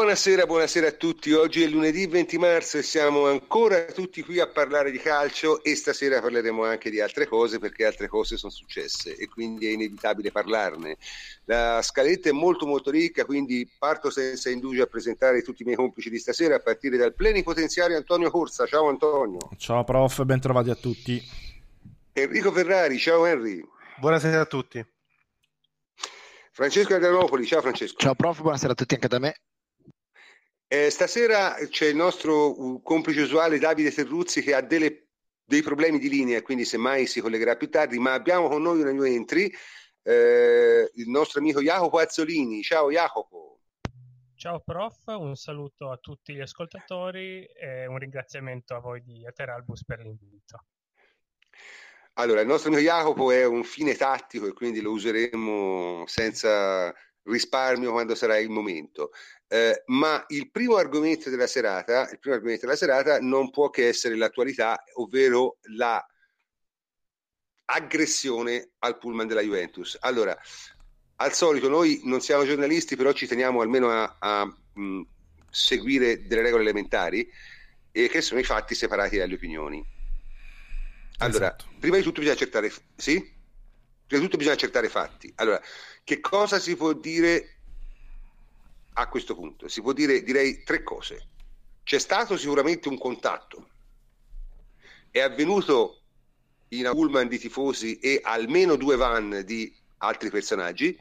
Buonasera, buonasera a tutti. Oggi è lunedì 20 marzo e siamo ancora tutti qui a parlare di calcio e stasera parleremo anche di altre cose perché altre cose sono successe e quindi è inevitabile parlarne. La scaletta è molto molto ricca, quindi parto senza indugio a presentare tutti i miei complici di stasera a partire dal plenipotenziario Antonio Corsa. Ciao Antonio. Ciao prof, ben trovati a tutti. Enrico Ferrari, ciao Henry. Buonasera a tutti. Francesco Adrianopoli, ciao Francesco. Ciao prof, buonasera a tutti anche da me. Eh, stasera c'è il nostro complice usuale Davide Terruzzi che ha delle, dei problemi di linea, quindi semmai si collegherà più tardi, ma abbiamo con noi una new entry, eh, il nostro amico Jacopo Azzolini. Ciao Jacopo. Ciao prof, un saluto a tutti gli ascoltatori e un ringraziamento a voi di Ateralbus per l'invito. Allora, il nostro amico Jacopo è un fine tattico e quindi lo useremo senza risparmio quando sarà il momento. Eh, ma il primo argomento della serata, il primo argomento della serata non può che essere l'attualità, ovvero la aggressione al pullman della Juventus. Allora, al solito noi non siamo giornalisti, però ci teniamo almeno a, a mh, seguire delle regole elementari e che sono i fatti separati dalle opinioni. Allora, esatto. prima di tutto bisogna accertare, sì? Prima di tutto bisogna accertare i fatti. Allora, che cosa si può dire a questo punto? Si può dire, direi, tre cose. C'è stato sicuramente un contatto, è avvenuto in un pullman di tifosi e almeno due van di altri personaggi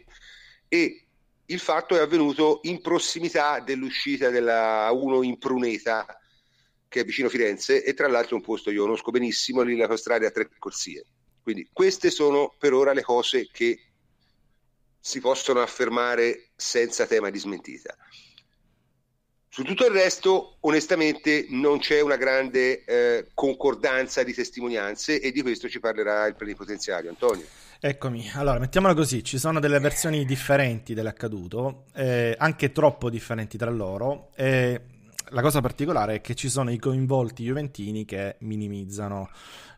e il fatto è avvenuto in prossimità dell'uscita della 1 in Pruneta che è vicino Firenze e tra l'altro un posto io conosco benissimo lì la strada a tre corsie quindi queste sono per ora le cose che si possono affermare senza tema di smentita. Su tutto il resto, onestamente, non c'è una grande eh, concordanza di testimonianze e di questo ci parlerà il plenipotenziario. Antonio. Eccomi, allora mettiamola così, ci sono delle versioni differenti dell'accaduto, eh, anche troppo differenti tra loro. E la cosa particolare è che ci sono i coinvolti juventini che minimizzano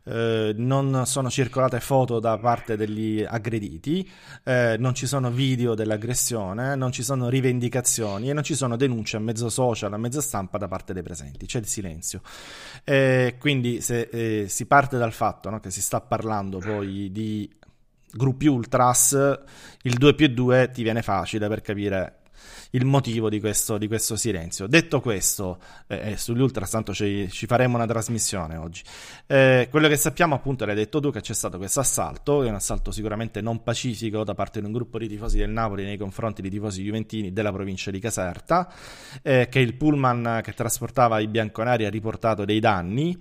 eh, non sono circolate foto da parte degli aggrediti, eh, non ci sono video dell'aggressione, non ci sono rivendicazioni e non ci sono denunce a mezzo social, a mezzo stampa da parte dei presenti, c'è il silenzio. Eh, quindi se eh, si parte dal fatto no, che si sta parlando poi di gruppi ultras, il 2 più 2 ti viene facile per capire il motivo di questo, di questo silenzio. Detto questo, eh, eh, sugli Ultras tanto ci, ci, faremo una trasmissione oggi. Eh, quello che sappiamo appunto, l'hai detto tu, che c'è stato questo assalto, è un assalto sicuramente non pacifico da parte di un gruppo di tifosi del Napoli nei confronti di tifosi juventini della provincia di Caserta, eh, che il pullman che trasportava i bianconari ha riportato dei danni.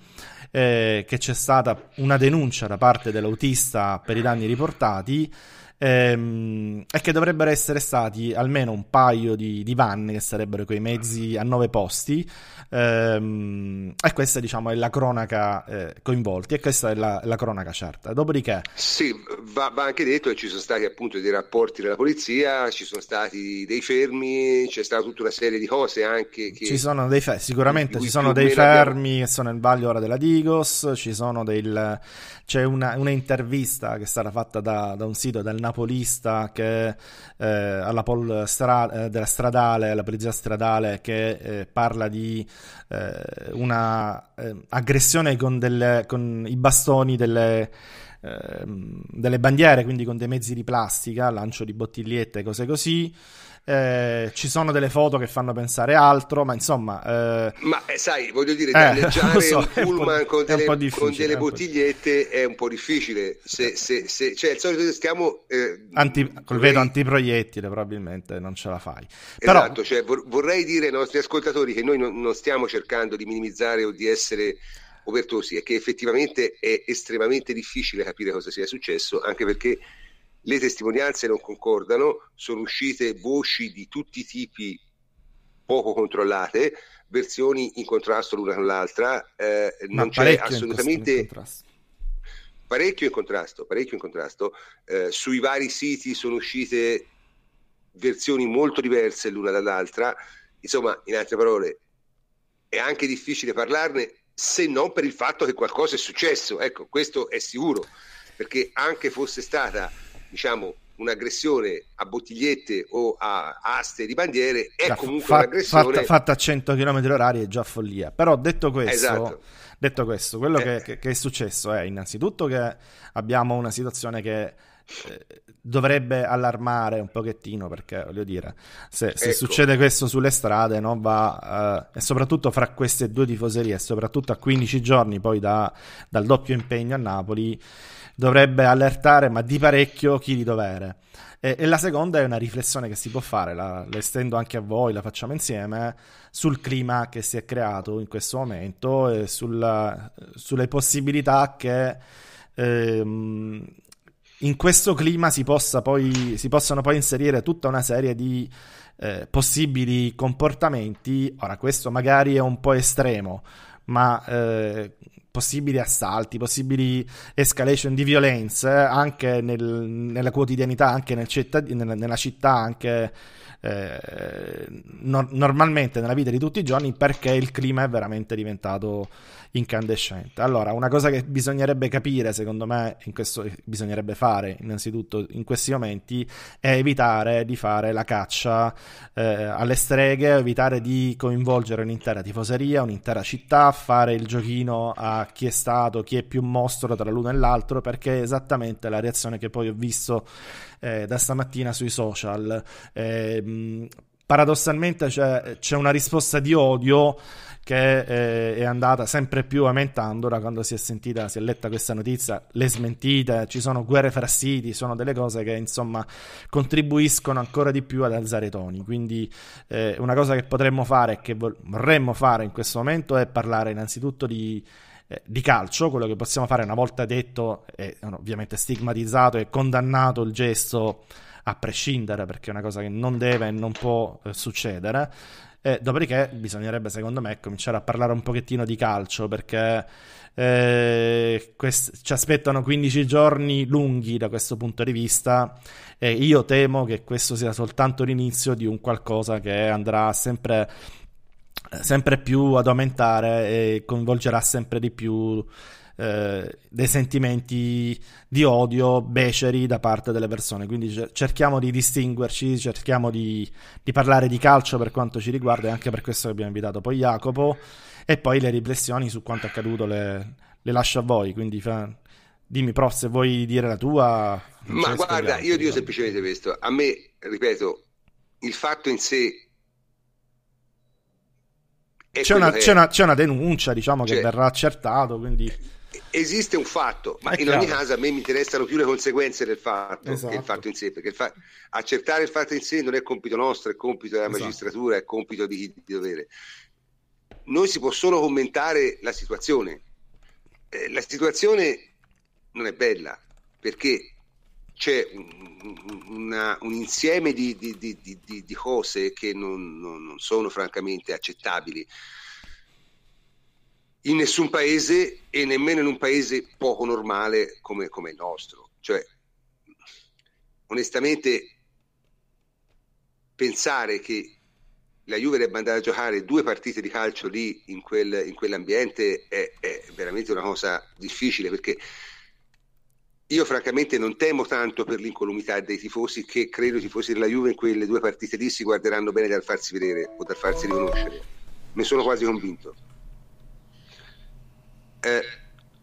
Eh, che c'è stata una denuncia da parte dell'autista per i danni riportati ehm, e che dovrebbero essere stati almeno un paio di, di van che sarebbero quei mezzi a nove posti. Ehm, e questa diciamo è la cronaca eh, coinvolti e questa è la, la cronaca certa. Dopodiché sì va, va, anche detto che ci sono stati appunto dei rapporti della polizia ci sono stati dei fermi c'è stata tutta una serie di cose anche che, ci sono dei fe- sicuramente ci sono dei fermi abbiamo... che sono nel vaglio ora della Digos ci sono del c'è una, una intervista che è stata fatta da, da un sito del napolista che eh, alla pol stra- eh, della stradale, alla polizia stradale che eh, parla di eh, una eh, aggressione con, delle, con i bastoni delle, ehm, delle bandiere, quindi con dei mezzi di plastica, lancio di bottigliette, cose così. Eh, ci sono delle foto che fanno pensare altro, ma insomma... Eh... Ma eh, sai, voglio dire, eh, so, un pullman con delle, con delle bottigliette è un po' difficile. Se, se, se, cioè, il solito stiamo... Eh, Anti, col vorrei... vedo antiproiettile probabilmente non ce la fai. Esatto, Però... cioè, vor- vorrei dire ai nostri ascoltatori che noi non, non stiamo cercando di minimizzare o di essere obertosi, è che effettivamente è estremamente difficile capire cosa sia successo, anche perché le testimonianze non concordano, sono uscite voci di tutti i tipi poco controllate, versioni in contrasto l'una con l'altra, eh, non c'è assolutamente... In parecchio in contrasto, parecchio in contrasto. Eh, sui vari siti sono uscite versioni molto diverse l'una dall'altra. Insomma, in altre parole, è anche difficile parlarne se non per il fatto che qualcosa è successo. Ecco, questo è sicuro, perché anche fosse stata diciamo, un'aggressione a bottigliette o a aste di bandiere è comunque fa, un'aggressione fatta, fatta, a 100 km h è già follia. Però detto questo, esatto. detto questo quello eh. che, che, che, è successo è innanzitutto che abbiamo una situazione che eh, dovrebbe allarmare un pochettino perché voglio dire se, se ecco. succede questo sulle strade no, va, uh, e soprattutto fra queste due tifoserie e soprattutto a 15 giorni poi da, dal doppio impegno a Napoli dovrebbe allertare ma di parecchio chi di dovere e, e, la seconda è una riflessione che si può fare la, la estendo anche a voi la facciamo insieme sul clima che si è creato in questo momento e sulla, sulle possibilità che ehm, in questo clima si, poi, si possano poi inserire tutta una serie di eh, possibili comportamenti. Ora, questo magari è un po' estremo, ma eh, possibili assalti, possibili escalation di violenza anche nel, nella quotidianità, anche nel cittad- nella, nella città, anche eh, no- normalmente nella vita di tutti i giorni, perché il clima è veramente diventato incandescente. Allora, una cosa che bisognerebbe capire, secondo me, in questo, bisognerebbe fare innanzitutto in questi momenti, è evitare di fare la caccia eh, alle streghe, evitare di coinvolgere un'intera tifoseria, un'intera città, fare il giochino a chi è stato, chi è più mostro tra l'uno e l'altro, perché è esattamente la reazione che poi ho visto eh, da stamattina sui social. Eh, paradossalmente c'è, c'è una risposta di odio che eh, è andata sempre più aumentando da quando si è sentita, si è letta questa notizia, le smentite, ci sono guerre fra siti, sono delle cose che insomma contribuiscono ancora di più ad alzare i toni. Quindi eh, una cosa che potremmo fare e che vorremmo fare in questo momento è parlare innanzitutto di eh, di calcio, quello che possiamo fare una volta detto e ovviamente stigmatizzato e condannato il gesto a prescindere perché è una cosa che non deve e non può eh, succedere e dopodiché bisognerebbe, secondo me, cominciare a parlare un pochettino di calcio perché eh, quest- ci aspettano 15 giorni lunghi da questo punto di vista e io temo che questo sia soltanto l'inizio di un qualcosa che andrà sempre, sempre più ad aumentare e coinvolgerà sempre di più eh, dei sentimenti di odio beceri da parte delle persone. Quindi cerchiamo di distinguerci, cerchiamo di, di, parlare di calcio per quanto ci riguarda e anche per questo che abbiamo invitato poi Jacopo e poi le riflessioni su quanto accaduto le, le lascio a voi. Quindi fa, dimmi prof se vuoi dire la tua. Ma guarda, io dico semplicemente questo. A me, ripeto, il fatto in sé c'è una, c'è, una, c'è una, denuncia, diciamo, cioè, che verrà accertato. Quindi esiste un fatto, ma È in chiaro. ogni caso a me mi interessano più le conseguenze del fatto esatto. che il fatto in sé, perché il fa- accertare il fatto in sé non è compito nostro, è compito della esatto. magistratura, è compito di chi di dovere. Noi si può solo commentare la situazione. Eh, la situazione non è bella perché c'è un, una, un insieme di, di, di, di, cose che non, non, non sono francamente accettabili in nessun paese e nemmeno in un paese poco normale come, come il nostro. Cioè, onestamente, pensare che la Juve debba andare a giocare due partite di calcio lì in, quel, in quell'ambiente è, è, veramente una cosa difficile perché io francamente non temo tanto per l'incolumità dei tifosi che credo i tifosi della Juve in quelle due partite lì si guarderanno bene dal farsi vedere o dal farsi riconoscere. Ne sono quasi convinto eh,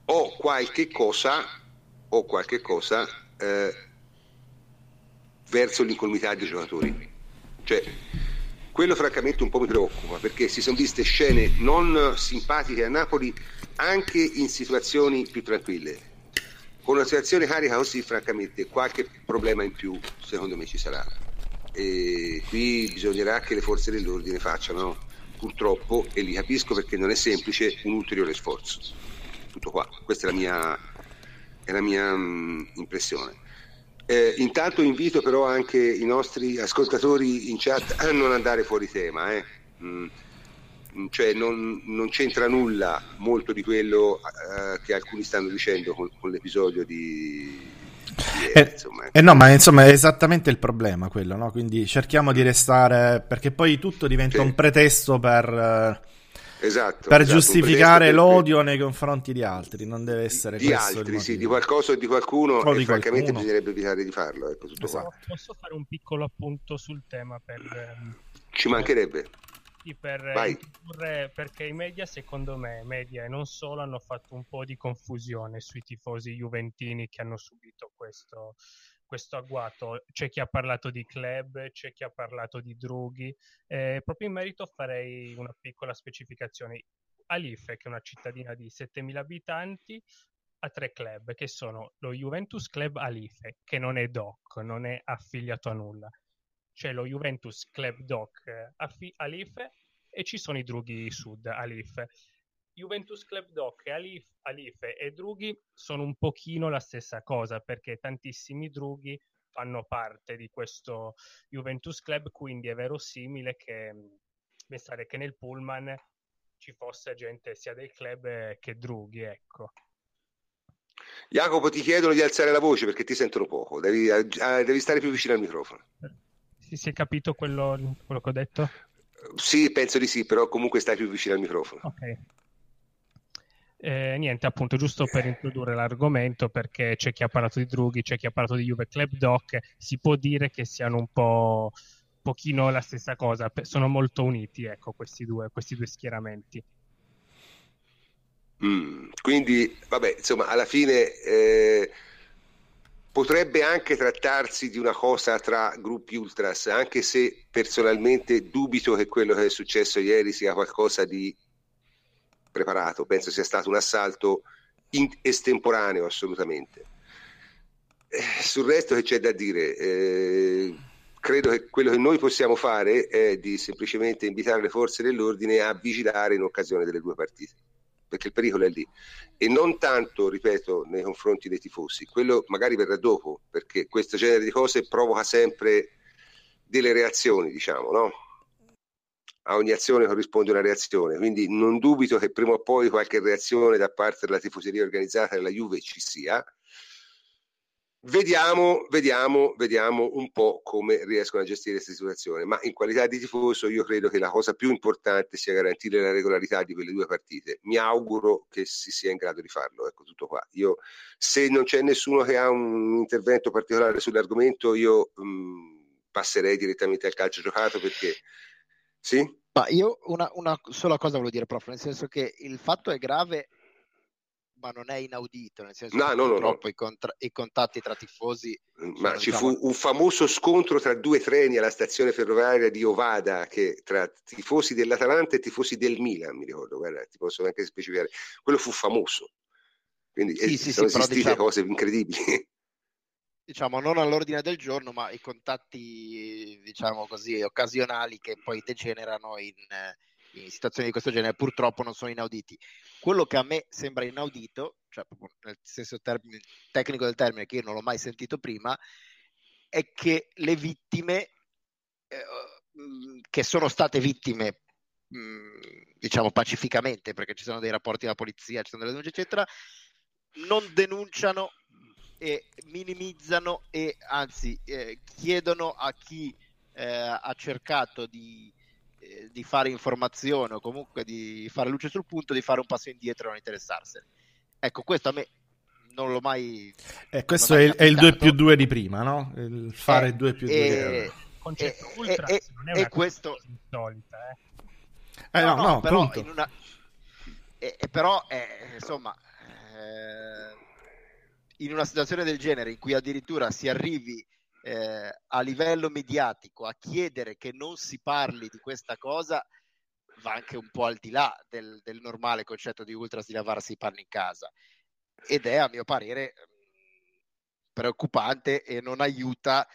ho qualche cosa, ho qualche cosa eh, verso l'incolumità dei giocatori. Cioè, quello francamente un po' mi preoccupa perché si sono viste scene non simpatiche a Napoli anche in situazioni più tranquille. Con una situazione carica così, francamente, qualche problema in più secondo me ci sarà. E qui bisognerà che le forze dell'ordine facciano, purtroppo, e li capisco perché non è semplice, un ulteriore sforzo tutto qua. Questa è la mia, è la mia mh, mm, impressione. Eh, intanto invito però anche i nostri ascoltatori in chat a non andare fuori tema, eh. mm, cioè non, non, c'entra nulla molto di quello eh, che alcuni stanno dicendo con, con l'episodio di, eh, insomma. Eh no, ma insomma è esattamente il problema quello, no? Quindi cerchiamo di restare, perché poi tutto diventa sì. un pretesto per, esatto, per esatto, giustificare l'odio nei confronti di altri, non deve essere di altri, sì, di qualcosa o di qualcuno o e di francamente qualcuno. bisognerebbe evitare di farlo. Ecco, esatto. Posso fare un piccolo appunto sul tema per... Ehm, Ci mancherebbe. Per introdurre, perché i media, secondo me, media e non solo, hanno fatto un po' di confusione sui tifosi juventini che hanno subito questo, questo agguato. C'è chi ha parlato di club, c'è chi ha parlato di drughi. Eh, proprio in merito farei una piccola specificazione. Alife, che è una cittadina di 7.000 abitanti, ha tre club, che sono lo Juventus Club Alife, che non è DOC, non è affiliato a nulla. C'è lo Juventus Club DOC eh, affi- Alife e ci sono i drughi Sud Alife. Juventus Club Doc e Alif, Alife e Drughi sono un pochino la stessa cosa perché tantissimi drughi fanno parte di questo Juventus Club, quindi è verosimile che pensare che nel pullman ci fosse gente sia del club che drughi, ecco. Jacopo, ti chiedono di alzare la voce perché ti sentono poco, devi, eh, devi stare più vicino al microfono. Si, si è capito quello, quello, che ho detto? Sì, penso di sì, però comunque stai più vicino al microfono. Ok. Eh, niente, appunto, giusto per introdurre l'argomento, perché c'è chi ha parlato di Drughi, c'è chi ha parlato di Juve Club Doc, si può dire che siano un po' pochino la stessa cosa, sono molto uniti, ecco, questi due, questi due schieramenti. Mm, quindi, vabbè, insomma, alla fine eh, potrebbe anche trattarsi di una cosa tra gruppi ultras, anche se personalmente dubito che quello che è successo ieri sia qualcosa di preparato, penso sia stato un assalto in- estemporaneo assolutamente. Eh, sul resto che c'è da dire, eh, credo che quello che noi possiamo fare è di semplicemente invitare le forze dell'ordine a vigilare in occasione delle due partite, perché il pericolo è lì. E non tanto, ripeto, nei confronti dei tifosi, quello magari verrà dopo, perché questo genere di cose provoca sempre delle reazioni, diciamo, no? A ogni azione corrisponde una reazione, quindi non dubito che prima o poi qualche reazione da parte della tifoseria organizzata della Juve ci sia. Vediamo, vediamo, vediamo un po' come riescono a gestire questa situazione, ma in qualità di tifoso io credo che la cosa più importante sia garantire la regolarità di quelle due partite. Mi auguro che si sia in grado di farlo, ecco tutto qua. Io, se non c'è nessuno che ha un intervento particolare sull'argomento, io mh, passerei direttamente al calcio giocato perché sì? Ma io una, una, sola cosa volevo dire, prof, nel senso che il fatto è grave, ma non è inaudito, nel senso no, che no, purtroppo no. I, contra- i, contatti tra tifosi... Ma ci diciamo... fu un famoso scontro tra due treni alla stazione ferroviaria di Ovada, che tra tifosi dell'Atalanta e tifosi del Milan, mi ricordo, guarda, ti posso anche specificare. Quello fu famoso. Quindi sì, eh, sì, sono sì, esistite diciamo... cose incredibili diciamo, non all'ordine del giorno, ma i contatti, diciamo così, occasionali che poi degenerano in, in situazioni di questo genere, purtroppo non sono inauditi. Quello che a me sembra inaudito, cioè nel senso termine, tecnico del termine, che io non l'ho mai sentito prima, è che le vittime, eh, che sono state vittime, mh, diciamo pacificamente, perché ci sono dei rapporti della polizia, ci sono delle denunce, eccetera, non denunciano e minimizzano e anzi eh, chiedono a chi eh, ha cercato di, eh, di, fare informazione o comunque di fare luce sul punto di fare un passo indietro e non interessarsene. Ecco, questo a me non l'ho mai. Eh, questo è, è, il 2 più 2 di prima, no? Il fare 2 più 2 di prima. Concetto ultra, e, non è una questo... solita, eh. Eh, no, no, no, però, una... eh, però eh, insomma, eh, in una situazione del genere in cui addirittura si arrivi eh, a livello mediatico a chiedere che non si parli di questa cosa va anche un po' al di là del, del normale concetto di ultras di lavarsi i panni in casa. Ed è a mio parere preoccupante e non aiuta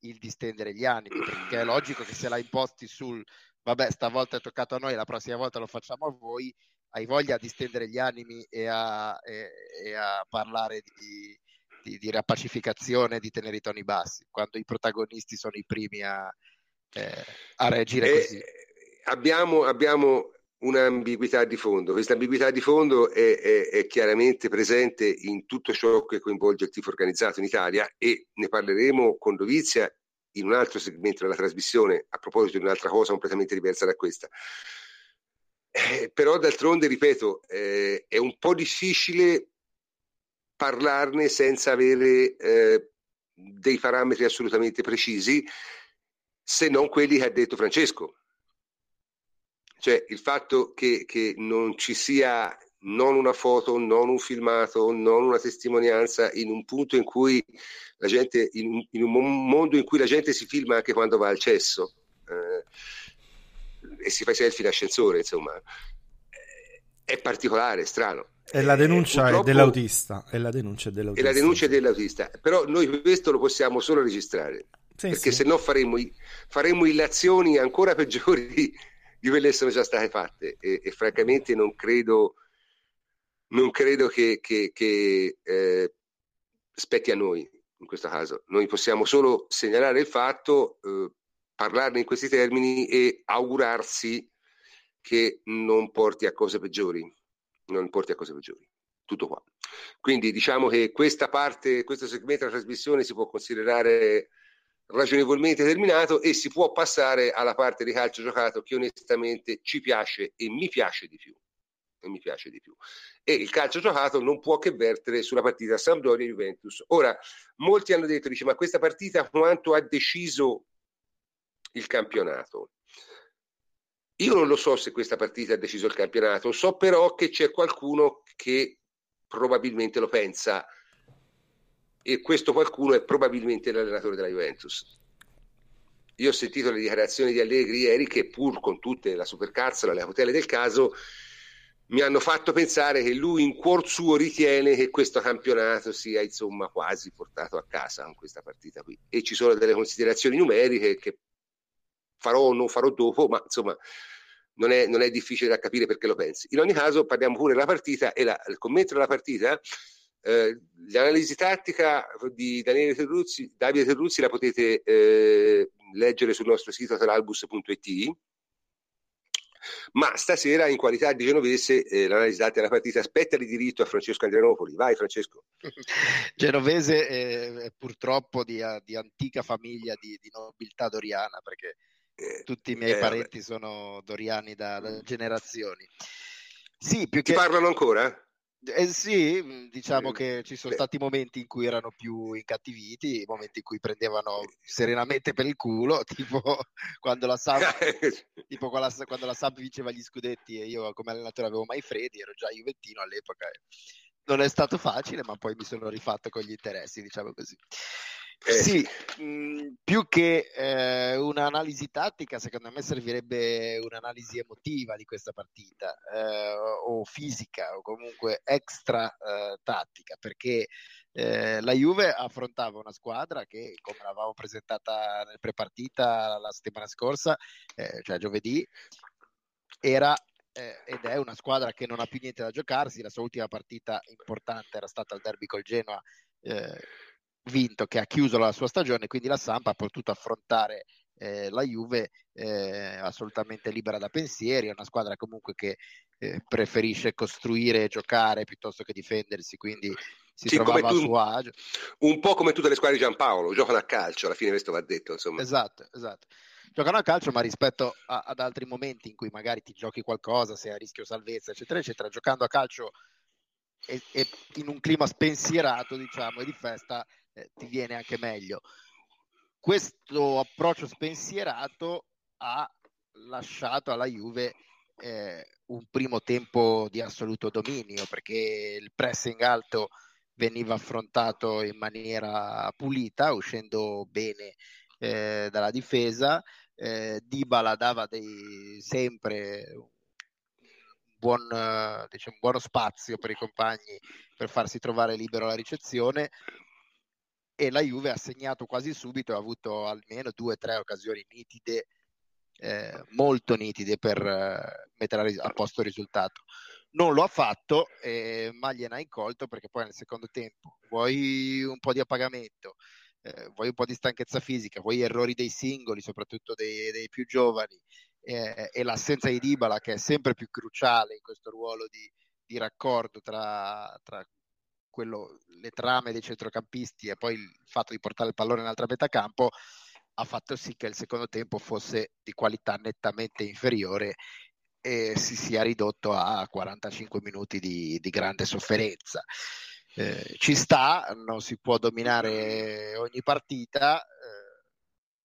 il distendere gli animi perché è logico che se la imposti sul vabbè stavolta è toccato a noi la prossima volta lo facciamo a voi hai voglia di stendere gli animi e a, e, e a parlare di, di, di, riappacificazione, di tenere i toni bassi, quando i protagonisti sono i primi a, eh, a reagire così. Abbiamo, abbiamo un'ambiguità di fondo. Questa ambiguità di fondo è, è, è, chiaramente presente in tutto ciò che coinvolge il tifo organizzato in Italia e ne parleremo con dovizia in un altro segmento della trasmissione a proposito di un'altra cosa completamente diversa da questa. Eh, però d'altronde, ripeto, eh, è un po' difficile parlarne senza avere eh, dei parametri assolutamente precisi, se non quelli che ha detto Francesco. Cioè il fatto che, che non ci sia non una foto, non un filmato, non una testimonianza in un punto in cui la gente, in, in un mondo in cui la gente si filma anche quando va al cesso eh, e si fa i selfie in ascensore, insomma, eh, è particolare, è strano. E la denuncia è dell'autista. E la denuncia è dell'autista. E la denuncia è dell'autista. Però noi questo lo possiamo solo registrare. Sì, perché sì. se no faremo, faremo illazioni ancora peggiori di, di quelle che sono già state fatte. E, e francamente non credo, non credo che, che, che eh, spetti a noi in questo caso. Noi possiamo solo segnalare il fatto, eh, parlarne in questi termini e augurarsi che non porti a cose peggiori non porti a cose peggiori. Tutto qua. Quindi diciamo che questa parte, questo segmento della trasmissione si può considerare ragionevolmente terminato e si può passare alla parte di calcio giocato che onestamente ci piace e mi piace di più. E mi piace di più. E il calcio giocato non può che vertere sulla partita Sampdoria-Juventus. Ora, molti hanno detto, dice, ma questa partita quanto ha deciso il campionato? Io non lo so se questa partita ha deciso il campionato, so però che c'è qualcuno che probabilmente lo pensa e questo qualcuno è probabilmente l'allenatore della Juventus. Io ho sentito le dichiarazioni di Allegri ieri che pur con tutte la supercazzola, le cautele del caso, mi hanno fatto pensare che lui in cuor suo ritiene che questo campionato sia insomma quasi portato a casa con questa partita qui e ci sono delle considerazioni numeriche che farò o non farò dopo, ma insomma non è, non è, difficile da capire perché lo pensi. In ogni caso parliamo pure della partita e la, il commento della partita, eh, l'analisi tattica di Daniele Terruzzi, Davide Terruzzi la potete eh, leggere sul nostro sito talalbus.it ma stasera in qualità di genovese eh, l'analisi tattica della partita aspetta di diritto a Francesco Andrianopoli. Vai Francesco. genovese eh, purtroppo di, di, antica famiglia di, di nobiltà doriana perché tutti i miei eh, parenti sono doriani da, da, generazioni. Sì, più che... Ti parlano ancora? Eh, sì, mm, diciamo eh, che ci sono Beh. stati momenti in cui erano più incattiviti, momenti in cui prendevano serenamente per il culo, tipo quando la Samp, tipo quando la, quando la Samp vinceva gli scudetti e io come allenatore avevo mai Freddi, ero già Juventino all'epoca. Non è stato facile, ma poi mi sono rifatto con gli interessi, diciamo così. Eh, sì, mh, mm, più che eh, un'analisi tattica, secondo me servirebbe un'analisi emotiva di questa partita, eh, o fisica, o comunque extra eh, tattica, perché eh, la Juve affrontava una squadra che, come l'avevamo presentata nel prepartita la settimana scorsa, cioè giovedì, era ed è una squadra che non ha più niente da giocarsi. La sua ultima partita importante era stata il derby col Genoa eh, vinto, che ha chiuso la sua stagione, quindi la Sampa ha potuto affrontare eh, la Juve eh, assolutamente libera da pensieri, è una squadra comunque che eh, preferisce costruire e giocare piuttosto che difendersi, quindi si sì, trovava tu, a suo agio. Un po' come tutte le squadre di Giampaolo, giocano a calcio, alla fine questo va detto. Insomma. Esatto, esatto. Giocano a calcio, ma rispetto a, ad altri momenti in cui magari ti giochi qualcosa, sei a rischio salvezza, eccetera, eccetera, giocando a calcio e, e in un clima spensierato, diciamo, e di festa, eh, ti viene anche meglio. Questo approccio spensierato ha lasciato alla Juve eh, un primo tempo di assoluto dominio perché il pressing alto veniva affrontato in maniera pulita, uscendo bene eh, dalla difesa. Eh, Dybala dava dei, sempre un buon, diciamo, buono spazio per i compagni per farsi trovare libero la ricezione e la Juve ha segnato quasi subito, ha avuto almeno due o tre occasioni nitide, eh, molto nitide per eh, mettere a posto il risultato. Non lo ha fatto, eh, ma gliene ha incolto perché poi nel secondo tempo vuoi un po' di appagamento, eh, vuoi un po' di stanchezza fisica, vuoi errori dei singoli, soprattutto dei, dei più giovani, eh, e l'assenza di Dybala che è sempre più cruciale in questo ruolo di, di raccordo tra, tra quello, le trame dei centrocampisti e poi il fatto di portare il pallone in altra metà campo ha fatto sì che il secondo tempo fosse di qualità nettamente inferiore e si sia ridotto a 45 minuti di, di grande sofferenza. Eh, ci sta, non si può dominare ogni partita. Eh,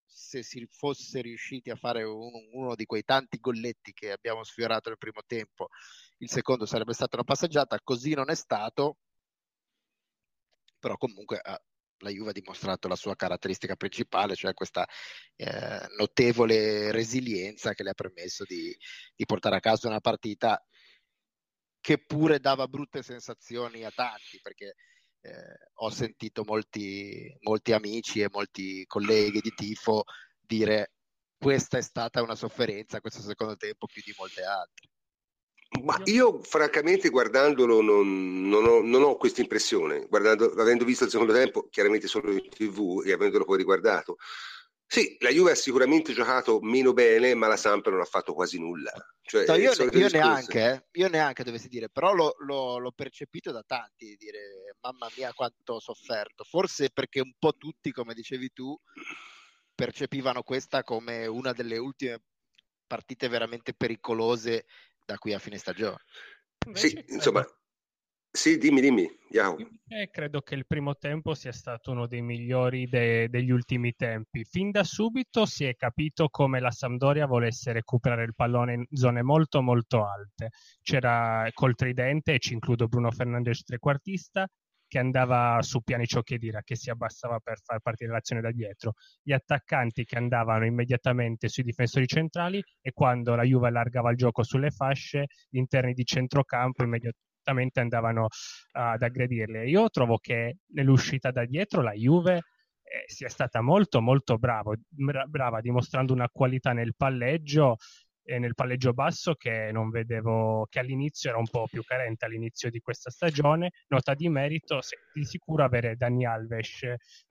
se si fosse riusciti a fare un, uno di quei tanti golletti che abbiamo sfiorato nel primo tempo, il secondo sarebbe stata una passeggiata, così non è stato. Però comunque eh, la Juve ha dimostrato la sua caratteristica principale, cioè questa eh, notevole resilienza che le ha permesso di, di, portare a casa una partita che pure dava brutte sensazioni a tanti, perché eh, ho sentito molti, molti amici e molti colleghi di tifo dire questa è stata una sofferenza questo secondo tempo più di molte altre. Ma io francamente guardandolo non, non ho, non ho questa impressione, avendo visto il secondo tempo chiaramente solo in tv e avendolo poi riguardato. Sì, la Juve ha sicuramente giocato meno bene, ma la Samp non ha fatto quasi nulla. Cioè, no, io, io neanche, eh, io neanche dovessi dire, però l'ho, l'ho, l'ho, percepito da tanti, dire mamma mia quanto ho sofferto. Forse perché un po' tutti, come dicevi tu, percepivano questa come una delle ultime partite veramente pericolose da qui a fine stagione. Invece sì, credo... insomma, sì, dimmi, dimmi. Eh, credo che il primo tempo sia stato uno dei migliori de- degli ultimi tempi. Fin da subito si è capito come la Sampdoria volesse recuperare il pallone in zone molto molto alte. C'era col tridente, e ci includo Bruno Fernandes trequartista, che andava su piani Ciocchedira, che si abbassava per far partire l'azione da dietro, gli attaccanti che andavano immediatamente sui difensori centrali e quando la Juve allargava il gioco sulle fasce, gli interni di centrocampo immediatamente andavano uh, ad aggredirle. Io trovo che nell'uscita da dietro la Juve eh, sia stata molto molto bravo, brava, dimostrando una qualità nel palleggio e nel palleggio basso che non vedevo, che all'inizio era un po' più carente all'inizio di questa stagione. Nota di merito, di sicuro avere Dani Alves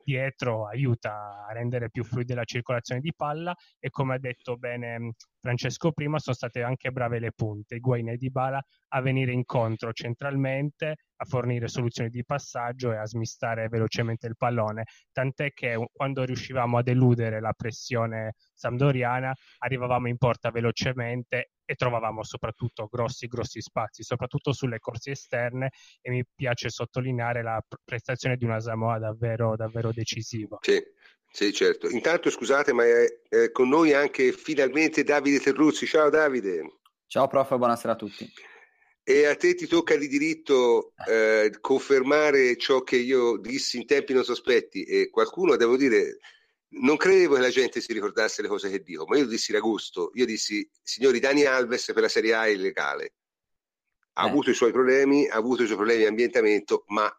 dietro aiuta a rendere più fluida la circolazione di palla e come ha detto bene Francesco prima sono state anche brave le punte, Higuain e Dybala a venire incontro centralmente, a fornire soluzioni di passaggio e a smistare velocemente il pallone, tant'è che quando riuscivamo ad eludere la pressione sampdoriana arrivavamo in porta velocemente e trovavamo soprattutto grossi grossi spazi, soprattutto sulle corse esterne e mi piace sottolineare la prestazione di una Samoa davvero, davvero decisiva. Sì. Sì, certo. Intanto scusate, ma è, è, con noi anche finalmente Davide Terruzzi. Ciao Davide. Ciao prof, buonasera a tutti. E a te ti tocca di diritto eh, confermare ciò che io dissi in tempi non sospetti e qualcuno, devo dire, non credevo che la gente si ricordasse le cose che dico, ma io dissi in agosto, io dissi, signori, Dani Alves per la Serie A è illegale. Ha eh. avuto i suoi problemi, ha avuto i suoi problemi di ambientamento, ma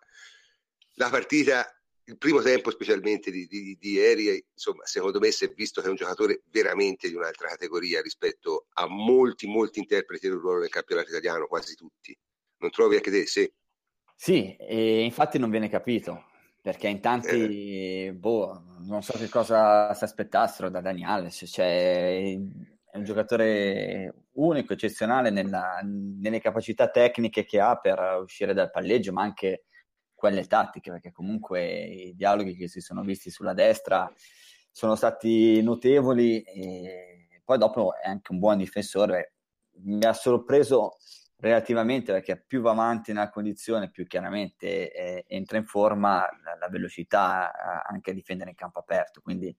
la partita il primo tempo specialmente di, di, di, ieri, insomma, secondo me si è visto che è un giocatore veramente di un'altra categoria rispetto a molti, molti interpreti del ruolo nel campionato italiano, quasi tutti. Non trovi anche te? Sì, sì e infatti non viene capito, perché in tanti, eh. boh, non so che cosa si aspettassero da Daniele, cioè è un giocatore unico, eccezionale nella, nelle capacità tecniche che ha per uscire dal palleggio, ma anche quelle tattiche, perché comunque i dialoghi che si sono visti sulla destra sono stati notevoli e poi dopo è anche un buon difensore. Mi ha sorpreso relativamente perché più va avanti nella condizione, più chiaramente eh, entra in forma la, la, velocità anche a difendere in campo aperto. Quindi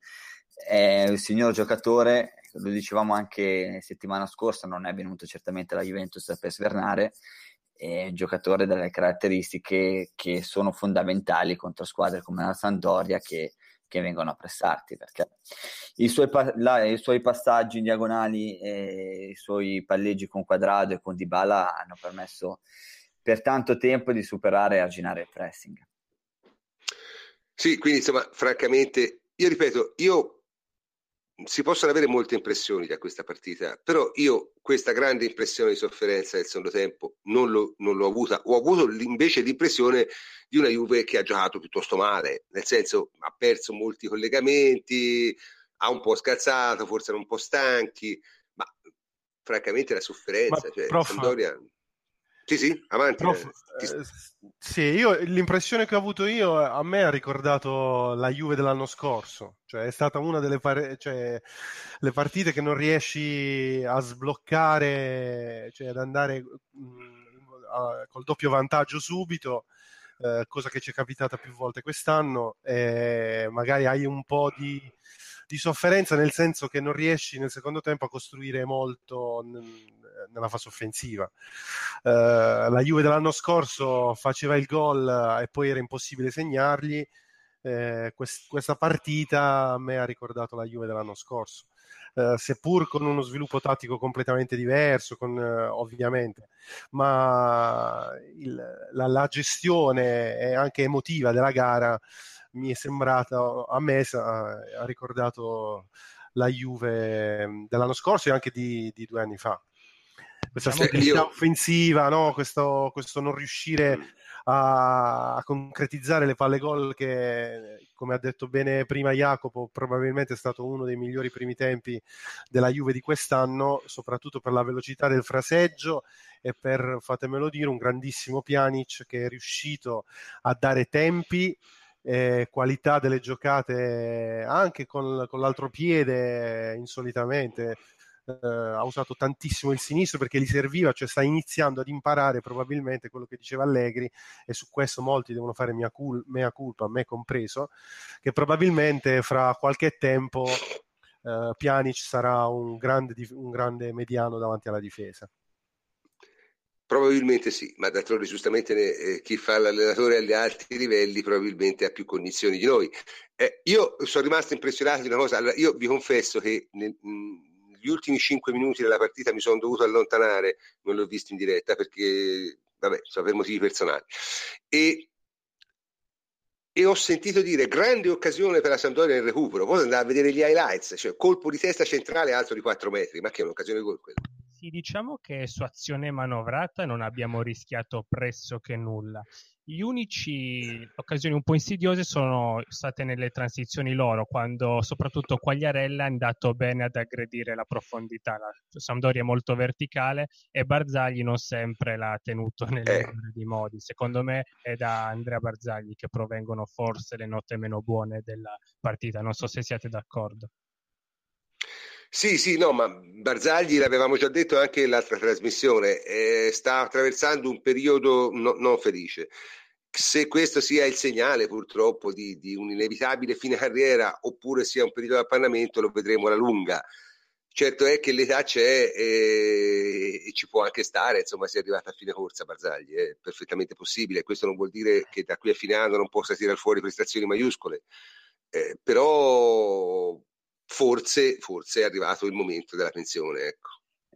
è un signor giocatore, lo dicevamo anche settimana scorsa, non è venuto certamente la Juventus per svernare un giocatore dalle caratteristiche che sono fondamentali contro squadre come la Sandoria che, che vengono a pressarti perché i suoi, la, i suoi passaggi in diagonali e i suoi palleggi con Quadrado e con Dybala hanno permesso per tanto tempo di superare e arginare il pressing. Sì, quindi insomma, francamente, io ripeto, io si possono avere molte impressioni da questa partita, però io questa grande impressione di sofferenza del secondo tempo non, lo, non l'ho avuta, ho avuto invece l'impressione di una Juve che ha giocato piuttosto male, nel senso ha perso molti collegamenti, ha un po' scazzato, forse erano un po' stanchi, ma francamente la sofferenza, ma, cioè, prof, Sampdoria... Sì, sì, avanti. Prof, eh, sì, io, l'impressione che ho avuto io a me ha ricordato la Juve dell'anno scorso, cioè è stata una delle par- cioè, le partite che non riesci a sbloccare, cioè ad andare mh, mm, a, col doppio vantaggio subito, eh, cosa che ci è capitata più volte quest'anno, e magari hai un po' di di sofferenza nel senso che non riesci nel secondo tempo a costruire molto nella fase offensiva. Uh, la Juve dell'anno scorso faceva il gol e poi era impossibile segnargli. Eh, quest- questa partita a me ha ricordato la Juve dell'anno scorso. Uh, seppur con uno sviluppo tattico completamente diverso, con, uh, ovviamente, ma il, la, la, gestione anche emotiva della gara mi è sembrata, a me ha ricordato la Juve mm, dell'anno scorso e anche di, di due anni fa. Questa diciamo stabilità io... offensiva, no? questo, questo, non riuscire a, a, concretizzare le palle gol che, come ha detto bene prima Jacopo, probabilmente è stato uno dei migliori primi tempi della Juve di quest'anno, soprattutto per la velocità del fraseggio e per, fatemelo dire, un grandissimo Pjanic che è riuscito a dare tempi eh, qualità delle giocate anche con, con l'altro piede insolitamente. Eh, ha usato tantissimo il sinistro perché gli serviva, cioè sta iniziando ad imparare probabilmente quello che diceva Allegri e su questo molti devono fare mea, cul- mea culpa, me compreso, che probabilmente fra qualche tempo eh, Pjanic sarà un grande, un grande mediano davanti alla difesa. Probabilmente sì, ma d'altronde giustamente eh, chi fa l'allenatore agli alti livelli probabilmente ha più condizioni di noi. Eh, io sono rimasto impressionato di una cosa, allora, io vi confesso che nel, negli ultimi cinque minuti della partita mi sono dovuto allontanare, non l'ho visto in diretta perché, vabbè, so, per motivi personali. E, e ho sentito dire grande occasione per la Sampdoria nel recupero, poi andare a vedere gli highlights, cioè colpo di testa centrale alto di 4 metri, ma che è un'occasione gol quella? Sì, diciamo che su azione manovrata non abbiamo rischiato pressoché nulla. Gli unici occasioni un po' insidiose sono state nelle transizioni loro, quando soprattutto Quagliarella è andato bene ad aggredire la profondità. La Sampdoria è molto verticale e Barzagli non sempre l'ha tenuto nelle eh. di modi. Secondo me è da Andrea Barzagli che provengono forse le note meno buone della partita. Non so se siete d'accordo. Sì, sì, no, ma Barzagli, l'avevamo già detto anche nell'altra trasmissione, eh, sta attraversando un periodo no, non felice. Se questo sia il segnale purtroppo di, di un'inevitabile fine carriera oppure sia un periodo di appannamento, lo vedremo alla lunga. Certo è che l'età c'è e, e, ci può anche stare, insomma, si è arrivata a fine corsa Barzagli, è perfettamente possibile. Questo non vuol dire che da qui a fine anno non possa tirare fuori prestazioni maiuscole, eh, però forse, forse è arrivato il momento della pensione. Ecco.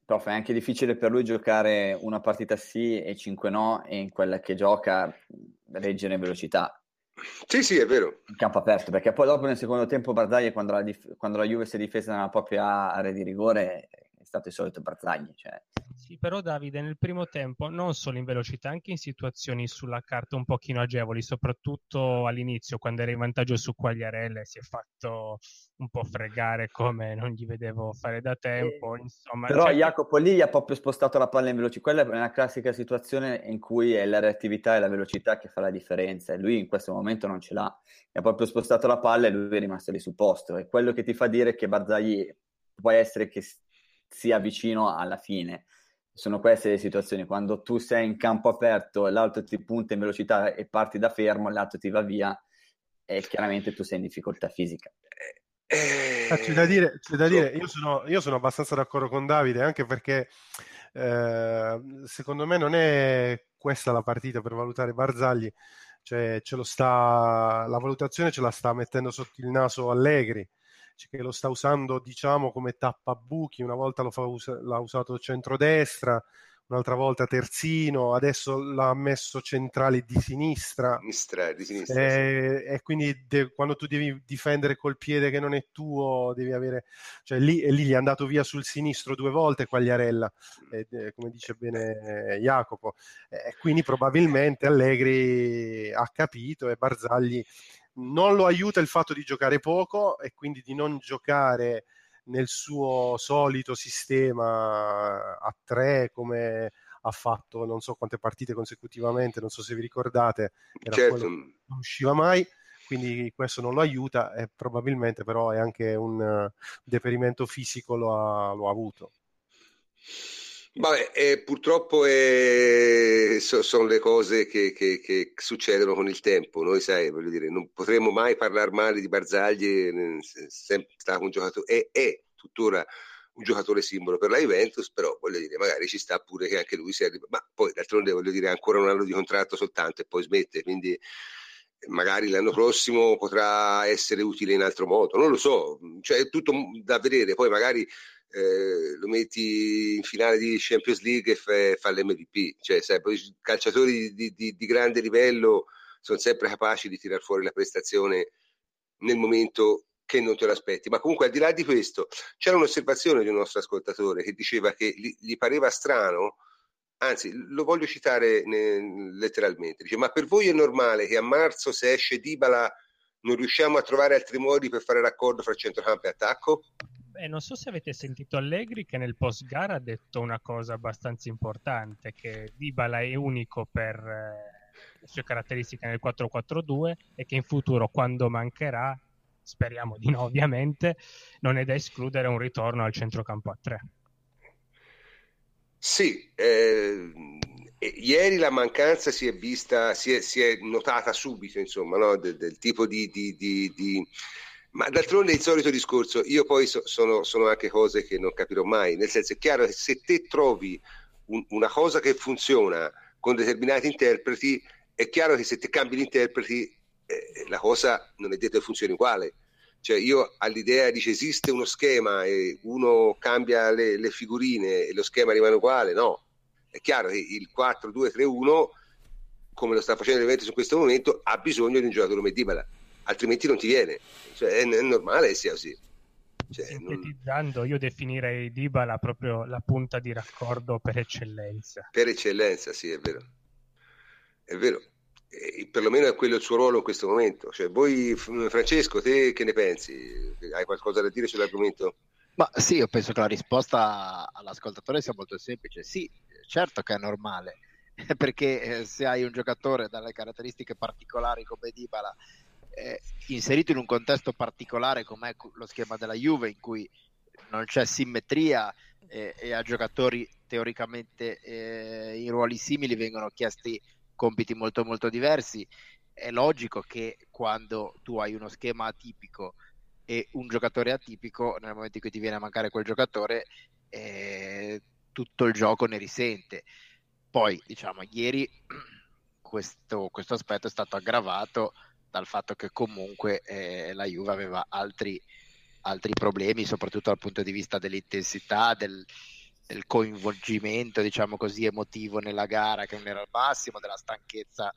Prof, è anche difficile per lui giocare una partita sì e cinque no, e in quella che gioca reggere in velocità. Sì, sì, è vero. In campo aperto, perché poi dopo nel secondo tempo Barzagli, quando la, dif- quando la Juve si è difesa nella propria area di rigore, è stato il solito Barzagli. Cioè sì, però Davide nel primo tempo non solo in velocità, anche in situazioni sulla carta un pochino agevoli, soprattutto all'inizio quando era in vantaggio su Quagliarelle, si è fatto un po' fregare come non gli vedevo fare da tempo. Insomma, però cioè... Jacopo lì ha proprio spostato la palla in velocità. Quella è una classica situazione in cui è la reattività e la velocità che fa la differenza e lui in questo momento non ce l'ha. Ha proprio spostato la palla e lui è rimasto lì sul posto. È quello che ti fa dire che Barzagli può essere che sia vicino alla fine sono queste le situazioni quando tu sei in campo aperto l'altro ti punta in velocità e parti da fermo l'altro ti va via e chiaramente tu sei in difficoltà fisica. Eh, c'è da dire, c'è da dire io, sono, io, sono, abbastanza d'accordo con Davide anche perché eh, secondo me non è questa la partita per valutare Barzagli cioè ce lo sta, la valutazione ce la sta mettendo sotto il naso Allegri che lo sta usando diciamo come tappabuchi, una volta us- l'ha usato centrodestra, un'altra volta terzino, adesso l'ha messo centrale di sinistra. sinistra, di sinistra e, sì. e quindi de- quando tu devi difendere col piede che non è tuo, devi avere... Cioè lì, e lì gli è andato via sul sinistro due volte Quagliarella, e, e, come dice bene Jacopo. E quindi probabilmente Allegri ha capito e Barzagli non lo aiuta il fatto di giocare poco e quindi di non giocare nel suo solito sistema a tre come ha fatto non so quante partite consecutivamente, non so se vi ricordate, certo. non usciva mai, quindi questo non lo aiuta e probabilmente però è anche un uh, deperimento fisico lo ha, lo ha avuto. Vabbè, eh, purtroppo eh, so, sono le cose che, che, che, succedono con il tempo. Noi, sai, voglio dire, non potremmo mai parlare male di Barzagli, eh, sempre stato un giocatore, è, è tuttora un giocatore simbolo per la Juventus, però voglio dire, magari ci sta pure che anche lui sia, ma poi d'altronde voglio dire, ancora un anno di contratto soltanto e poi smette, quindi magari l'anno prossimo potrà essere utile in altro modo, non lo so, cioè è tutto da vedere, poi magari eh, lo metti in finale di Champions League e fa, fa l'MVP, cioè sai, i calciatori di, di, di, grande livello sono sempre capaci di tirar fuori la prestazione nel momento che non te lo aspetti. Ma comunque al di là di questo c'era un'osservazione di un nostro ascoltatore che diceva che gli, gli pareva strano, anzi lo voglio citare ne, letteralmente, dice ma per voi è normale che a marzo se esce Dybala non riusciamo a trovare altri modi per fare raccordo fra centrocampo e attacco? Beh, non so se avete sentito Allegri che nel post gara ha detto una cosa abbastanza importante, che Dybala è unico per eh, le sue caratteristiche nel 4-4-2 e che in futuro quando mancherà speriamo di no ovviamente, non è da escludere un ritorno al centrocampo a 3. Sì, eh, ieri la mancanza si è vista, si è, si è notata subito, insomma, no? del, del, tipo di, di, di, di... Ma d'altronde il solito discorso, io poi so, sono, sono, anche cose che non capirò mai, nel senso è chiaro che se te trovi un, una cosa che funziona con determinati interpreti, è chiaro che se te cambi gli interpreti eh, la cosa non è detto che funzioni uguale. Cioè io all'idea dice esiste uno schema e uno cambia le, le figurine e lo schema rimane uguale, no. È chiaro che il 4-2-3-1, come lo sta facendo l'evento in questo momento, ha bisogno di un giocatore come Dybala, altrimenti non ti viene. Cioè, è, è normale che sia così. Cioè, Sintetizzando, non... io definirei Dybala proprio la punta di raccordo per eccellenza. Per eccellenza, sì, è vero. È vero eh, perlomeno è quello il suo ruolo in questo momento. Cioè, voi, Francesco, te che ne pensi? Hai qualcosa da dire sull'argomento? Ma sì, io penso che la risposta all'ascoltatore sia molto semplice. Sì, certo che è normale, perché eh, se hai un giocatore dalle caratteristiche particolari come Dybala, eh, inserito in un contesto particolare come lo schema della Juve, in cui non c'è simmetria eh, e a giocatori teoricamente eh, in ruoli simili vengono chiesti compiti molto molto diversi, è logico che quando tu hai uno schema atipico e un giocatore atipico, nel momento in cui ti viene a mancare quel giocatore, eh, tutto il gioco ne risente. Poi, diciamo, ieri questo, questo aspetto è stato aggravato dal fatto che comunque eh, la Juve aveva altri, altri problemi, soprattutto dal punto di vista dell'intensità, del, del coinvolgimento, diciamo così, emotivo nella gara che non era al massimo, della stanchezza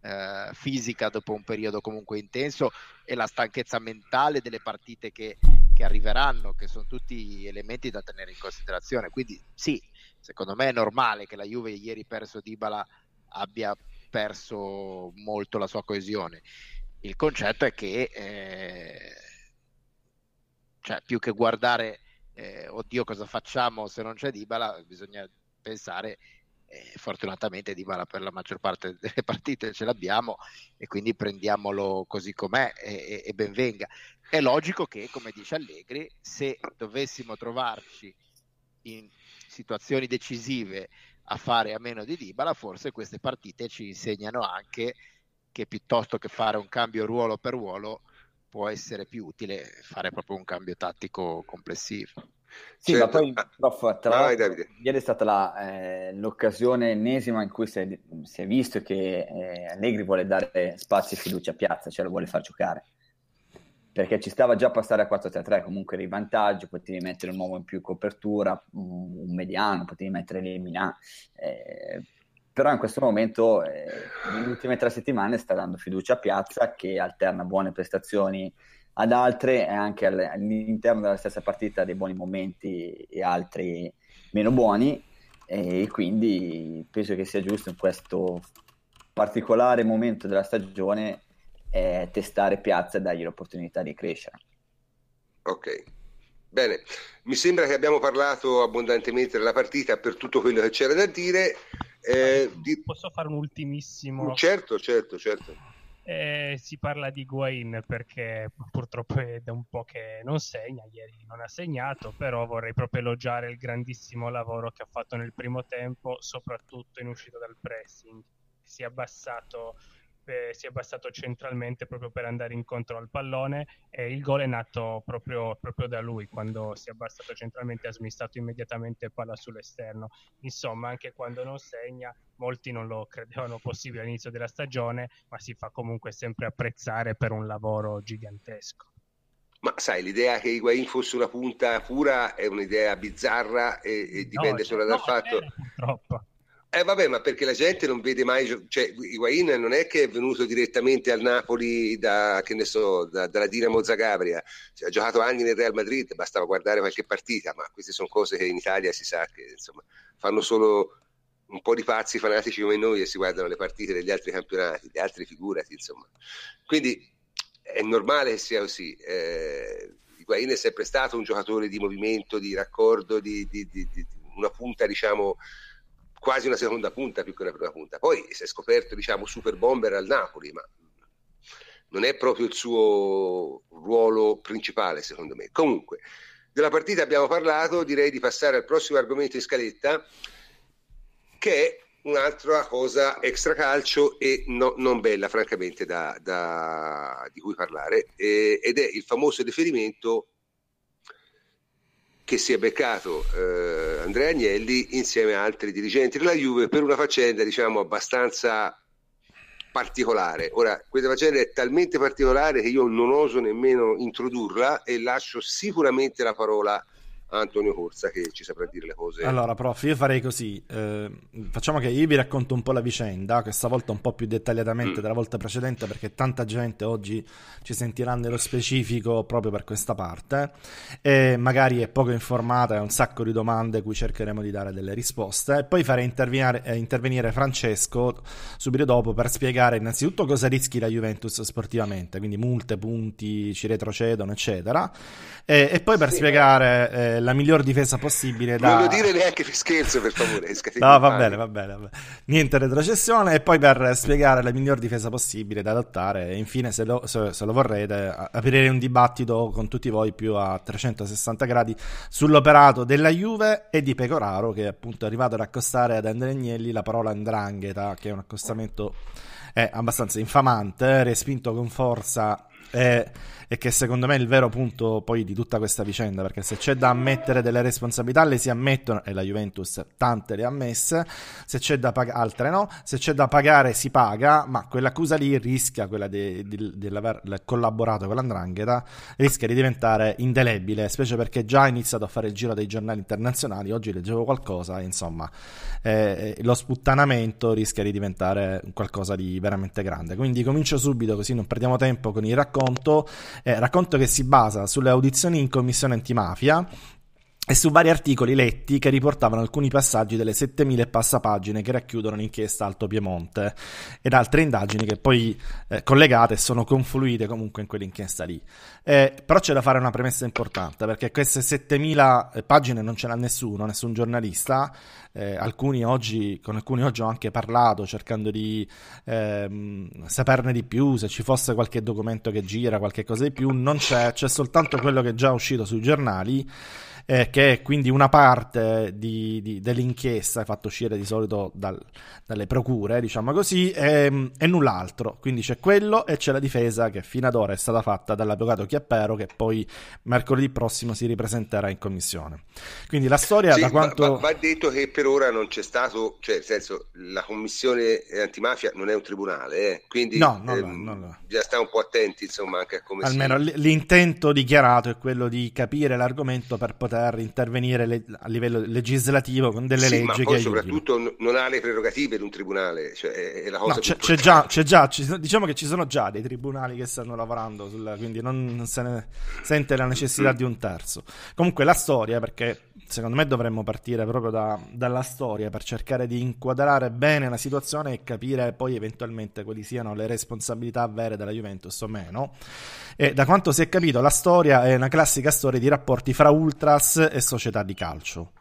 eh, fisica dopo un periodo comunque intenso e la stanchezza mentale delle partite che, che, arriveranno, che sono tutti elementi da tenere in considerazione. Quindi sì, secondo me è normale che la Juve ieri perso Dybala abbia perso molto la sua coesione. Il concetto è che eh, cioè, più che guardare eh, oddio cosa facciamo se non c'è Dybala, bisogna pensare eh, fortunatamente Dybala per la maggior parte delle partite ce l'abbiamo e quindi prendiamolo così com'è e, e ben venga. È logico che, come dice Allegri, se dovessimo trovarci in situazioni decisive a fare a meno di Dybala, forse queste partite ci insegnano anche che piuttosto che fare un cambio ruolo per ruolo, può essere più utile fare proprio un cambio tattico complessivo. Sì, certo. ma poi, prof, tra Vai, ieri è stata la, eh, l'occasione ennesima in cui si è, si è visto che eh, Allegri vuole dare spazio e fiducia a Piazza, cioè lo vuole far giocare. Perché ci stava già a passare a 4-3-3, comunque eri in vantaggio, potevi mettere un uomo in più copertura, un mediano, potevi mettere l'Emina. Eh, però in questo momento, eh, nelle ultime tre settimane, sta dando fiducia a Piazza che alterna buone prestazioni ad altre e anche all'interno della stessa partita dei buoni momenti e altri meno buoni e quindi penso che sia giusto in questo particolare momento della stagione eh, testare Piazza e dargli l'opportunità di crescere. Ok, Bene, mi sembra che abbiamo parlato abbondantemente della partita per tutto quello che c'era da dire. Eh, di... Posso fare un ultimissimo? Certo, certo, certo. Eh, si parla di Guain perché purtroppo è da un po' che non segna, ieri non ha segnato, però vorrei proprio elogiare il grandissimo lavoro che ha fatto nel primo tempo, soprattutto in uscita dal pressing. Si è abbassato eh, si è abbassato centralmente proprio per andare incontro al pallone e il gol è nato proprio, proprio da lui quando si è abbassato centralmente ha smistato immediatamente palla sull'esterno insomma anche quando non segna molti non lo credevano possibile all'inizio della stagione ma si fa comunque sempre apprezzare per un lavoro gigantesco ma sai, l'idea che Higuain fosse una punta pura è un'idea bizzarra e, e dipende no, solo dal no, fatto... Purtroppo. Eh vabbè, ma perché la gente non vede mai, cioè Higuain non è che è venuto direttamente al Napoli da, che ne so, da, dalla Dinamo Zagabria, cioè, ha giocato anni nel Real Madrid, bastava guardare qualche partita, ma queste sono cose che in Italia si sa che insomma, fanno solo un po' di pazzi fanatici come noi e si guardano le partite degli altri campionati, gli altri figurati, insomma. Quindi è normale che sia così. Eh, Higuain è sempre stato un giocatore di movimento, di raccordo, di, di, di, di una punta, diciamo, quasi una seconda punta più che una prima punta. Poi si è scoperto, diciamo, super bomber al Napoli, ma non è proprio il suo ruolo principale, secondo me. Comunque, della partita abbiamo parlato, direi di passare al prossimo argomento in scaletta, che è un'altra cosa extracalcio e no, non bella, francamente, da, da, di cui parlare, eh, ed è il famoso riferimento che si è beccato eh, Andrea Agnelli insieme a altri dirigenti della Juve per una faccenda diciamo abbastanza particolare. Ora, questa faccenda è talmente particolare che io non oso nemmeno introdurla e lascio sicuramente la parola Antonio Corsa che ci saprà dire le cose. Allora, prof, io farei così. Eh, facciamo che io vi racconto un po' la vicenda, questa volta un po' più dettagliatamente mm. della volta precedente, perché tanta gente oggi ci sentirà nello specifico proprio per questa parte. E magari è poco informata, ha un sacco di domande cui cercheremo di dare delle risposte. E poi farei intervenire, eh, intervenire Francesco subito dopo per spiegare innanzitutto cosa rischi la Juventus sportivamente, quindi multe, punti, ci retrocedono, eccetera. E, e poi per sì, spiegare. Eh, la miglior difesa possibile da... Non lo dire neanche per scherzo, per favore. no, va bene, va bene, va bene. Niente retrocessione e poi per spiegare la miglior difesa possibile da adottare e infine, se lo, se, se lo vorrete, aprire un dibattito con tutti voi più a 360 gradi sull'operato della Juve e di Pecoraro, che è appunto arrivato ad accostare ad Andrea Agnelli la parola andrangheta, che è un accostamento eh, abbastanza infamante, respinto con forza... Eh, e che secondo me è il vero punto poi di tutta questa vicenda, perché se c'è da ammettere delle responsabilità le si ammettono e la Juventus tante le ha ammesse, se c'è da pagare altre no, se c'è da pagare si paga, ma quell'accusa lì rischia, quella di, di, di aver collaborato con l'andrangheta, rischia di diventare indelebile, specie perché già ha iniziato a fare il giro dei giornali internazionali, oggi leggevo qualcosa, insomma, eh, lo sputtanamento rischia di diventare qualcosa di veramente grande. Quindi comincio subito così non perdiamo tempo con il racconto eh, racconto che si basa sulle audizioni in commissione antimafia e su vari articoli letti che riportavano alcuni passaggi delle 7000 passapagine che racchiudono l'inchiesta Alto Piemonte ed altre indagini che poi eh, collegate sono confluite comunque in quell'inchiesta lì. Eh, però c'è da fare una premessa importante perché queste 7000 eh, pagine non ce l'ha nessuno, nessun giornalista, eh, alcuni oggi, con alcuni oggi ho anche parlato cercando di ehm, saperne di più, se ci fosse qualche documento che gira, qualche cosa di più, non c'è, c'è soltanto quello che è già uscito sui giornali eh, che è quindi una parte di, di, dell'inchiesta fatta uscire di solito dal, dalle procure, diciamo così, e, e, null'altro. Quindi c'è quello e c'è la difesa che fino ad ora è stata fatta dall'avvocato Chiappero che poi mercoledì prossimo si ripresenterà in commissione. Quindi la storia sì, da quanto... Va, va, detto che per ora non c'è stato, cioè nel senso la commissione antimafia non è un tribunale, eh? quindi no, no, ehm, no, no, bisogna stare un po' attenti insomma anche a come Almeno si... l'intento dichiarato è quello di capire l'argomento per poter poter intervenire le, a livello legislativo con delle sì, leggi ma poi soprattutto non ha le prerogative di un tribunale cioè è la cosa no, c'è, c'è, già, c'è già ci, diciamo che ci sono già dei tribunali che stanno lavorando sulla, quindi non se ne sente la necessità mm. di un terzo. Comunque la storia perché secondo me dovremmo partire proprio da, dalla storia per cercare di inquadrare bene la situazione e capire poi eventualmente quali siano le responsabilità vere della Juventus o meno. E da quanto si è capito, la storia è una classica storia di rapporti fra ultras e società di calcio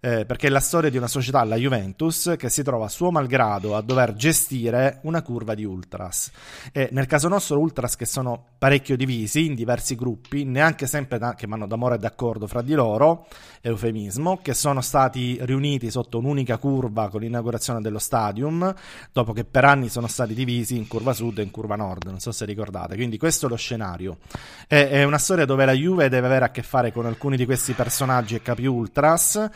eh, perché è la storia di una società, la Juventus, che si trova a suo malgrado a dover gestire una curva di ultras. E nel caso nostro, ultras che sono parecchio divisi in diversi gruppi, neanche sempre da, che vanno d'amore e d'accordo fra di loro, eufemismo, che sono stati riuniti sotto un'unica curva con l'inaugurazione dello stadium, dopo che per anni sono stati divisi in curva sud e in curva nord, non so se ricordate. Quindi questo è lo scenario. È, è una storia dove la Juve deve avere a che fare con alcuni di questi personaggi e capi ultras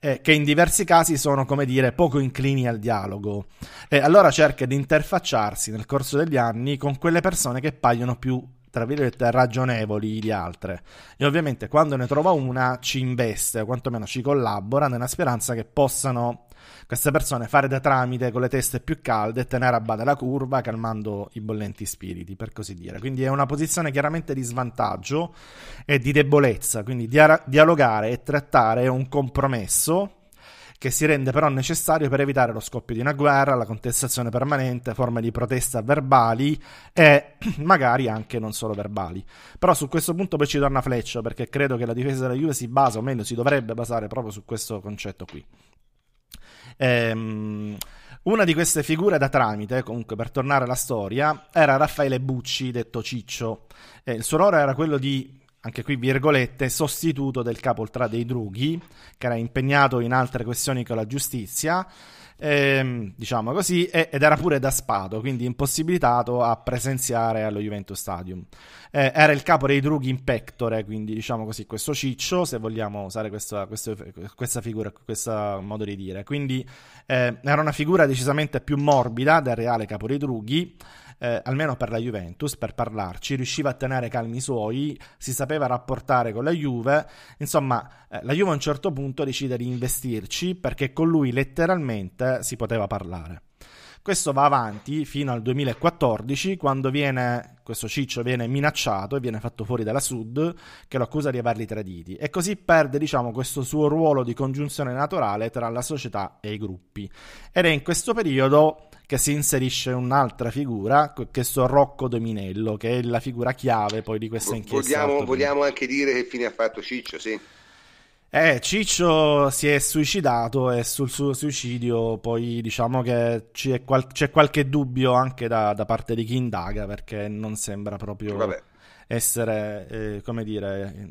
eh, che in diversi casi sono, come dire, poco inclini al dialogo. E allora cerca di interfacciarsi nel corso degli anni con quelle persone che paiono più tra virgolette ragionevoli di altre e ovviamente quando ne trova una ci investe o quantomeno ci collabora nella speranza che possano queste persone fare da tramite con le teste più calde e tenere a bada la curva, calmando i bollenti spiriti, per così dire. Quindi è una posizione chiaramente di svantaggio e di debolezza, quindi dia- dialogare e trattare un compromesso che si rende però necessario per evitare lo scoppio di una guerra, la contestazione permanente, forme di protesta verbali e magari anche non solo verbali. Però su questo punto poi ci torna Fleccio perché credo che la difesa della Juve si basa, o meglio si dovrebbe basare proprio su questo concetto qui. Ehm, una di queste figure da tramite, comunque per tornare alla storia, era Raffaele Bucci, detto Ciccio. Eh, il suo ruolo era quello di, anche qui virgolette, sostituto del capo ultra dei Drughi, che era impegnato in altre questioni con la giustizia ehm, diciamo così, ed era pure da spato, quindi impossibilitato a presenziare allo Juventus Stadium. Eh, era il capo dei drughi in pectore, quindi diciamo così, questo ciccio, se vogliamo usare questa, questa, questa figura, questo modo di dire. Quindi eh, era una figura decisamente più morbida del reale capo dei drughi, eh, almeno per la Juventus, per parlarci, riusciva a tenere calmi i suoi, si sapeva rapportare con la Juve, insomma eh, la Juve a un certo punto decide di investirci perché con lui letteralmente si poteva parlare. Questo va avanti fino al 2014, quando viene, questo ciccio viene minacciato e viene fatto fuori dalla Sud, che lo accusa di averli traditi, e così perde, diciamo, questo suo ruolo di congiunzione naturale tra la società e i gruppi. Ed è in questo periodo che si inserisce un'altra figura, questo Rocco Dominello, che è la figura chiave poi di questa inchiesta. Vogliamo, vogliamo anche dire che fine ha fatto Ciccio, sì. Eh, Ciccio si è suicidato e sul suo suicidio poi diciamo che c'è, qual- c'è qualche dubbio anche da, da, parte di chi indaga perché non sembra proprio Vabbè. essere, eh, come dire,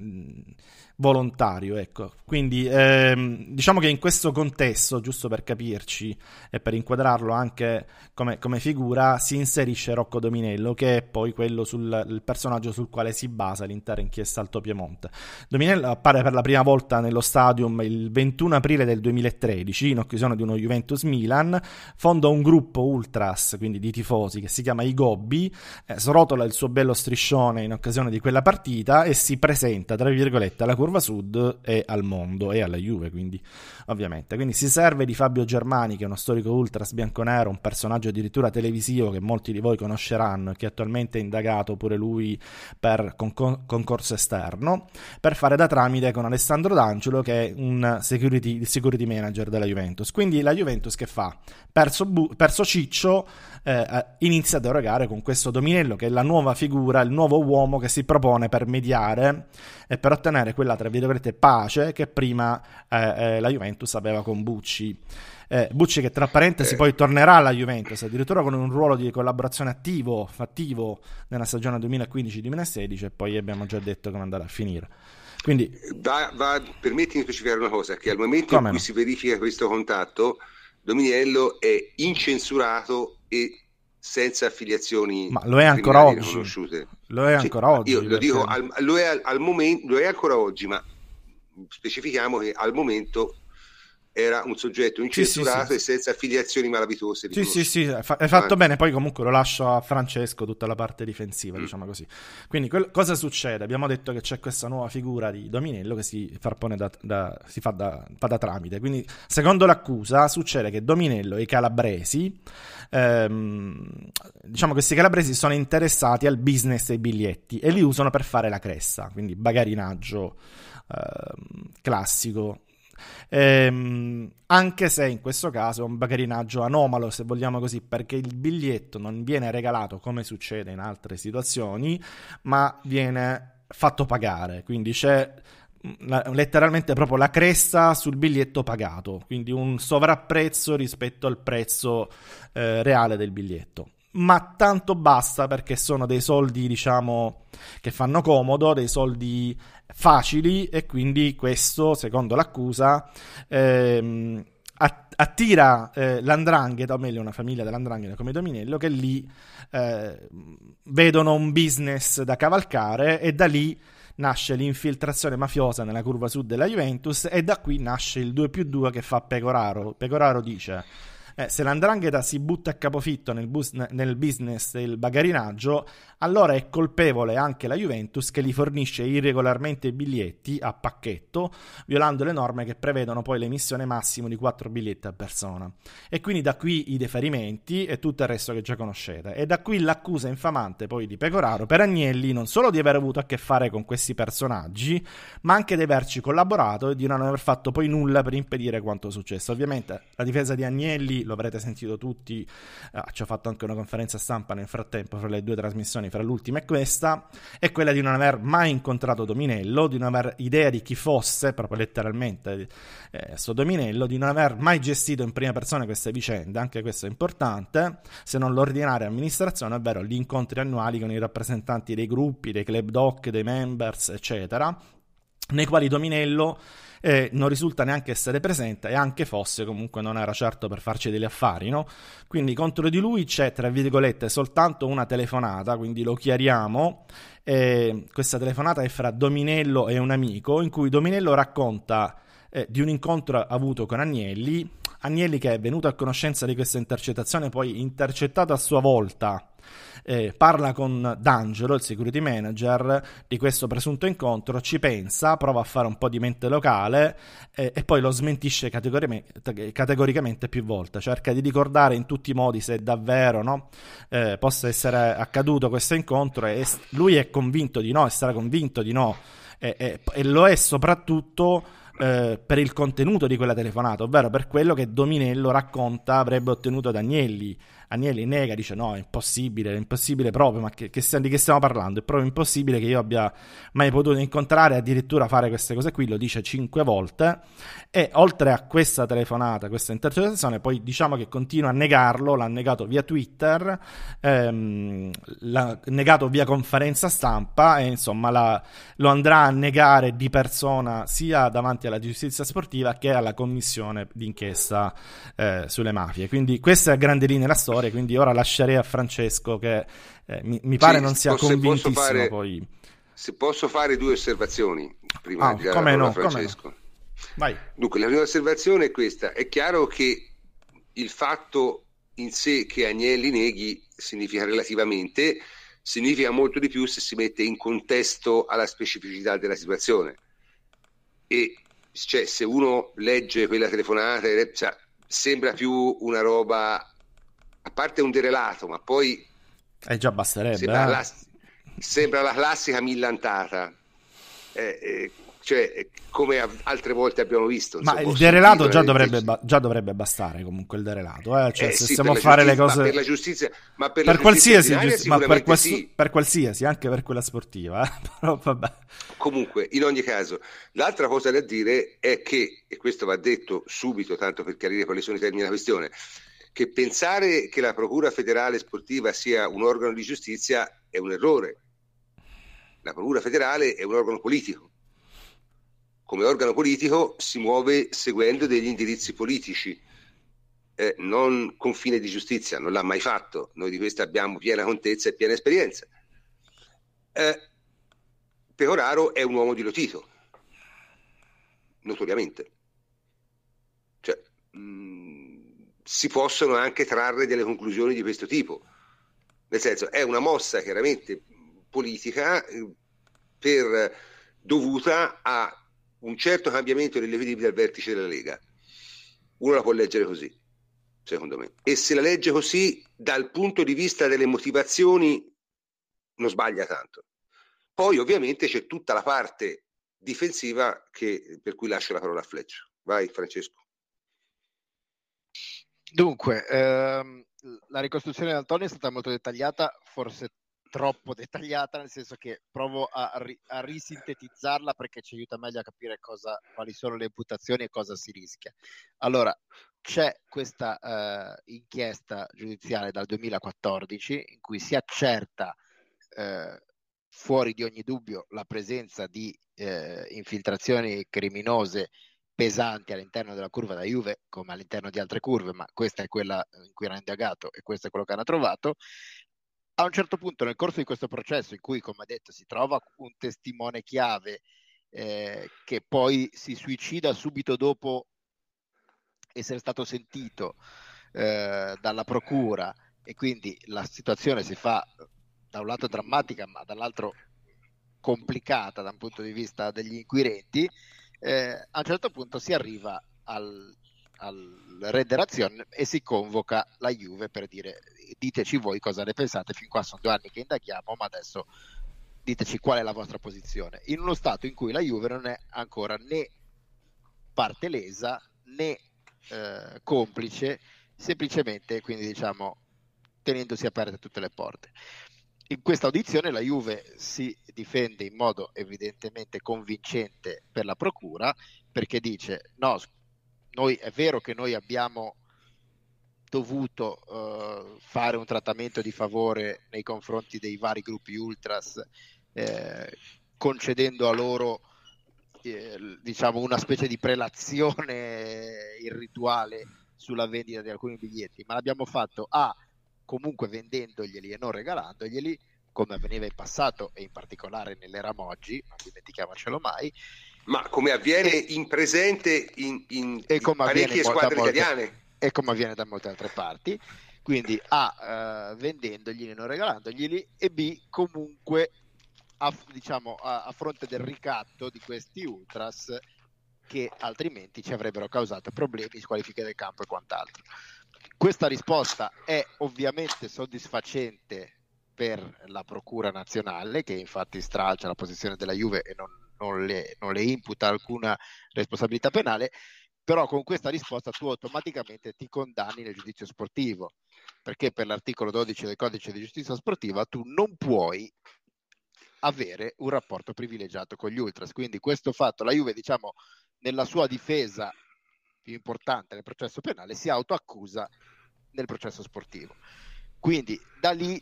volontario, ecco. Quindi ehm, diciamo che in questo contesto, giusto per capirci e per inquadrarlo anche come, come figura, si inserisce Rocco Dominello, che è poi quello sul personaggio sul quale si basa l'intera inchiesta Alto Piemonte. Dominello appare per la prima volta nello stadium il 21 aprile del 2013, in occasione di uno Juventus Milan, fonda un gruppo ultras, quindi di tifosi, che si chiama I Gobbi, eh, srotola il suo bello striscione in occasione di quella partita e si presenta, tra virgolette, alla curva curva sud e al mondo e alla Juve, quindi ovviamente. Quindi si serve di Fabio Germani, che è uno storico ultras bianconero, un personaggio addirittura televisivo che molti di voi conosceranno e che attualmente è indagato pure lui per con- concorso esterno, per fare da tramite con Alessandro D'Angelo, che è un security, security manager della Juventus. Quindi la Juventus che fa? Perso, bu- perso Ciccio, eh, inizia ad erogare con questo Dominello, che è la nuova figura, il nuovo uomo che si propone per mediare e per ottenere quella, tra virgolette, pace che prima eh, eh, la Juventus aveva con Bucci. Eh, Bucci che tra parentesi eh. poi tornerà alla Juventus addirittura con un ruolo di collaborazione attivo, fattivo nella stagione 2015-2016 e poi abbiamo già detto come andrà a finire. Quindi, va, va, permettimi di specificare una cosa, che al momento in cui no? si verifica questo contatto, Dominiello è incensurato e senza affiliazioni ma lo è ancora oggi. lo è ancora sì, oggi io lo dico al, lo, è al, al momento lo è ancora oggi ma specifichiamo che al momento era un soggetto incensurato sì, sì, e senza affiliazioni malavitose. Sì, sì, sì, è fatto bene. Poi comunque lo lascio a Francesco tutta la parte difensiva, mm. diciamo così. Quindi quel, cosa succede? Abbiamo detto che c'è questa nuova figura di Dominello che si, da, da, si fa, da, fa, da, tramite. Quindi, secondo l'accusa, succede che Dominello e i calabresi, ehm, diciamo che questi calabresi sono interessati al business dei biglietti e li usano per fare la cresta, quindi bagarinaggio eh, classico. Ehm, anche se in questo caso è un bagarinaggio anomalo, se vogliamo così, perché il biglietto non viene regalato come succede in altre situazioni, ma viene fatto pagare. Quindi c'è letteralmente proprio la cresta sul biglietto pagato, quindi un sovrapprezzo rispetto al prezzo eh, reale del biglietto. Ma tanto basta perché sono dei soldi, diciamo, che fanno comodo, dei soldi facili e quindi questo, secondo l'accusa, ehm, attira eh, l'andrangheta, o meglio una famiglia dell'andrangheta come Dominello, che lì eh, vedono un business da cavalcare e da lì nasce l'infiltrazione mafiosa nella curva sud della Juventus e da qui nasce il 2 più 2 che fa Pecoraro. Pecoraro dice eh, se l'andrangheta si butta a capofitto nel, bus- nel business del bagarinaggio, allora è colpevole anche la Juventus che gli fornisce irregolarmente biglietti a pacchetto, violando le norme che prevedono poi l'emissione massimo di 4 biglietti a persona. E quindi da qui i deferimenti e tutto il resto che già conoscete. E da qui l'accusa infamante poi di Pecoraro per Agnelli non solo di aver avuto a che fare con questi personaggi, ma anche di averci collaborato e di non aver fatto poi nulla per impedire quanto successo. Ovviamente la difesa di Agnelli lo avrete sentito tutti, eh, ci ho fatto anche una conferenza stampa nel frattempo fra le due trasmissioni, fra l'ultima e questa, è quella di non aver mai incontrato Dominello, di non aver idea di chi fosse, proprio letteralmente, eh, sto Dominello, di non aver mai gestito in prima persona queste vicende, anche questo è importante, se non l'ordinaria amministrazione, ovvero gli incontri annuali con i rappresentanti dei gruppi, dei club doc, dei members, eccetera, nei quali Dominello eh, non risulta neanche essere presente e anche fosse comunque non era certo per farci degli affari, no? Quindi contro di lui c'è, tra virgolette, soltanto una telefonata, quindi lo chiariamo. Eh, questa telefonata è fra Dominello e un amico, in cui Dominello racconta eh, di un incontro avuto con Agnelli, Agnelli che è venuto a conoscenza di questa intercettazione, poi intercettato a sua volta eh, parla con D'Angelo, il security manager, di questo presunto incontro, ci pensa, prova a fare un po' di mente locale eh, e poi lo smentisce categoricamente, categoricamente, più volte, cerca di ricordare in tutti i modi se davvero no, eh, possa essere accaduto questo incontro e lui è convinto di no e sarà convinto di no e, e lo è soprattutto eh, per il contenuto di quella telefonata, ovvero per quello che Dominello racconta avrebbe ottenuto da Agnelli. Agnelli nega, dice no, è impossibile, è impossibile proprio, ma che, che stiamo, di che stiamo parlando? È proprio impossibile che io abbia mai potuto incontrare addirittura fare queste cose qui, lo dice cinque volte e oltre a questa telefonata, questa intercettazione, poi diciamo che continua a negarlo, l'ha negato via Twitter, ehm, l'ha negato via conferenza stampa e insomma la, lo andrà a negare di persona sia davanti alla giustizia sportiva che alla commissione d'inchiesta eh, sulle mafie. Quindi questa è a grande linea la storia storia, quindi ora lascerei a Francesco che eh, mi, mi, pare sì, non sia posso, convintissimo posso fare, poi. Se posso fare due osservazioni prima ah, di dare no, Francesco. Vai. Dunque, la prima osservazione è questa. È chiaro che il fatto in sé che Agnelli neghi significa relativamente, significa molto di più se si mette in contesto alla specificità della situazione. E cioè, se uno legge quella telefonata, cioè, sembra più una roba a parte un derelato, ma poi... Eh già basterebbe. Sembra, eh? la, sembra la classica millantata. Eh, eh, cioè, come altre volte abbiamo visto. Ma il derelato già dovrebbe, ba- già dovrebbe, bastare comunque il derelato. Eh? Cioè, eh, se sì, stiamo a fare le cose... Ma per la giustizia... Ma per, per qualsiasi, giusti- ma per, quals- sì. per, qualsiasi, anche per quella sportiva. Eh? Però. Comunque, in ogni caso, l'altra cosa da dire è che, e questo va detto subito, tanto per chiarire quali sono i termini della questione, che pensare che la Procura federale sportiva sia un organo di giustizia è un errore. La Procura federale è un organo politico. Come organo politico si muove seguendo degli indirizzi politici, eh, non con fine di giustizia, non l'ha mai fatto. Noi di questo abbiamo piena contezza e piena esperienza. Eh, Pecoraro è un uomo di Lotito, notoriamente. Cioè, mh, mm, si possono anche trarre delle conclusioni di questo tipo. Nel senso, è una mossa chiaramente politica eh, per, dovuta a un certo cambiamento equilibri al vertice della Lega. Uno la può leggere così, secondo me. E se la legge così, dal punto di vista delle motivazioni, non sbaglia tanto. Poi ovviamente c'è tutta la parte difensiva che, per cui lascio la parola a Fletch. Vai Francesco. Dunque, ehm, la ricostruzione di Antonio è stata molto dettagliata, forse troppo dettagliata, nel senso che provo a, ri- a risintetizzarla perché ci aiuta meglio a capire cosa, quali sono le imputazioni e cosa si rischia. Allora, c'è questa eh, inchiesta giudiziaria dal 2014 in cui si accerta eh, fuori di ogni dubbio la presenza di eh, infiltrazioni criminose pesanti all'interno della curva da Juve come all'interno di altre curve, ma questa è quella in cui era indagato e questo è quello che hanno trovato. A un certo punto nel corso di questo processo in cui, come detto, si trova un testimone chiave eh, che poi si suicida subito dopo essere stato sentito eh, dalla procura e quindi la situazione si fa da un lato drammatica ma dall'altro complicata da un punto di vista degli inquirenti, eh, a un certo punto si arriva al, al Rederazione e si convoca la Juve per dire diteci voi cosa ne pensate, fin qua sono due anni che indaghiamo, ma adesso diteci qual è la vostra posizione. In uno stato in cui la Juve non è ancora né parte lesa né eh, complice, semplicemente quindi diciamo tenendosi aperte tutte le porte. In questa audizione la Juve si difende in modo evidentemente convincente per la procura perché dice no, noi, è vero che noi abbiamo dovuto uh, fare un trattamento di favore nei confronti dei vari gruppi ultras eh, concedendo a loro eh, diciamo una specie di prelazione irrituale sulla vendita di alcuni biglietti ma l'abbiamo fatto a comunque vendendoglieli e non regalandoglieli, come avveniva in passato e in particolare nell'era Moggi, non dimentichiamocelo mai. Ma come avviene e, in presente in, in, in parecchie squadre molte, italiane. E come avviene da molte altre parti. Quindi A, uh, vendendoglieli e non regalandoglieli, e B, comunque a, diciamo, a, a fronte del ricatto di questi ultras che altrimenti ci avrebbero causato problemi, squalifiche del campo e quant'altro. Questa risposta è ovviamente soddisfacente per la Procura nazionale, che infatti stralcia la posizione della Juve e non, non, le, non le imputa alcuna responsabilità penale, però con questa risposta tu automaticamente ti condanni nel giudizio sportivo, perché per l'articolo 12 del codice di giustizia sportiva tu non puoi avere un rapporto privilegiato con gli ultras. Quindi questo fatto, la Juve, diciamo, nella sua difesa più importante nel processo penale, si autoaccusa nel processo sportivo. Quindi da lì,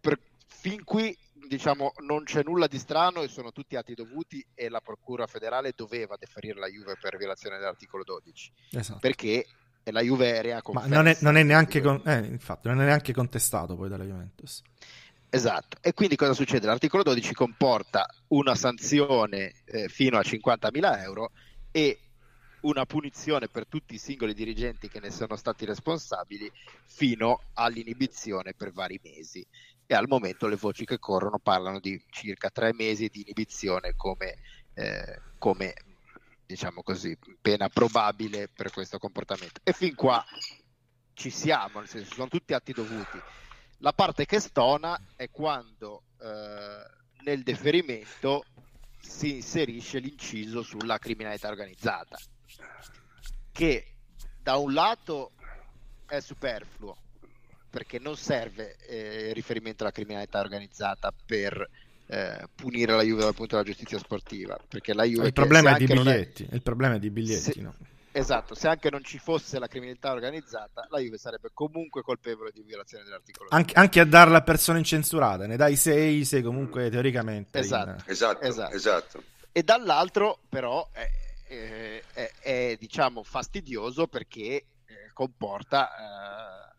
per, fin qui diciamo non c'è nulla di strano e sono tutti atti dovuti e la Procura federale doveva deferire la Juve per violazione dell'articolo 12 esatto. perché la Juve era Ma non è, non è neanche con, eh, infatti, non è neanche contestato poi dalla Juventus. Esatto, e quindi cosa succede? L'articolo 12 comporta una sanzione eh, fino a 50.000 euro e una punizione per tutti i singoli dirigenti che ne sono stati responsabili fino all'inibizione per vari mesi. E al momento le voci che corrono parlano di circa tre mesi di inibizione come, eh, come diciamo così, pena probabile per questo comportamento. E fin qua ci siamo, nel senso sono tutti atti dovuti. La parte che stona è quando eh, nel deferimento si inserisce l'inciso sulla criminalità organizzata che da un lato è superfluo perché non serve eh, riferimento alla criminalità organizzata per eh, punire la Juve dal punto della giustizia sportiva perché la Juve il problema è di biglietti è... il problema è di biglietti se... no? esatto se anche non ci fosse la criminalità organizzata la Juve sarebbe comunque colpevole di violazione dell'articolo anche, anche a darla a persone incensurate ne dai 6 se comunque teoricamente esatto, in... esatto, esatto. esatto. e dall'altro però è, eh, è, è, diciamo fastidioso perché eh, comporta eh,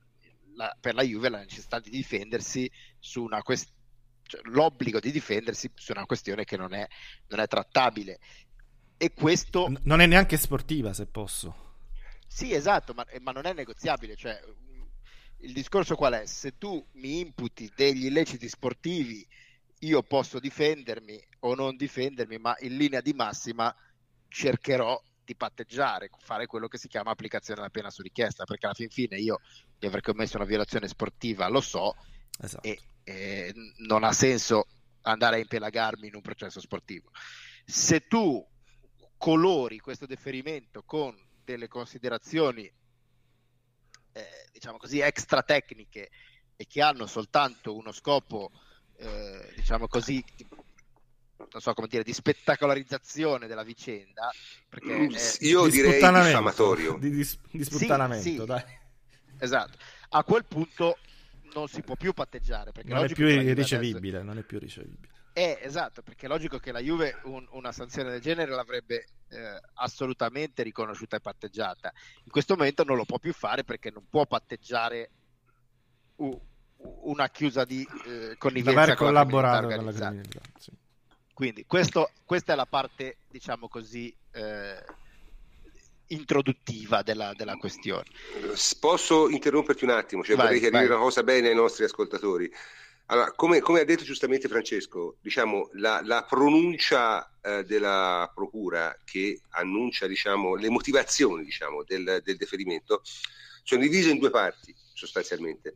la, per la Juve la necessità di difendersi su una questione cioè, l'obbligo di difendersi su una questione che non è, non è trattabile e questo non è neanche sportiva se posso sì esatto ma, ma non è negoziabile cioè il discorso qual è? Se tu mi imputi degli illeciti sportivi, io posso difendermi o non difendermi, ma in linea di massima cercherò di patteggiare, fare quello che si chiama applicazione della pena su richiesta, perché alla fin fine io di aver commesso una violazione sportiva lo so esatto. e, e, non ha senso andare a impelagarmi in un processo sportivo. Se tu colori questo deferimento con delle considerazioni, eh, diciamo così, extra tecniche e che hanno soltanto uno scopo, eh, diciamo così, non so come dire, di spettacolarizzazione della vicenda. Perché Mm, è... Io Di direi diffamatorio. Di, di, di sputtanamento, Sì, sì. dai. Esatto. A quel punto non si può più patteggiare perché Non è più ricevibile, non è più ricevibile. adesso- Eh, esatto, perché è logico che la Juve un- una sanzione del genere l'avrebbe eh, assolutamente riconosciuta e patteggiata. In questo momento non lo può più fare perché non può patteggiare una chiusa di eh, connivenza con la collaborato con la criminalità. sì. Quindi questo- questa è la parte, diciamo così, eh, introduttiva della, della questione. Posso interromperti un attimo? Cioè, Vai, vorrei chiarire vai. una cosa bene ai nostri ascoltatori. Allora, come, come ha detto giustamente Francesco, diciamo, la, la pronuncia eh, della procura che annuncia diciamo, le motivazioni diciamo, del, del deferimento sono divise in due parti sostanzialmente.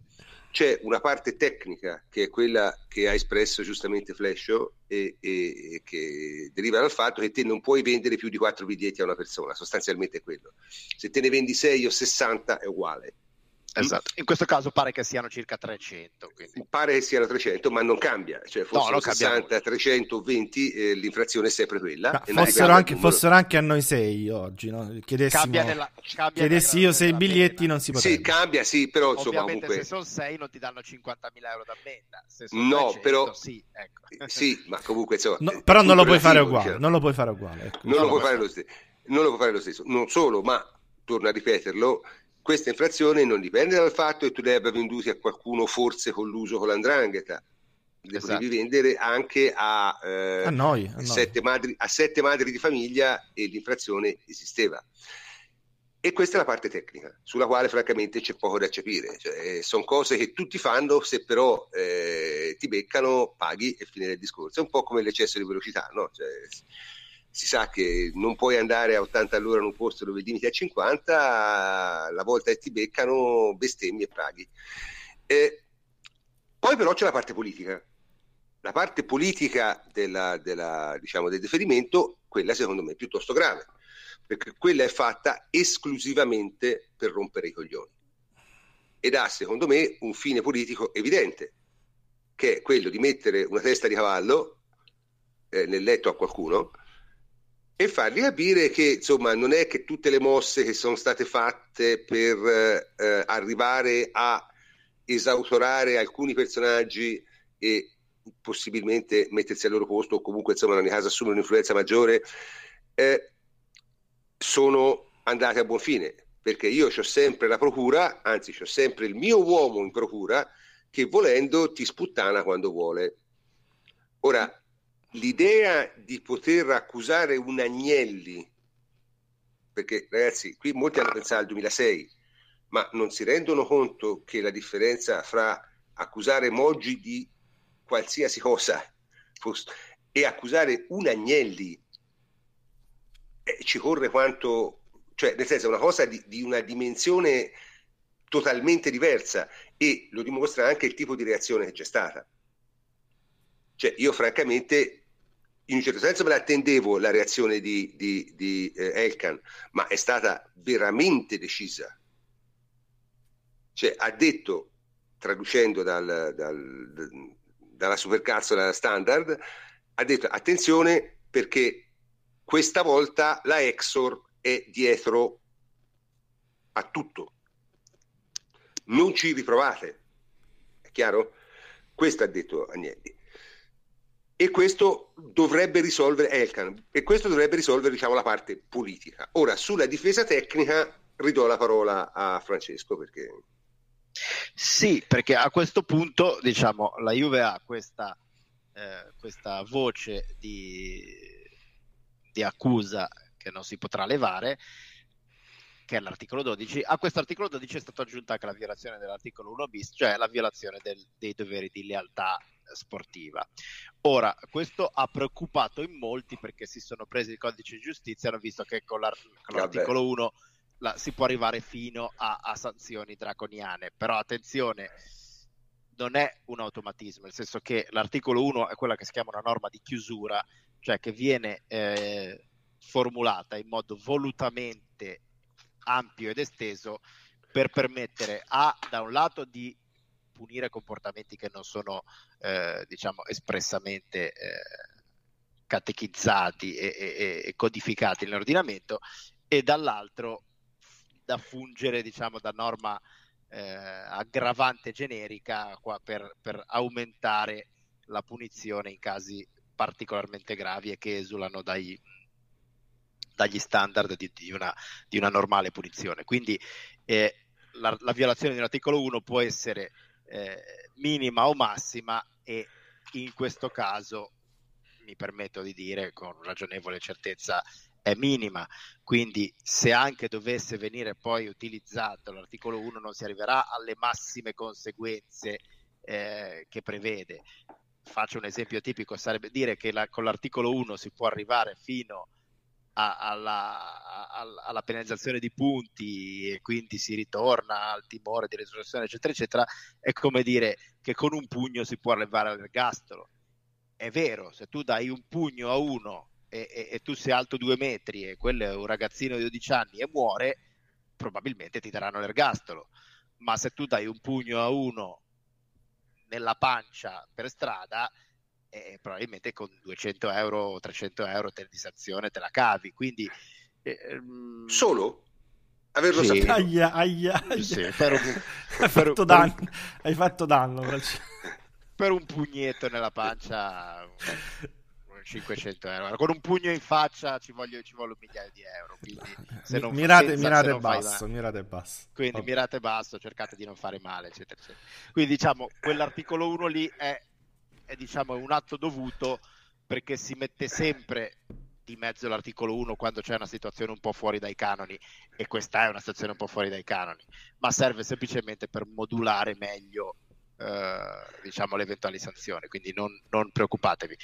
C'è una parte tecnica che è quella che ha espresso giustamente Flescio e, e- e che deriva dal fatto che te non puoi vendere più di quattro biglietti a una persona, sostanzialmente è quello. Se te ne vendi 6 o 60 è uguale. Esatto. In questo caso pare che siano circa 300. Quindi. Pare che siano 300, ma non cambia, cioè No, fossero cambia 60, 320, eh, l'infrazione è sempre quella. Ma e fossero, anche, fossero anche a noi sei oggi, no? Chiedessimo, Cambia nella, chiedessi nella io sei gradazione della biglietti non si potrebbe. Sì, cambia, sì, però insomma Ovviamente comunque... se sono 6 non ti danno 50.000 euro d'ammenda. Se sono No, 300, però- Sì, ecco. Sì, ma comunque insomma... No, è però non lo puoi fare uguale, diciamo. non lo puoi fare uguale. ecco. non, lo puoi fare lo stesso. non lo puoi fare lo stesso. Non solo, ma torno a ripeterlo, questa infrazione non dipende dal fatto che tu li abbia venduti a qualcuno forse colluso con l'andrangheta. Li Esatto. potevi vendere anche a, eh, A noi, a sette madri, a sette madri di famiglia e l'infrazione esisteva. E questa è la parte tecnica, sulla quale francamente c'è poco da capire. Cioè, sono cose che tutti fanno, se però eh, ti beccano, paghi e fine del discorso. È un po' come l'eccesso di velocità, no? Cioè, si sa che non puoi andare a 80 all'ora in un posto dove è a 50, la volta che ti beccano bestemmi e paghi. Eh, poi però c'è la parte politica. La parte politica della- della, diciamo, del deferimento, quella secondo me è piuttosto grave, perché quella è fatta esclusivamente per rompere i coglioni. Ed ha, secondo me, un fine politico evidente, che è quello di mettere una testa di cavallo eh, nel letto a qualcuno e fargli capire che insomma non è che tutte le mosse che sono state fatte per eh, arrivare a esautorare alcuni personaggi e possibilmente mettersi al loro posto o comunque insomma in ogni caso assumere un'influenza maggiore eh, sono andate a buon fine. Perché io ho sempre la procura anzi ho sempre il mio uomo in procura che volendo ti sputtana quando vuole. Ora l'idea di poter accusare un Agnelli perché ragazzi qui molti hanno pensato al 2006 ma non si rendono conto che la differenza fra accusare Moggi di qualsiasi cosa e accusare un Agnelli eh, ci corre quanto, cioè nel senso è una cosa di, di una dimensione totalmente diversa e lo dimostra anche il tipo di reazione che c'è stata. Cioè io francamente in un certo senso me l'attendevo la reazione di, di, di eh, Elkan, ma è stata veramente decisa. Cioè ha detto, traducendo dal, dal, dalla supercazzola standard, ha detto attenzione perché questa volta la Exor è dietro a tutto. Non ci riprovate. È chiaro? Questo ha detto Agnelli. E questo dovrebbe risolvere Elkan, e questo dovrebbe risolvere diciamo, la parte politica. Ora, sulla difesa tecnica ridò la parola a Francesco perché Sì, perché a questo punto, diciamo, la Juve ha questa, eh, questa voce di, di accusa che non si potrà levare, che è l'articolo 12. A questo articolo 12 è stata aggiunta anche la violazione dell'articolo 1 bis, cioè la violazione del- dei doveri di lealtà sportiva. Ora, questo ha preoccupato in molti perché si sono presi il codice di giustizia e hanno visto che con, l'ar- con l'articolo 1 la- si può arrivare fino a, a sanzioni draconiane. Però attenzione, non è un automatismo, nel senso che l'articolo 1 è quella che si chiama una norma di chiusura, cioè che viene eh, formulata in modo volutamente ampio ed esteso per permettere a da un lato di punire comportamenti che non sono eh, diciamo espressamente eh, catechizzati e, e, e, codificati nell'ordinamento e dall'altro da fungere diciamo da norma eh, aggravante generica qua per, per aumentare la punizione in casi particolarmente gravi e che esulano dai, dagli standard di, di, una, di, una, normale punizione. Quindi eh, la, la, violazione di un articolo 1 può essere eh, minima o massima e in questo caso mi permetto di dire con ragionevole certezza è minima, quindi se anche dovesse venire poi utilizzato l'articolo 1 non si arriverà alle massime conseguenze eh, che prevede. Faccio un esempio tipico, sarebbe dire che la, con l'articolo 1 si può arrivare fino a, alla, alla, penalizzazione di punti e quindi si ritorna al timore di risoluzione, eccetera, eccetera, è come dire che con un pugno si può arrivare all'ergastolo. È vero, se tu dai un pugno a uno e, e, e, tu sei alto due metri e quello è un ragazzino di 12 anni e muore, probabilmente ti daranno l'ergastolo. Ma se tu dai un pugno a uno nella pancia per strada, eh, probabilmente con 200 euro o 300 euro te di sanzione te la cavi. Quindi, ehm... Solo? Averlo sì. saputo. Aia, aia, aia. Sì, per un, hai, per, fatto danno, per... hai fatto danno. Per un pugnetto nella pancia 500 euro. Con un pugno in faccia ci voglio, ci voglio un migliaio di euro. Quindi se non, mirate, senza, mirate, se basso, mirate basso. Quindi oh. mirate basso, cercate di non fare male, eccetera, eccetera. Quindi diciamo, quell'articolo 1 lì è, è diciamo, un atto dovuto perché si mette sempre di mezzo l'articolo 1 quando c'è una situazione un po' fuori dai canoni e questa è una situazione un po' fuori dai canoni, ma serve semplicemente per modulare meglio eh, diciamo, le eventuali sanzioni, quindi non, non, preoccupatevi.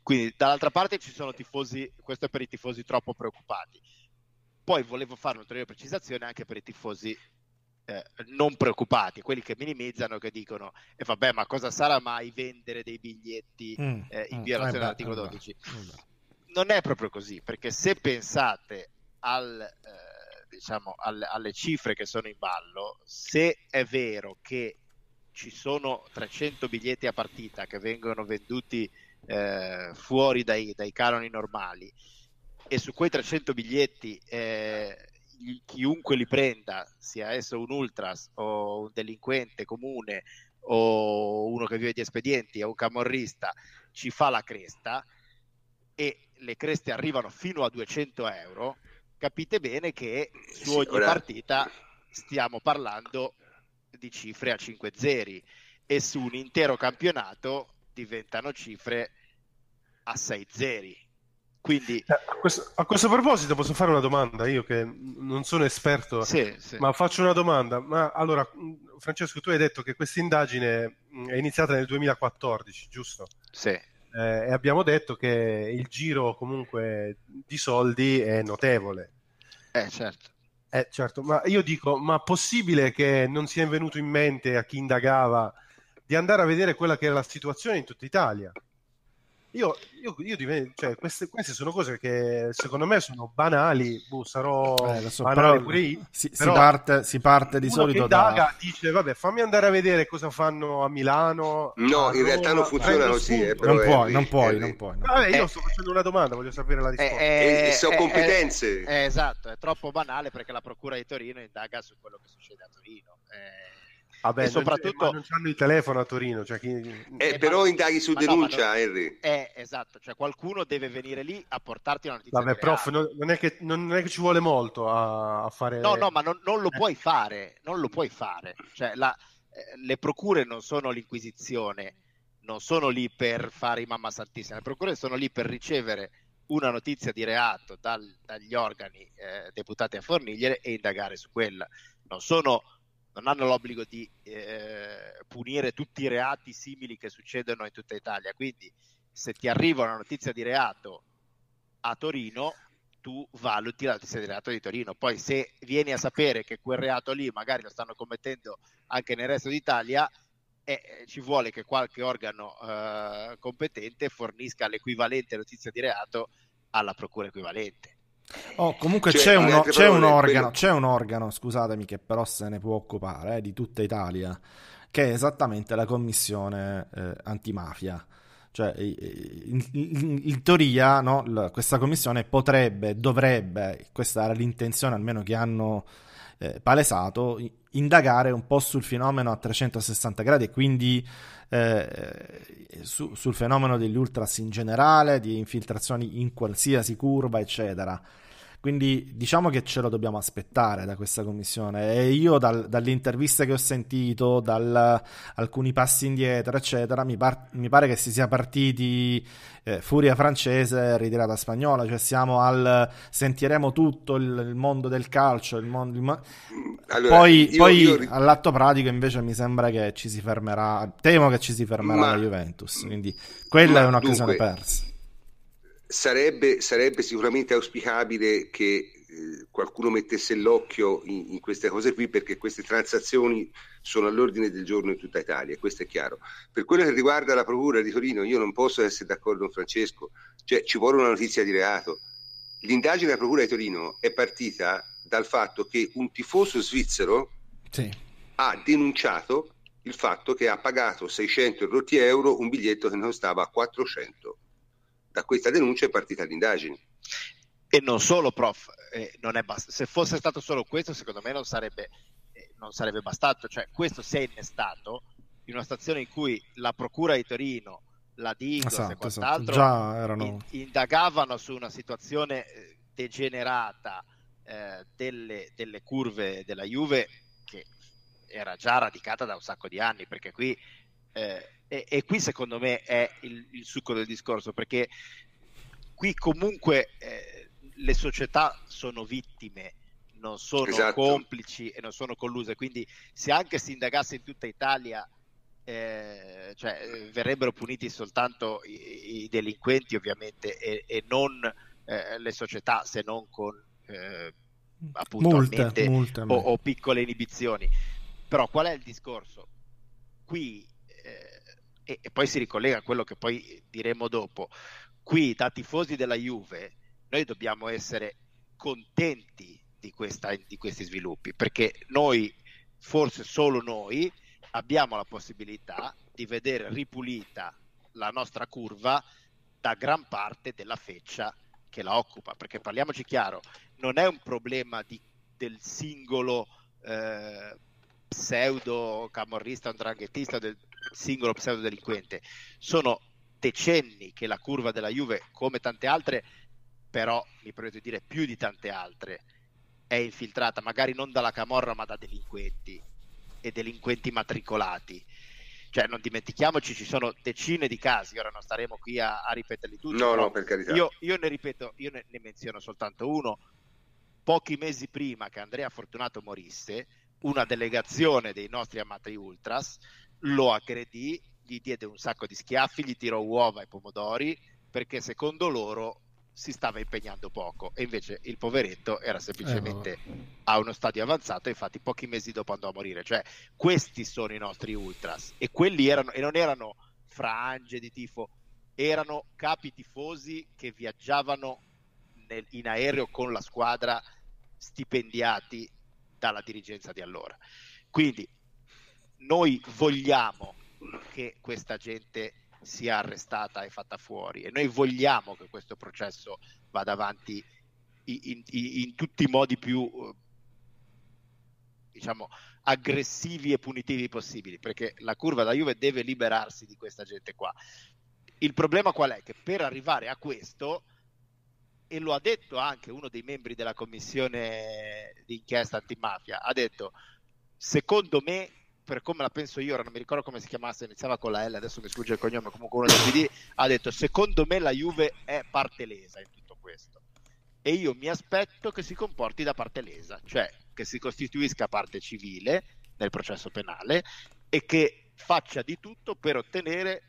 Quindi dall'altra parte ci sono tifosi, questo è per i tifosi troppo preoccupati. Poi volevo fare un'ulteriore precisazione anche per i tifosi eh, non preoccupati, quelli che minimizzano, che dicono, e eh, vabbè, ma cosa sarà mai vendere dei biglietti mm, eh, in mm, violazione eh dell'articolo 12? Non è proprio così, perché se pensate al, eh, diciamo, alle, alle cifre che sono in ballo, se è vero che ci sono 300 biglietti a partita che vengono venduti eh, fuori dai, dai, canoni normali e su quei 300 biglietti eh, chiunque li prenda, sia esso un ultras o un delinquente comune o uno che vive di espedienti o un camorrista, ci fa la cresta e le creste arrivano fino a 200 euro, capite bene che su ogni ora... partita stiamo parlando di cifre a 5 zeri e su un intero campionato diventano cifre a 6 zeri. Quindi... Eh, a, questo, a, questo, proposito posso fare una domanda, io che non sono esperto, sì, sì. ma faccio una domanda. Ma allora, Francesco, tu hai detto che questa indagine è iniziata nel 2014, giusto? Sì. Eh, e abbiamo detto che il giro comunque di soldi è notevole. Eh, certo. Eh, certo, ma io dico, ma possibile che non sia venuto in mente a chi indagava di andare a vedere quella che era la situazione in tutta Italia? Io, io, io cioè, queste, queste, sono cose che secondo me sono banali. Boh, sarò eh, so, banale pure io. Si, si, parte, si parte di solito da. Daga dice: Vabbè, fammi andare a vedere cosa fanno a Milano. No, a in realtà non funziona così. Eh, non, puoi, non, puoi, non puoi, Vabbè, io eh, sto facendo una domanda, voglio sapere la risposta. Eh, eh, sono competenze. esatto, è troppo banale perché la Procura di Torino indaga su quello che succede a Torino. Eh Vabbè, e soprattutto non, non hanno il telefono a Torino. Cioè chi... eh, eh, però ma... indaghi su denuncia, no, Henry. Eh, esatto, cioè qualcuno deve venire lì a portarti una notizia. Vabbè, prof, non, non, è che, non, è che, ci vuole molto a, a fare. No, no, ma non, lo puoi fare, non lo puoi fare. Cioè, la, eh, le procure non sono l'Inquisizione, non sono lì per fare i mamma santissima, le procure sono lì per ricevere una notizia di reato dal, dagli organi eh, deputati a forniglie e indagare su quella. Non sono non hanno l'obbligo di eh, punire tutti i reati simili che succedono in tutta Italia. Quindi, se ti arriva una notizia di reato a Torino, tu valuti la notizia di reato di Torino. Poi, se vieni a sapere che quel reato lì magari lo stanno commettendo anche nel resto d'Italia, e ci vuole che qualche organo eh, competente fornisca l'equivalente notizia di reato alla procura equivalente. Oh, comunque cioè, c'è, uno, c'è, un organo, c'è, un organo, scusatemi, che però se ne può occupare eh, di tutta Italia, che è esattamente la commissione eh, antimafia. Cioè, in, in, in teoria, no, questa commissione potrebbe, dovrebbe, questa era l'intenzione almeno che hanno eh, palesato, indagare un po' sul fenomeno a 360 gradi e quindi eh, su, sul fenomeno degli ultras in generale, di infiltrazioni in qualsiasi curva, eccetera. Quindi diciamo che ce lo dobbiamo aspettare da questa commissione. E io dal, dalle interviste che ho sentito, da alcuni passi indietro, eccetera, mi, par- mi, pare che si sia partiti eh, furia francese, ritirata spagnola, cioè siamo al sentiremo tutto il, il mondo del calcio, il mondo, il allora, poi, io, poi io... all'atto pratico invece mi sembra che ci si fermerà, temo che ci si fermerà Ma... la Juventus, quindi quella Ma è un'occasione dunque... persa Sarebbe, sarebbe sicuramente auspicabile che eh, qualcuno mettesse l'occhio in, in, queste cose qui perché queste transazioni sono all'ordine del giorno in tutta Italia, questo è chiaro. Per quello che riguarda la Procura di Torino, io non posso essere d'accordo con Francesco, cioè ci vuole una notizia di reato. L'indagine della Procura di Torino è partita dal fatto che un tifoso svizzero sì. ha denunciato il fatto che ha pagato 600 euro un biglietto che non stava a 400 da questa denuncia è partita l'indagine. E non solo, prof, eh, non bast- se fosse stato solo questo, secondo me non sarebbe, eh, non sarebbe bastato. Cioè, questo si è innestato in una stazione in cui la Procura di Torino, la Digos esatto, e quant'altro esatto. erano... in- indagavano su una situazione eh, degenerata eh, delle, delle curve della Juve che era già radicata da un sacco di anni, perché qui eh, e, e, qui secondo me è il, il, succo del discorso, perché qui comunque eh, le società sono vittime, non sono esatto. complici e non sono colluse, quindi se anche si indagasse in tutta Italia, eh, cioè, verrebbero puniti soltanto i, i delinquenti ovviamente e, e non eh, le società se non con eh, appunto o, o piccole inibizioni. Però qual è il discorso? Qui e, e poi si ricollega a quello che poi diremo dopo. Qui da tifosi della Juve noi dobbiamo essere contenti di, questa, di questi sviluppi perché noi, forse solo noi, abbiamo la possibilità di vedere ripulita la nostra curva da gran parte della feccia che la occupa, perché parliamoci chiaro, non è un problema di, del singolo eh, pseudo camorrista, dranghettista, del singolo pseudo delinquente. Sono decenni che la curva della Juve, come tante altre, però mi permetto di dire più di tante altre, è infiltrata magari non dalla camorra ma da delinquenti e delinquenti matricolati. Cioè, non dimentichiamoci, ci sono decine di casi, ora non staremo qui a, a ripeterli tutti. No, no, per carità. Io, io ne ripeto, io ne, ne menziono soltanto uno. Pochi mesi prima che Andrea Fortunato morisse, una delegazione dei nostri amati ultras lo aggredì, gli diede un sacco di schiaffi, gli tirò uova e pomodori perché secondo loro si stava impegnando poco. E invece il poveretto era semplicemente eh, a uno stadio avanzato infatti pochi mesi dopo andò a morire. Cioè questi sono i nostri ultras. E quelli erano e non erano frange di tifo erano capi tifosi che viaggiavano nel, in aereo con la squadra stipendiati dalla dirigenza di allora. Quindi noi vogliamo che questa gente sia arrestata e fatta fuori e noi vogliamo che questo processo vada avanti in, in, in tutti i modi più diciamo aggressivi e punitivi possibili perché la curva da Juve deve liberarsi di questa gente qua il problema qual è? che per arrivare a questo e lo ha detto anche uno dei membri della commissione d'inchiesta antimafia, ha detto, secondo me, per come la penso io, ora non mi ricordo come si chiamasse, iniziava con la L, adesso mi sfugge il cognome, comunque uno del PD, ha detto, secondo me la Juve è parte lesa in tutto questo. E io mi aspetto che si comporti da parte lesa, cioè che si costituisca parte civile nel processo penale e che faccia di tutto per ottenere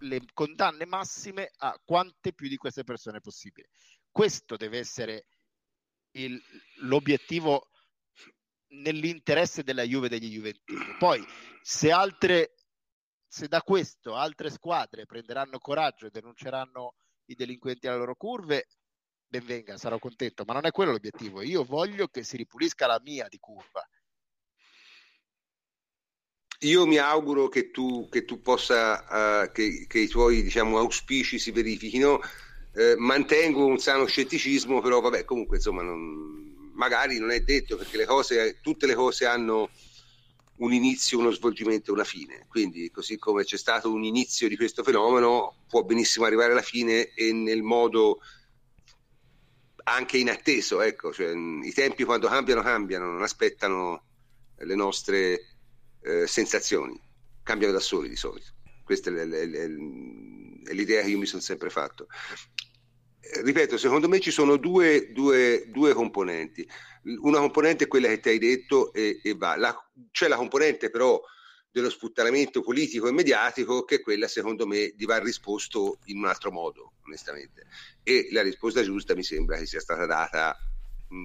le condanne massime a quante più di queste persone possibile. Questo deve essere il, l'obiettivo nell'interesse della Juve e degli Juventini. Poi, se altre, se da questo altre squadre prenderanno coraggio e denunceranno i delinquenti alle loro curve, ben venga, sarò contento, ma non è quello l'obiettivo. Io voglio che si ripulisca la mia di curva. Io mi auguro che tu, che tu possa, uh, che, che, i tuoi diciamo, auspici si verifichino. Uh, mantengo un sano scetticismo, però vabbè, comunque insomma, non, magari non è detto perché le cose, tutte le cose hanno un inizio, uno svolgimento e una fine. Quindi, così come c'è stato un inizio di questo fenomeno, può benissimo arrivare alla fine e nel modo anche inatteso. Ecco, cioè, I tempi quando cambiano, cambiano, non aspettano le nostre eh, sensazioni, cambiano da soli di solito. Questa è, l'idea che io mi sono sempre fatto. Eh, ripeto, secondo me ci sono due, due, due, componenti. Una componente è quella che ti hai detto e, e va. La, c'è la componente però dello sputtanamento politico e mediatico che è quella secondo me di va risposto in un altro modo onestamente e la risposta giusta mi sembra che sia stata data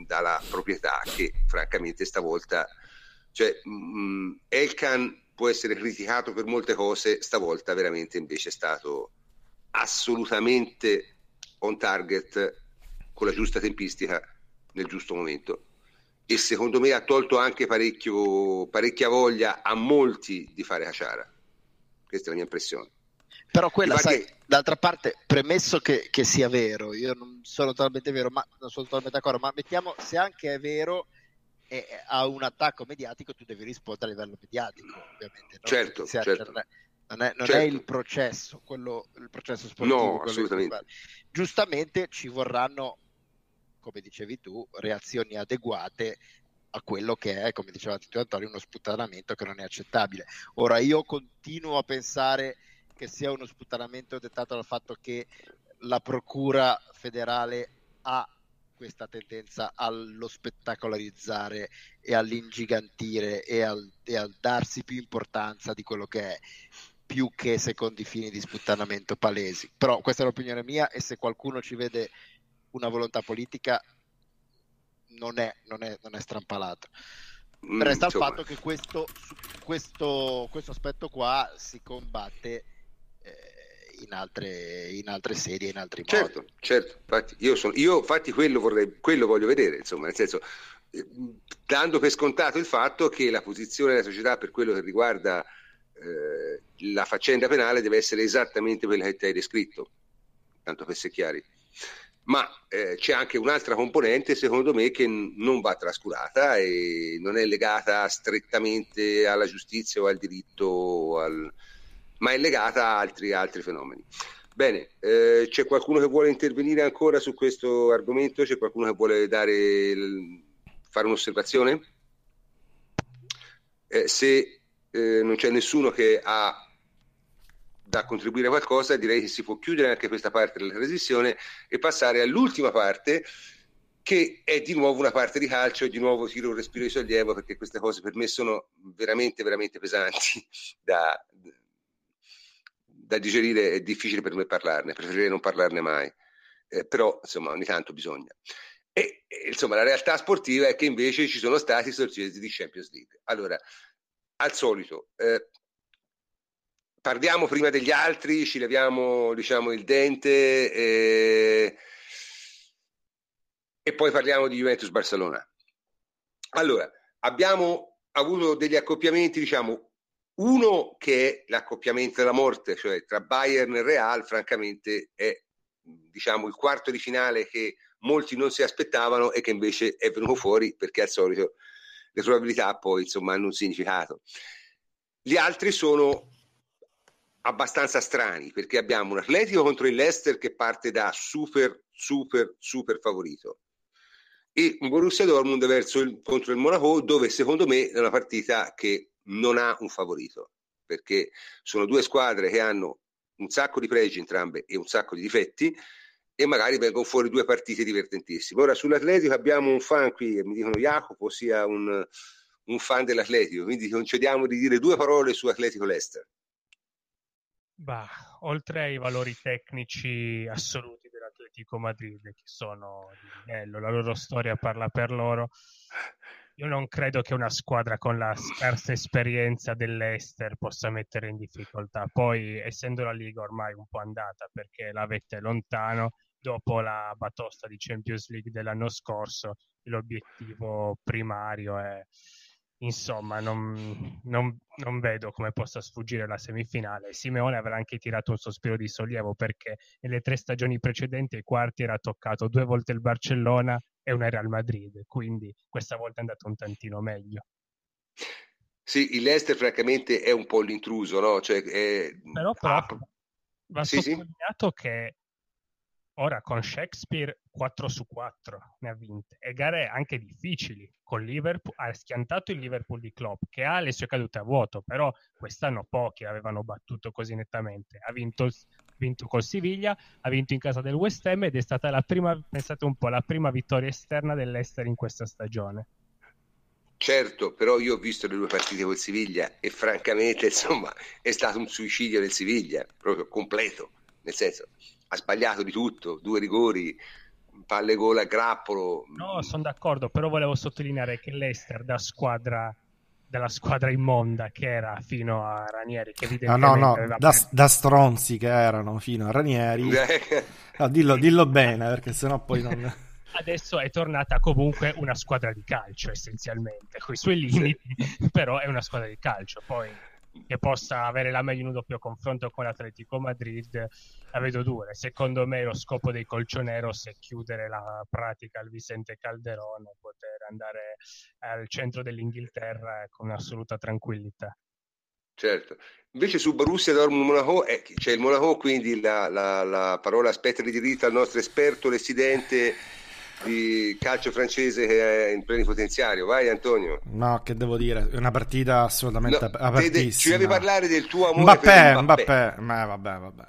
dalla proprietà che francamente stavolta cioè, mh, Elkan può essere criticato per molte cose, stavolta veramente invece è stato assolutamente on target con la giusta tempistica nel giusto momento e secondo me ha tolto anche parecchia voglia a molti di fare Haciara. Questa è la mia impressione. Però quella, sai, che... d'altra parte, premesso che, che, sia vero, io non sono totalmente vero, ma non sono totalmente d'accordo, ma mettiamo se anche è vero, e a un attacco mediatico tu devi rispondere a livello mediatico, ovviamente. No? Certo, certo. Non, è, non certo. è, il processo, quello, il processo sportivo. No, assolutamente. Giustamente ci vorranno, come dicevi tu, reazioni adeguate a quello che è, come diceva Tito Antonio, uno sputtanamento che non è accettabile. Ora io continuo a pensare che sia uno sputtanamento dettato dal fatto che la Procura federale ha questa tendenza allo spettacolarizzare e all'ingigantire e al, e al darsi più importanza di quello che è più che secondo i fini di sputtanamento palesi. Però questa è l'opinione mia e se qualcuno ci vede una volontà politica non è, non è, non è strampalato. Mm, Resta il fatto che questo, questo, questo aspetto qua si combatte in altre, in altre serie, in altri certo, modi. Certo, infatti io, sono, io infatti quello, vorrei, quello voglio vedere, insomma, nel senso, eh, dando per scontato il fatto che la posizione della società per quello che riguarda eh, la faccenda penale deve essere esattamente quella che ti hai descritto, tanto per essere chiari. Ma eh, c'è anche un'altra componente, secondo me, che non va trascurata e non è legata strettamente alla giustizia o al diritto, al, ma è legata a altri, altri fenomeni. Bene, eh, c'è qualcuno che vuole intervenire ancora su questo argomento? C'è qualcuno che vuole dare, fare un'osservazione? Eh, se eh, non c'è nessuno che ha da contribuire a qualcosa, direi che si può chiudere anche questa parte della trasmissione e passare all'ultima parte che è di nuovo una parte di calcio e di nuovo tiro un respiro di sollievo perché queste cose per me sono veramente veramente pesanti da, da digerire è difficile per me parlarne, preferirei non parlarne mai, eh, però insomma ogni tanto bisogna. E, e, insomma la realtà sportiva è che invece ci sono stati sorgenti di Champions League. Allora, al solito, eh, parliamo prima degli altri, ci leviamo diciamo il dente eh, e poi parliamo di Juventus Barcellona. Allora, abbiamo avuto degli accoppiamenti, diciamo, uno che è l'accoppiamento della morte, cioè tra Bayern e Real, francamente è diciamo il quarto di finale che molti non si aspettavano e che invece è venuto fuori perché al solito le probabilità poi insomma hanno un significato. Gli altri sono abbastanza strani perché abbiamo un Atletico contro il Leicester che parte da super super super favorito e un Borussia Dortmund verso il, contro il Monaco dove secondo me è una partita che non ha un favorito, perché sono due squadre che hanno un sacco di pregi entrambe e un sacco di difetti e magari vengono fuori due partite divertentissime. Ora sull'Atletico abbiamo un fan qui, mi dicono Jacopo sia un, un fan dell'Atletico, quindi concediamo di dire due parole su Atletico Leicester. Bah, oltre ai valori tecnici assoluti dell'Atletico Madrid, che sono di livello, la loro storia parla per loro, io non credo che una squadra con la scarsa esperienza dell'Ester possa mettere in difficoltà. Poi, essendo la Liga ormai un po' andata perché l'avete lontano, dopo la batosta di Champions League dell'anno scorso, l'obiettivo primario è insomma, non, non, non, vedo come possa sfuggire la semifinale. Simeone avrà anche tirato un sospiro di sollievo perché nelle tre stagioni precedenti ai quarti era toccato due volte il Barcellona e una Real Madrid, quindi questa volta è andato un tantino meglio. Sì, il Leicester francamente è un po' l'intruso, no? Cioè, è... Però, però ah, va sì, sottolineato sì. che Ora con Shakespeare 4 su 4 ne ha vinte e gare anche difficili. Con Liverpool ha schiantato il Liverpool di Klopp che ha le sue cadute a vuoto, però quest'anno pochi avevano battuto così nettamente. Ha vinto, vinto col Siviglia, ha vinto in casa del West Ham ed è stata la prima, pensate un po', la prima vittoria esterna dell'Ester in questa stagione. Certo, però io ho visto le due partite col Siviglia e francamente, insomma, è stato un suicidio del Siviglia, proprio completo, nel senso ha sbagliato di tutto, due rigori, palle gol a grappolo. No, sono d'accordo, però volevo sottolineare che l'Ester da squadra della squadra immonda che era fino a Ranieri che evidentemente ah, no no da, da, stronzi che erano fino a Ranieri no, dillo, dillo bene perché sennò poi non adesso è tornata comunque una squadra di calcio essenzialmente con i suoi limiti però è una squadra di calcio poi che possa avere la meglio in un doppio confronto con l'Atletico Madrid la vedo dura. Secondo me lo scopo dei colchoneros è chiudere la pratica al Vicente Calderone poter andare al centro dell'Inghilterra con assoluta tranquillità. Certo, invece su Borussia Dortmund Monaco eh, c'è il Monaco, quindi la, la, la parola aspetta di diritto al nostro esperto residente di calcio francese che è in plenipotenziario. Vai Antonio. No, che devo dire, è una partita assolutamente no, apertissima. Ci devi parlare del tuo amore Mbappé, per Mbappé. Mbappé. Ma vabbè, vabbè.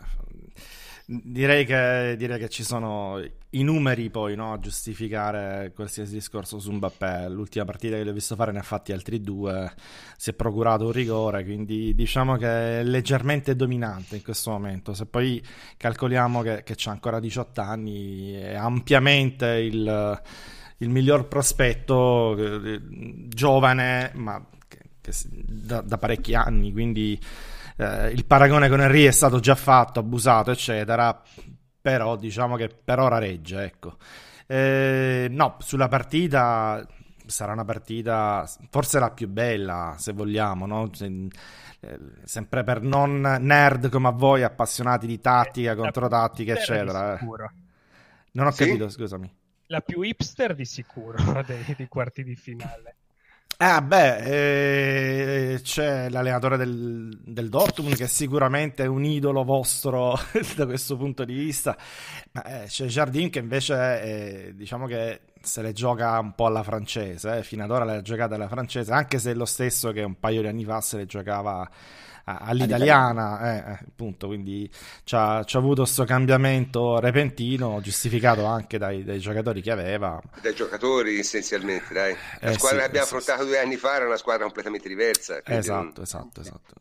Direi che, direi che, ci sono i numeri poi no, a giustificare qualsiasi discorso su Mbappé. L'ultima partita che l'ho visto fare ne ha fatti altri due, si è procurato un rigore, quindi diciamo che è leggermente dominante in questo momento. Se poi calcoliamo che, che c'ha ancora 18 anni, è ampiamente il, il miglior prospetto eh, giovane, ma che, da, da parecchi anni, quindi eh, il paragone con Henry è stato già fatto, abusato, eccetera, però diciamo che per ora regge, ecco. Eh, no, sulla partita sarà una partita forse la più bella, se vogliamo, no? Se, eh, sempre per non nerd come a voi, appassionati di tattica, eh, controtattica, eccetera. Non ho sì? capito, scusami. La più hipster di sicuro dei, dei quarti di finale. Ah, beh, eh, c'è l'allenatore del, del, Dortmund che è sicuramente un idolo vostro da questo punto di vista, ma eh, c'è Jardin che invece eh, diciamo che se le gioca un po' alla francese, eh, fino ad ora le ha giocate alla francese, anche se è lo stesso che un paio di anni fa se le giocava all'italiana, eh, eh, appunto, quindi ci ha avuto questo cambiamento repentino, giustificato anche dai, dai, giocatori che aveva. Dai giocatori essenzialmente, dai. La eh, squadra sì, che abbiamo affrontato sì. due anni fa era una squadra completamente diversa. Esatto, non... esatto, esatto.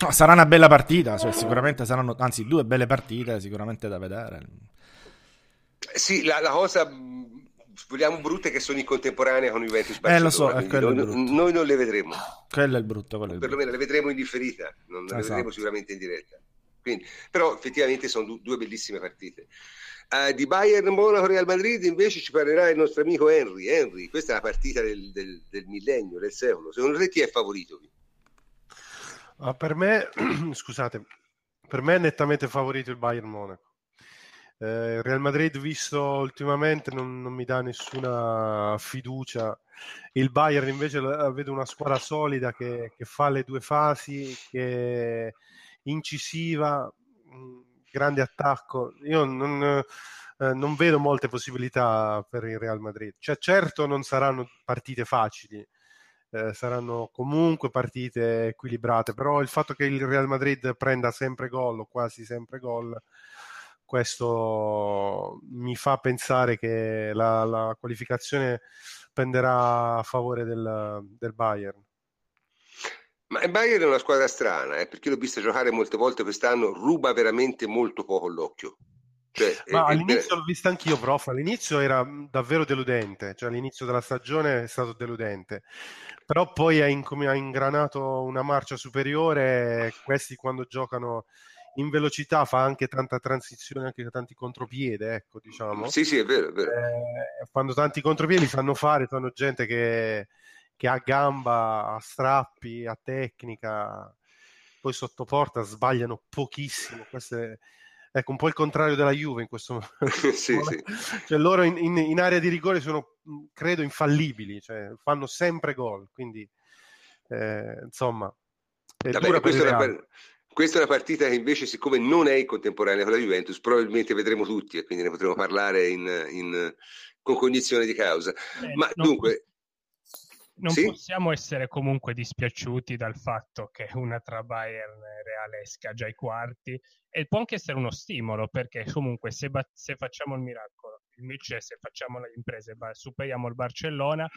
No, sarà una bella partita, cioè, sicuramente saranno, anzi due belle partite sicuramente da vedere. Sì, la, la cosa vogliamo brutte che sono in contemporanea con Juventus Barcellona. Eh, lo so, è noi, noi, non le vedremo. Quello è il brutto. Quello è il Perlomeno brutto. le vedremo in differita, non esatto. le vedremo sicuramente in diretta. Quindi, però effettivamente sono du- due bellissime partite. Uh, di Bayern Monaco Real Madrid invece ci parlerà il nostro amico Henry. Henry, questa è la partita del, del, del millennio, del secolo. Secondo te chi è favorito? Uh, per me, scusate, per me è nettamente favorito il Bayern Monaco. Eh, Real Madrid visto ultimamente non, non, mi dà nessuna fiducia. Il Bayern invece vedo una squadra solida che, che fa le due fasi, che è incisiva, grande attacco. Io non, eh, non vedo molte possibilità per il Real Madrid. Cioè, certo non saranno partite facili, eh, saranno comunque partite equilibrate, però il fatto che il Real Madrid prenda sempre gol o quasi sempre gol questo mi fa pensare che la, la qualificazione penderà a favore del, del, Bayern. Ma il Bayern è una squadra strana, eh, perché l'ho vista giocare molte volte quest'anno, ruba veramente molto poco l'occhio. Cioè, Ma è, all'inizio è... l'ho vista anch'io, prof. All'inizio era davvero deludente, cioè all'inizio della stagione è stato deludente. Però poi ha, in, ha ingranato una marcia superiore. Questi quando giocano in velocità fa anche tanta transizione, anche tanti contropiede, ecco, diciamo. Sì, sì, è vero, è vero. Eh, quando tanti contropiedi fanno fare, fanno gente che, che ha gamba, a strappi, a tecnica, poi sotto porta sbagliano pochissimo. Questo è, ecco, un po' il contrario della Juve in questo momento. sì, sì. Cioè, loro in, in, in, area di rigore sono, credo, infallibili, cioè, fanno sempre gol, quindi eh, insomma... È Vabbè, questo, è una, questa è una partita che invece, siccome non è in contemporanea con la Juventus, probabilmente vedremo tutti e quindi ne potremo parlare in, in, con cognizione di causa. Beh, Ma non dunque. Non sì? possiamo essere comunque dispiaciuti dal fatto che una tra Bayern e Real esca già ai quarti e può anche essere uno stimolo perché comunque se, ba- se facciamo il miracolo, invece se facciamo le imprese, superiamo il Barcellona,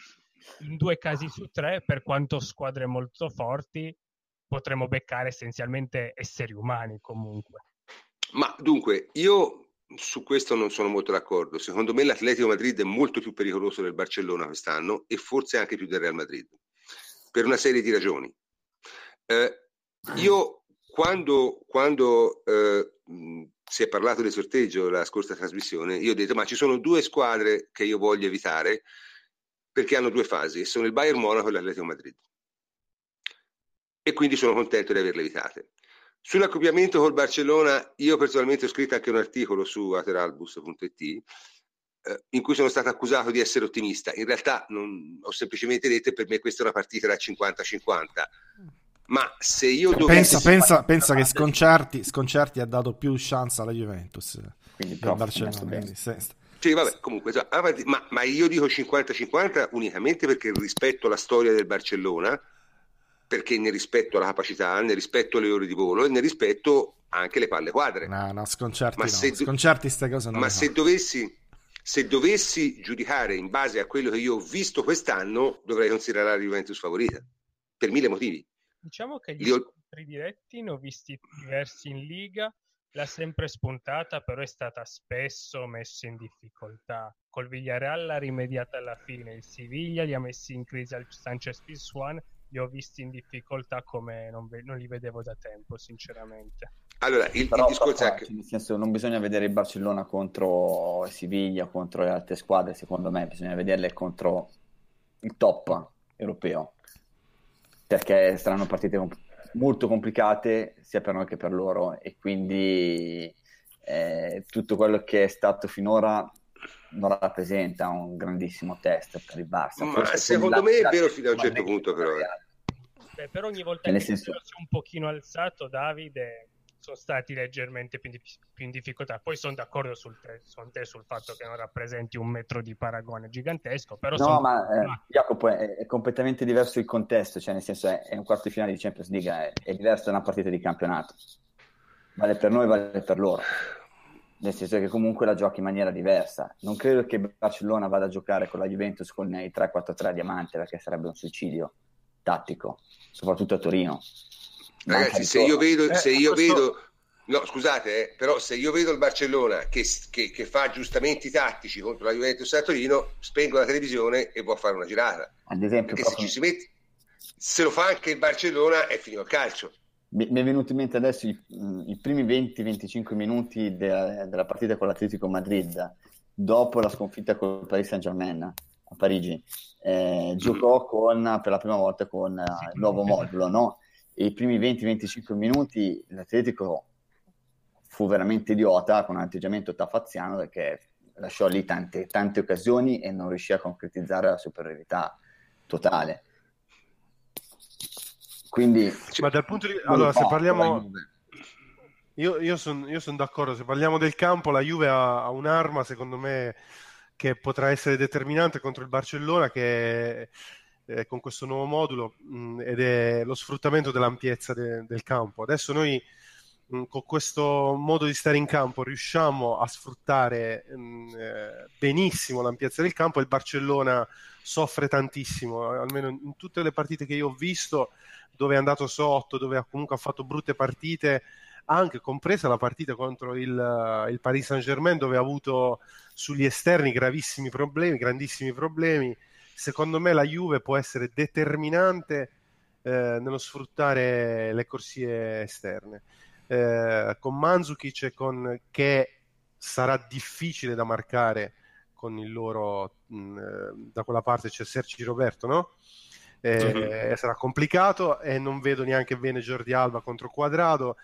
in due casi su tre, per quanto squadre molto forti, potremmo beccare essenzialmente esseri umani comunque. Ma dunque, io su questo non sono molto d'accordo. Secondo me l'Atletico Madrid è molto più pericoloso del Barcellona quest'anno e forse anche più del Real Madrid, per una serie di ragioni. Eh, io quando, quando eh, si è parlato del sorteggio la scorsa trasmissione, io ho detto ma ci sono due squadre che io voglio evitare perché hanno due fasi, sono il Bayern Monaco e l'Atletico Madrid e quindi sono contento di averle evitate. Sull'accoppiamento col Barcellona, io personalmente ho scritto anche un articolo su ateralbus.it eh, in cui sono stato accusato di essere ottimista. In realtà non, ho semplicemente detto che per me questa è una partita da 50-50. Ma se io dovessi... Pensa, pensa, pensa che Sconcerti, Sconcerti, ha dato più chance alla Juventus. Quindi del Barcellona. Quindi, se... Sì, vabbè, comunque, ma, ma io dico 50-50 unicamente perché rispetto alla storia del Barcellona perché ne rispetto alla capacità, ne rispetto alle ore di volo e ne rispetto anche le palle quadre. No, no, sconcerti ma no. Se sconcerti queste cose non Ma se dovessi, se dovessi giudicare in base a quello che io ho visto quest'anno, dovrei considerare la Juventus favorita, per mille motivi. Diciamo che gli io... scontri diretti ne ho visti diversi in Liga, l'ha sempre spuntata, però è stata spesso messa in difficoltà. Col Villarreal l'ha rimediata alla fine, il Siviglia li ha messi in crisi al Sanchez Pizjuan li ho visti in difficoltà come non, ve- non li vedevo da tempo, sinceramente. Allora, il, Però, il discorso è che... Nel senso, non bisogna vedere il Barcellona contro Siviglia, contro le altre squadre, secondo me, bisogna vederle contro il top europeo, perché saranno partite comp- molto complicate sia per noi che per loro e quindi eh, tutto quello che è stato finora non rappresenta un grandissimo test per il Barça. Ma secondo me è vero fino a un certo punto però. Eh. Beh, per ogni volta che senso... si è un pochino alzato Davide sono stati leggermente più in, difficoltà. Poi sono d'accordo sul te, con te sul fatto che non rappresenti un metro di paragone gigantesco. Però no, sono... ma eh, Jacopo è, è, completamente diverso il contesto, cioè nel senso è, è un quarto di finale di Champions League, è, è diverso da una partita di campionato. Vale per noi, vale per loro nel senso che comunque la giochi in maniera diversa. Non credo che Barcellona vada a giocare con la Juventus con i 3-4-3 diamante perché sarebbe un suicidio tattico, soprattutto a Torino. Ragazzi, se io vedo, eh, se io questo... vedo no, scusate, eh, però se io vedo il Barcellona che, che, che, fa aggiustamenti tattici contro la Juventus a Torino, spengo la televisione e può fare una girata. Ad esempio, proprio... se, ci si mette, se lo fa anche il Barcellona è finito il calcio mi, è venuto in mente adesso i, i primi 20-25 minuti de, della partita con l'Atletico Madrid dopo la sconfitta con il Paris Saint Germain a Parigi eh, giocò con, per la prima volta con uh, il nuovo modulo no? e i primi 20-25 minuti l'Atletico fu veramente idiota con un atteggiamento tafaziano perché lasciò lì tante, tante occasioni e non riuscì a concretizzare la superiorità totale quindi, ma dal punto di allora, se parliamo, io, io sono son d'accordo. Se parliamo del campo, la Juve ha, ha, un'arma, secondo me, che potrà essere determinante contro il Barcellona, che è, con questo nuovo modulo, mh, ed è lo sfruttamento dell'ampiezza de, del campo. Adesso noi mh, con questo modo di stare in campo riusciamo a sfruttare mh, eh, benissimo l'ampiezza del campo. Il Barcellona soffre tantissimo, almeno in tutte le partite che io ho visto dove è andato sotto, dove comunque ha fatto brutte partite, anche compresa la partita contro il, il Paris Saint Germain dove ha avuto sugli esterni gravissimi problemi, grandissimi problemi. Secondo me la Juve può essere determinante eh, nello sfruttare le corsie esterne. Eh, con Mandzukic e con che sarà difficile da marcare con il loro mh, mm, eh, da quella parte c'è Sergi Roberto, no? Eh, uh-huh. Sarà complicato e non vedo neanche bene Jordi Alba contro Quadrado.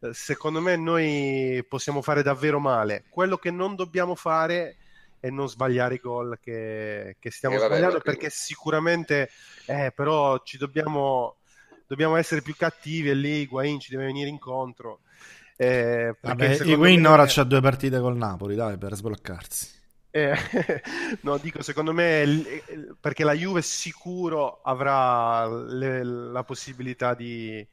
Eh, secondo me noi possiamo fare davvero male. Quello che non dobbiamo fare è non sbagliare i gol che, che stiamo eh, vabbè, sbagliando vabbè, perché sicuramente eh, però ci dobbiamo, dobbiamo essere più cattivi e lì Higuain ci deve venire incontro. Eh, Vabbè, Higuain me... ora c'ha due partite col Napoli, dai, per sbloccarsi. Eh, no, dico, secondo me, perché la Juve sicuro avrà le, la possibilità di,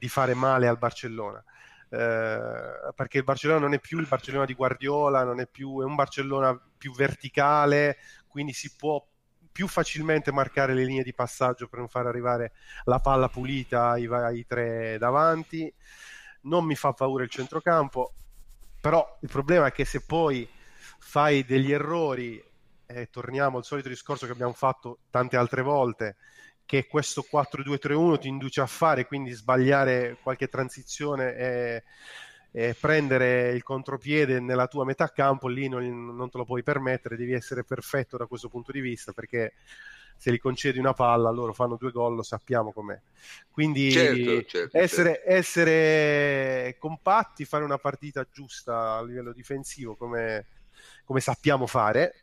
di, fare male al Barcellona. Eh, perché il Barcellona non è più il Barcellona di Guardiola, non è più, è un Barcellona più verticale, quindi si può più facilmente marcare le linee di passaggio per non far arrivare la palla pulita ai, ai tre davanti. Non mi fa paura il centrocampo, però il problema è che se poi fai degli errori, e torniamo al solito discorso che abbiamo fatto tante altre volte, che questo 4-2-3-1 ti induce a fare, quindi sbagliare qualche transizione e, e prendere il contropiede nella tua metà campo, lì non, non, te lo puoi permettere, devi essere perfetto da questo punto di vista, perché se gli concedi una palla loro fanno due gol, lo sappiamo com'è. Quindi certo, certo, essere, certo. essere compatti, fare una partita giusta a livello difensivo come come sappiamo fare,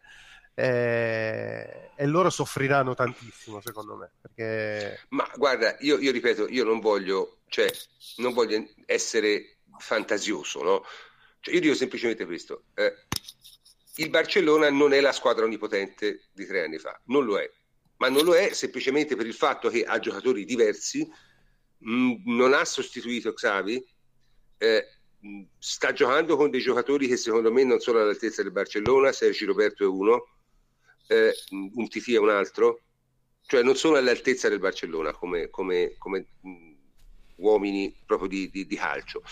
eh, e loro soffriranno tantissimo, secondo me. Perché... Ma guarda, io, io ripeto, io non voglio, cioè, non voglio essere fantasioso, no? Cioè, io dico semplicemente questo. Eh, il Barcellona non è la squadra onnipotente di tre anni fa, non lo è, ma non lo è semplicemente per il fatto che ha giocatori diversi, mh, mm, non ha sostituito Xavi, eh, sta giocando con dei giocatori che secondo me non sono all'altezza del Barcellona, Sergi Roberto è uno, eh, un Titi è un altro, cioè non sono all'altezza del Barcellona come, come, come uomini proprio di, di, di calcio.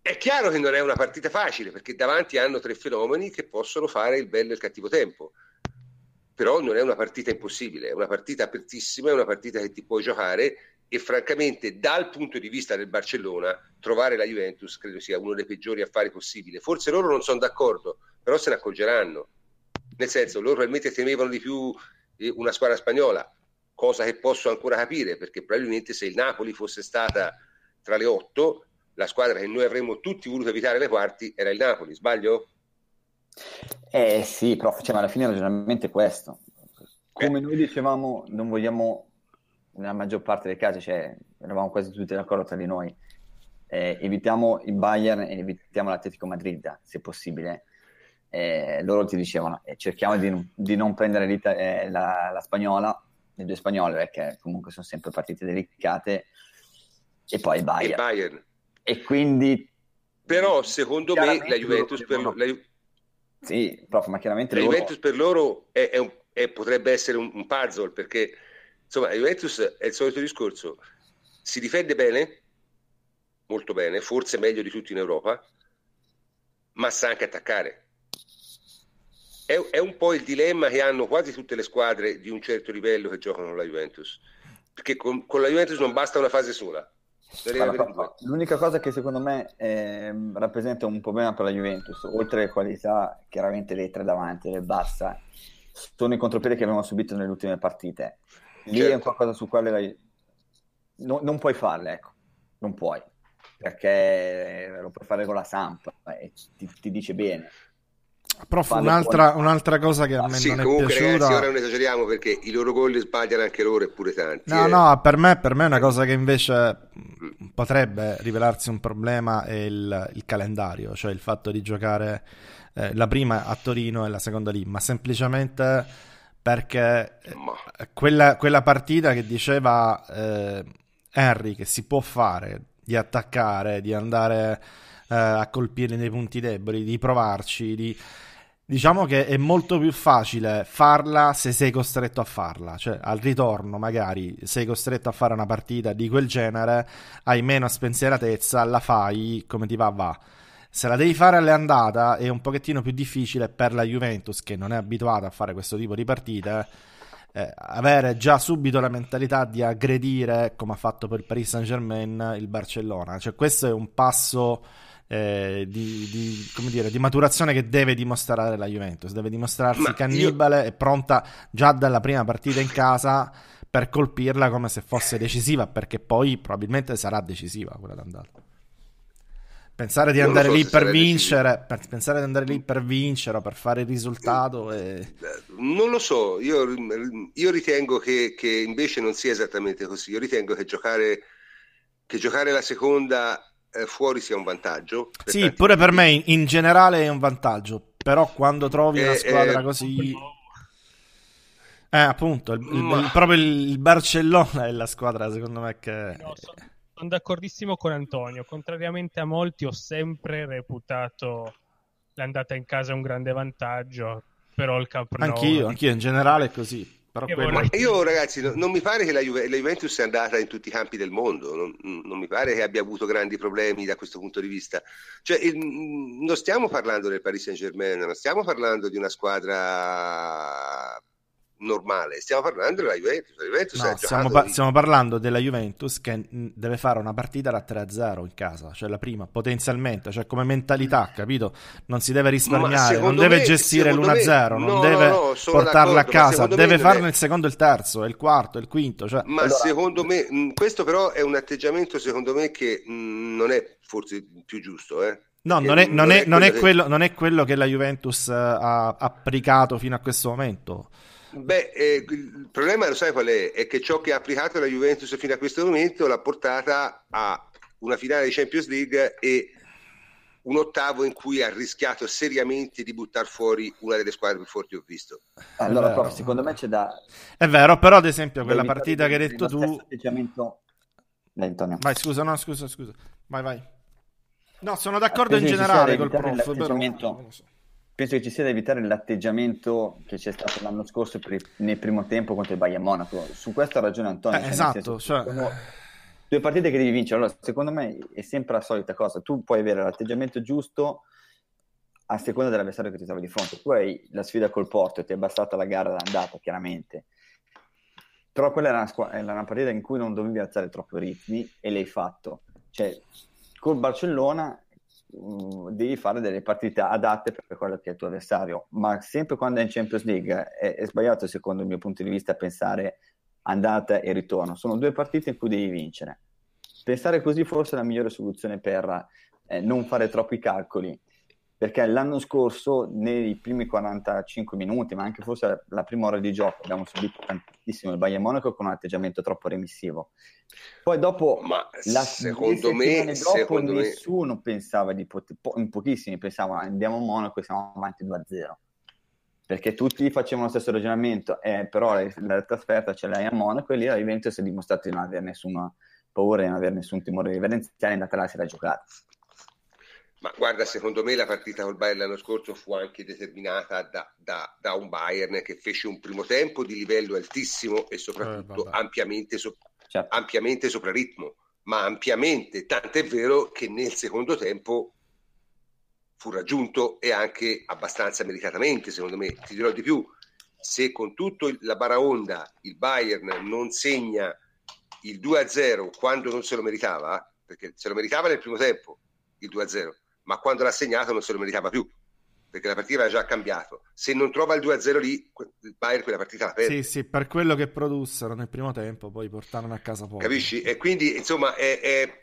È chiaro che non è una partita facile perché davanti hanno tre fenomeni che possono fare il bello e il cattivo tempo però non è una partita impossibile, è una partita apertissima, è una partita che ti puoi giocare e francamente dal punto di vista del Barcellona trovare la Juventus credo sia uno dei peggiori affari possibili. Forse loro non sono d'accordo, però se ne accorgeranno. Nel senso, loro probabilmente temevano di più eh, una squadra spagnola, cosa che posso ancora capire, perché probabilmente se il Napoli fosse stata tra le otto, la squadra che noi avremmo tutti voluto evitare nei quarti era il Napoli, sbaglio? Eh sì, prof, cioè, ma alla fine il ragionamento è questo. Come eh. noi dicevamo, non vogliamo nella maggior parte dei casi, cioè, eravamo quasi tutti d'accordo tra di noi, eh, evitiamo il Bayern e evitiamo l'Atletico Madrid, se possibile. Eh, loro ti dicevano, eh, cerchiamo di, di, non prendere eh, la, la, spagnola, le due spagnole, perché comunque sono sempre partite delicate, e poi Bayern. E, Bayern. e quindi... Però secondo me la Juventus... Per, la, sì, prof, ma chiaramente... La loro... Juventus per loro è, è un, è, potrebbe essere un, un puzzle, perché Insomma, la Juventus è il solito discorso, si difende bene, molto bene, forse meglio di tutti in Europa, ma sa anche attaccare. È, è, un po' il dilemma che hanno quasi tutte le squadre di un certo livello che giocano la Juventus, perché con, con la Juventus non basta una fase sola. Allora, l'unica cosa che secondo me eh, rappresenta un problema per la Juventus, oltre alle qualità, chiaramente le tre davanti, le bassa, sono i contropiedi che abbiamo subito nelle ultime partite lì certo. è qualcosa su quale vai... no, non puoi farle, ecco, non puoi, perché lo puoi fare con la Samp e ti, ti dice bene. Prof, un'altra, un'altra, cosa che a me sì, non è comunque, piaciuta... Ragazzi, ora non esageriamo perché i loro gol li sbagliano anche loro eppure tanti. No, eh. no, per me, per me è una cosa che invece potrebbe rivelarsi un problema è il, il calendario, cioè il fatto di giocare eh, la prima a Torino e la seconda lì, ma semplicemente perché quella, quella, partita che diceva eh, Henry che si può fare di attaccare, di andare eh, a colpire nei punti deboli, di provarci, di... Diciamo che è molto più facile farla se sei costretto a farla, cioè al ritorno magari sei costretto a fare una partita di quel genere, hai meno spensieratezza, la fai come ti va va. Se la devi fare all'andata è un pochettino più difficile per la Juventus che non è abituata a fare questo tipo di partite, eh, avere già subito la mentalità di aggredire come ha fatto per il Paris Saint Germain il Barcellona, cioè questo è un passo eh, di, di, dire, di, maturazione che deve dimostrare la Juventus. Deve dimostrarsi Ma cannibale io... e pronta già dalla prima partita in casa per colpirla come se fosse decisiva, perché poi probabilmente sarà decisiva quella d'andata. Pensare di andare so lì per vincere, per, pensare di andare lì per vincere o per fare il risultato. È... Non lo so, io, io ritengo che, che, invece non sia esattamente così. Io ritengo che giocare, che giocare la seconda fuori sia un vantaggio. Sì, pure per me in, in, generale è un vantaggio, però quando trovi eh, una squadra eh, così... Eh, appunto, il, il, ma... il, proprio il Barcellona è la squadra secondo me che... No, sono, sono d'accordissimo con Antonio, contrariamente a molti ho sempre reputato l'andata in casa un grande vantaggio, però il Camp Nou... Anch'io, anch'io in generale è così. Però io, quello... io ragazzi, no, non mi pare che la, Juve, la, Juventus sia andata in tutti i campi del mondo, non, non, mi pare che abbia avuto grandi problemi da questo punto di vista. Cioè, il, non stiamo parlando del Paris Saint Germain, non stiamo parlando di una squadra normale, stiamo parlando della Juventus. Juventus no, stiamo, pa- stiamo, parlando della Juventus che deve fare una partita da 3-0 in casa, cioè la prima, potenzialmente, cioè come mentalità, capito? Non si deve risparmiare, non deve me, gestire l'1-0, non no, deve no, portarla a casa, deve farne il secondo il terzo, il quarto, il quinto. Cioè... Ma allora... secondo me, questo però è un atteggiamento, secondo me, che mh, non è forse più giusto, eh? No, non è, non, è, non, è quello, che... non è, quello, che... la Juventus ha applicato fino a questo momento. Beh, eh, il problema lo sai qual è? È che ciò che ha applicato la Juventus fino a questo momento l'ha portata a una finale di Champions League e un ottavo in cui ha rischiato seriamente di buttare fuori una delle squadre più forti che ho visto. Allora, prof, secondo me c'è da... È vero, però ad esempio quella partita che hai detto tu... Atteggiamento... Antonio. Vai, scusa, no, scusa, scusa. Vai, vai. No, sono d'accordo in generale col prof, però... Non lo so penso che ci sia da evitare l'atteggiamento che c'è stato l'anno scorso il, nel primo tempo contro il Bayern Monaco. Su questo ha ragione Antonio. Eh, cioè, esatto. Senso, cioè... Due partite che devi vincere. Allora, secondo me è sempre la solita cosa. Tu puoi avere l'atteggiamento giusto a seconda dell'avversario che ti trovi di fronte. Tu hai la sfida col Porto e ti è bastata la gara d'andata, chiaramente. Però quella era una, squ- era una partita in cui non dovevi alzare troppo i ritmi e l'hai fatto. Cioè, col Barcellona Devi fare delle partite adatte per quello che è il tuo avversario, ma sempre quando è in Champions League è, è sbagliato secondo il mio punto di vista pensare andata e ritorno, sono due partite in cui devi vincere. Pensare così forse è la migliore soluzione per eh, non fare troppi calcoli perché l'anno scorso nei primi 45 minuti, ma anche forse la prima ora di gioco, abbiamo subito tantissimo il Bayern Monaco con un atteggiamento troppo remissivo. Poi dopo, ma la, secondo me, dopo secondo nessuno me... pensava di poter, po- in pochissimi pensavano andiamo a Monaco e siamo avanti 2-0. Perché tutti facevano lo stesso ragionamento, eh, però la trasferta ce l'hai a Monaco e lì la Juventus si è dimostrato di non avere nessuna paura, di non avere nessun timore di Valenziani, è andata là e si era giocata. Ma guarda, secondo me la partita col Bayern l'anno scorso fu anche determinata da, da, da un Bayern che fece un primo tempo di livello altissimo e soprattutto eh, ampiamente, so, certo. ampiamente sopra ritmo, ma ampiamente, tant'è vero che nel secondo tempo fu raggiunto e anche abbastanza meritatamente, secondo me. Ti dirò di più, se con tutto la baraonda il Bayern non segna il 2-0 quando non se lo meritava, perché se lo meritava nel primo tempo il 2-0, ma quando l'ha segnato non se lo meritava più perché la partita aveva già cambiato. Se non trova il 2-0 lì, il Bayern quella partita la perde. Sì, sì, per quello che produssero nel primo tempo, poi portarono a casa poco. Capisci? E quindi, insomma, è, è,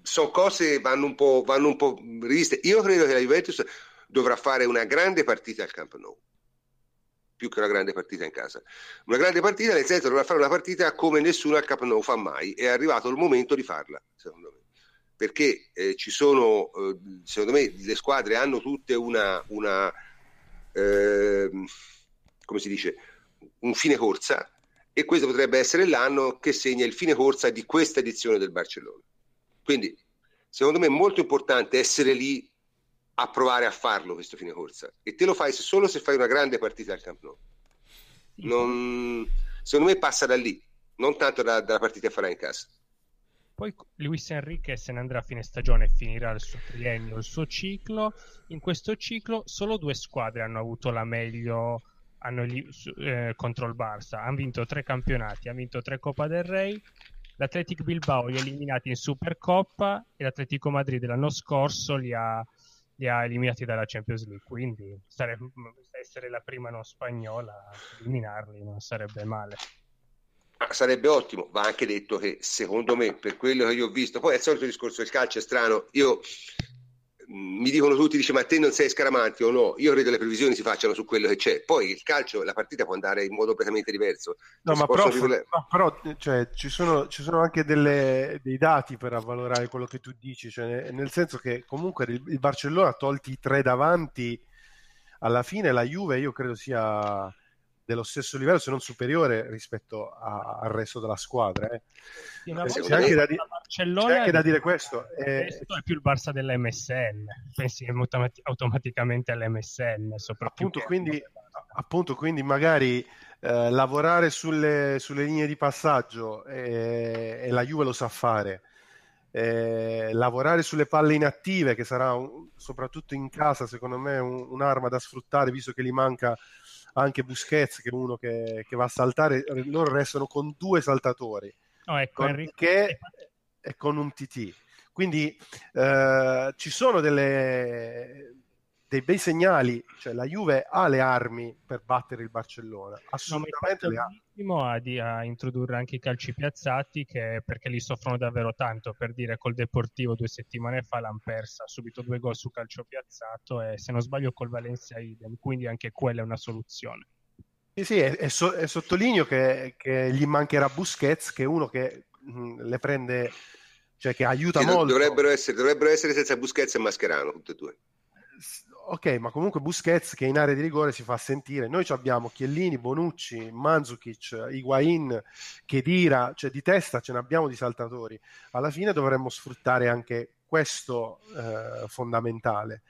sono cose che vanno un, po', vanno un po' riviste. Io credo che la Juventus dovrà fare una grande partita al Camp Nou, più che una grande partita in casa. Una grande partita nel senso dovrà fare una partita come nessuno al Camp Nou fa mai. È arrivato il momento di farla, secondo me perché eh, ci sono, eh, secondo me, le squadre hanno tutte una, una eh, come si dice, un fine corsa e questo potrebbe essere l'anno che segna il fine corsa di questa edizione del Barcellona. Quindi, secondo me è molto importante essere lì a provare a farlo questo fine corsa e te lo fai solo se fai una grande partita al Camp Nou. Non, secondo me passa da lì, non tanto da, dalla partita che farà in casa. Poi Luis Enrique se ne andrà a fine stagione e finirà il suo triennio, il suo ciclo. In questo ciclo solo due squadre hanno avuto la meglio hanno, eh, contro il Barça. Hanno vinto tre campionati, hanno vinto tre Coppa del Rey. L'Atletic Bilbao li ha eliminati in Supercoppa e l'Atletico Madrid l'anno scorso li ha, li ha eliminati dalla Champions League. Quindi sarebbe, essere la prima non spagnola a eliminarli non sarebbe male. Ah, sarebbe ottimo, va anche detto che secondo me, per quello che io ho visto, poi è il solito discorso del calcio è strano, io mm, mi dicono tutti, dice ma te non sei scaramanti o no, io credo le previsioni si facciano su quello che c'è, poi il calcio, la partita può andare in modo completamente diverso. No, ma, prof, rivole... ma, però cioè, ci, sono, ci, sono, anche delle, dei dati per avvalorare quello che tu dici, cioè, nel senso che comunque il, il Barcellona tolti i tre davanti, alla fine la Juve io credo sia dello stesso livello, se non superiore rispetto a, al resto della squadra. Eh. Sì, c'è, anche da, di- c'è anche da dire questo. Eh, questo è più il Barça dell'MSN, pensi automaticamente all'MSN. Appunto quindi, appunto, quindi magari eh, lavorare sulle, sulle, linee di passaggio e, e, la Juve lo sa fare. Eh, lavorare sulle palle inattive, che sarà un, soprattutto in casa, secondo me, un, un'arma da sfruttare, visto che gli manca anche Busquets che è uno che, che va a saltare, loro restano con due saltatori, oh, ecco, con Piquet e con un TT. Quindi eh, ci sono delle, dei bei segnali, cioè la Juve ha le armi per battere il Barcellona, assolutamente le ha. A, di, a introdurre anche i calci piazzati che, perché li soffrono davvero tanto per dire col Deportivo due settimane fa l'hanno persa subito due gol su calcio piazzato e se non sbaglio col Valencia idem quindi anche quella è una soluzione. Sì sì e, e, so, e sottolineo che, che, gli mancherà Busquets che è uno che mh, le prende cioè che aiuta sì, molto. dovrebbero essere, dovrebbero essere senza Busquets e Mascherano tutte e due ok, ma comunque Busquets che in area di rigore si fa sentire. Noi abbiamo Chiellini, Bonucci, Manzukic, Higuain, Chedira, cioè di testa ce ne abbiamo di saltatori. Alla fine dovremmo sfruttare anche questo eh, fondamentale.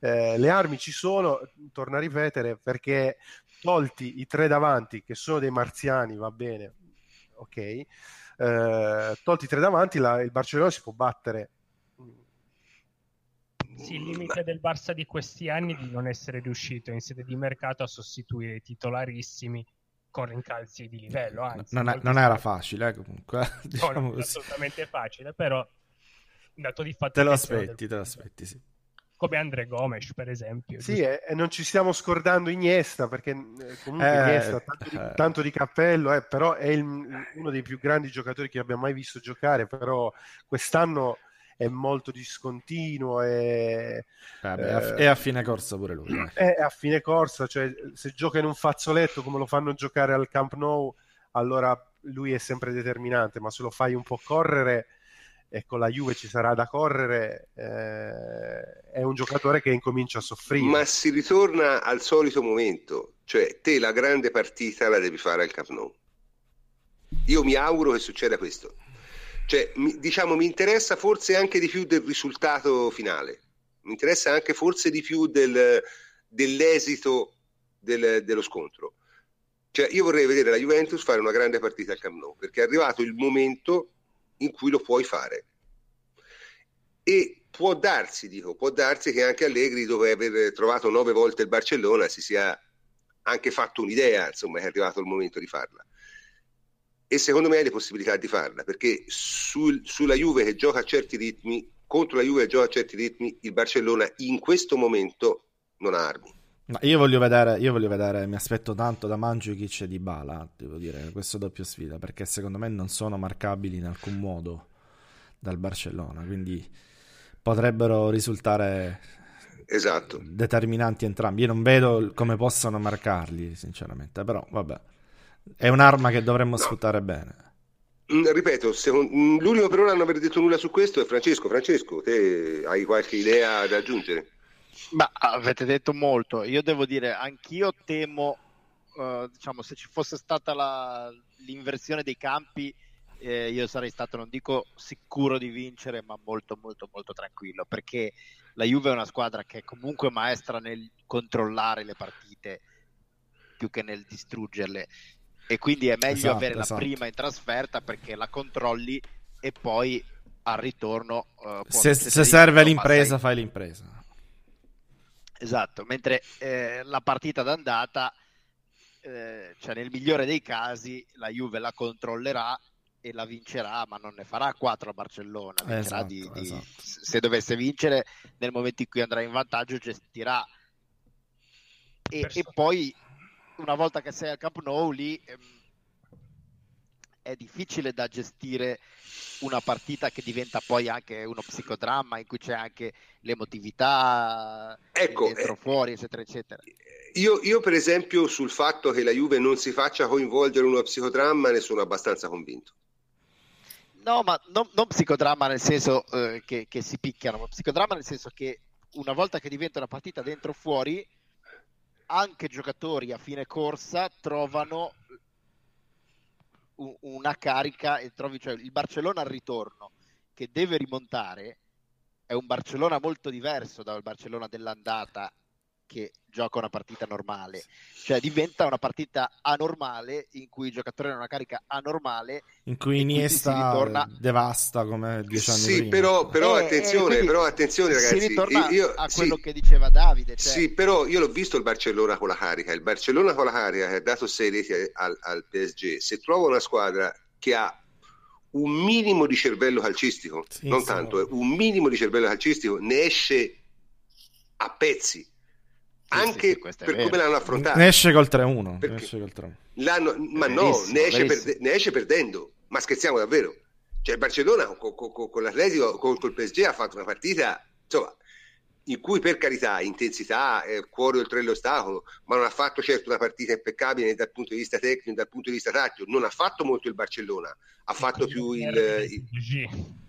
Eh, le armi ci sono, torno a ripetere, perché tolti i tre davanti, che sono dei marziani, va bene, ok, eh, tolti i tre davanti, la, il Barcellona si può battere sì, il limite del Barça di questi anni è di non essere riuscito in sede di mercato a sostituire i titolarissimi con rincalzi di livello. Anzi, non, è, non era facile, eh, comunque. diciamo no, non assolutamente facile, però dato di fatto... Te lo aspetti, te lo aspetti, sì. Come Andre Gomes, per esempio. Sì, e, e, non ci stiamo scordando Iniesta, perché eh, comunque eh, Iniesta, tanto di, eh. tanto di cappello, eh, però è il, uno dei più grandi giocatori che abbiamo mai visto giocare, però quest'anno è molto discontinuo e, Vabbè, eh, è a fine corsa pure lui. Eh. È a fine corsa, cioè se gioca in un fazzoletto come lo fanno giocare al Camp Nou, allora lui è sempre determinante, ma se lo fai un po' correre e con la Juve ci sarà da correre, eh, è un giocatore che incomincia a soffrire. Ma si ritorna al solito momento, cioè te la grande partita la devi fare al Camp Nou. Io mi auguro che succeda questo. Cioè, mi, diciamo, mi interessa forse anche di più del risultato finale, mi interessa anche forse di più del, dell'esito del, dello scontro. Cioè, io vorrei vedere la Juventus fare una grande partita al Camp Nou, perché è arrivato il momento in cui lo puoi fare. E può darsi, dico, può darsi che anche Allegri, dopo aver trovato nove volte il Barcellona, si sia anche fatto un'idea, insomma, è arrivato il momento di farla e secondo me hai le possibilità di farla perché sul, sulla Juve che gioca a certi ritmi contro la Juve che gioca a certi ritmi il Barcellona in questo momento non ha armi. No, io, voglio vedere, io voglio vedere mi aspetto tanto da Mandzukic e di Bala devo dire questo doppio sfida perché secondo me non sono marcabili in alcun modo dal Barcellona quindi potrebbero risultare esatto. determinanti entrambi. Io non vedo come possano marcarli sinceramente però vabbè è un'arma che dovremmo sfruttare bene. Mm, ripeto, secondo, mm, l'unico per ora a non aver detto nulla su questo è Francesco. Francesco, te hai qualche idea da aggiungere? Ma avete detto molto. Io devo dire, anch'io temo, uh, diciamo, se ci fosse stata la, l'inversione dei campi, eh, io sarei stato, non dico sicuro di vincere, ma molto molto molto tranquillo, perché la Juve è una squadra che è comunque maestra nel controllare le partite più che nel distruggerle e quindi è meglio Esatto, avere esatto. la prima in trasferta perché la controlli e poi al ritorno può Se, se serve l'impresa, fai l'impresa. Esatto, mentre eh, la partita d'andata, eh, cioè nel migliore dei casi, la Juve la controllerà e la vincerà, ma non ne farà 4 a Barcellona. Esatto, di- di- esatto. Se dovesse vincere, nel momento in cui andrà in vantaggio, gestirà. E, e poi, una volta che sei al Camp Nou, lì ehm, è difficile da gestire una partita che diventa poi anche uno psicodramma in cui c'è anche l'emotività Ecco, dentro eh, fuori eccetera eccetera Io, io, per esempio, sul fatto che la Juve non si faccia coinvolgere in uno psicodramma ne sono abbastanza convinto. no ma non, non psicodramma nel senso eh, che, che si picchiano ma psicodramma nel senso che una volta che diventa una partita dentro fuori anche giocatori a fine corsa trovano una carica e trovi cioè il Barcellona al ritorno che deve rimontare è un Barcellona molto diverso dal Barcellona dell'andata che gioca una partita normale, cioè diventa una partita anormale in cui i giocatori hanno una carica anormale In cui Iniesta si ritorna- devasta come dieci anni Sì, prima. però, però Eh, attenzione, però attenzione ragazzi. si ritorna io- a sì, quello che diceva Davide, cioè, Sì, però io l'ho visto il Barcellona con la carica. Il Barcellona con la carica che ha dato 6 reti al, al PSG. Se trova una squadra che ha un minimo di cervello calcistico, Sì, non sì. tanto, eh, un minimo di cervello calcistico, ne esce a pezzi. Anche sì, è per vero. come l'hanno affrontato. Ne esce col 3-1. ne Perché? esce col 3-1. L'hanno- ma no, ne esce, perde- ne esce perdendo. Ma scherziamo davvero. Cioè, il Barcellona con, con- con- con l'Atletico, con, col PSG ha fatto una partita, insomma, in cui per carità, intensità, eh, cuore oltre l'ostacolo, ma non ha fatto certo una partita impeccabile né dal punto di vista tecnico né dal punto di vista tattico. Non ha fatto molto il Barcellona, ha fatto più il... Il-.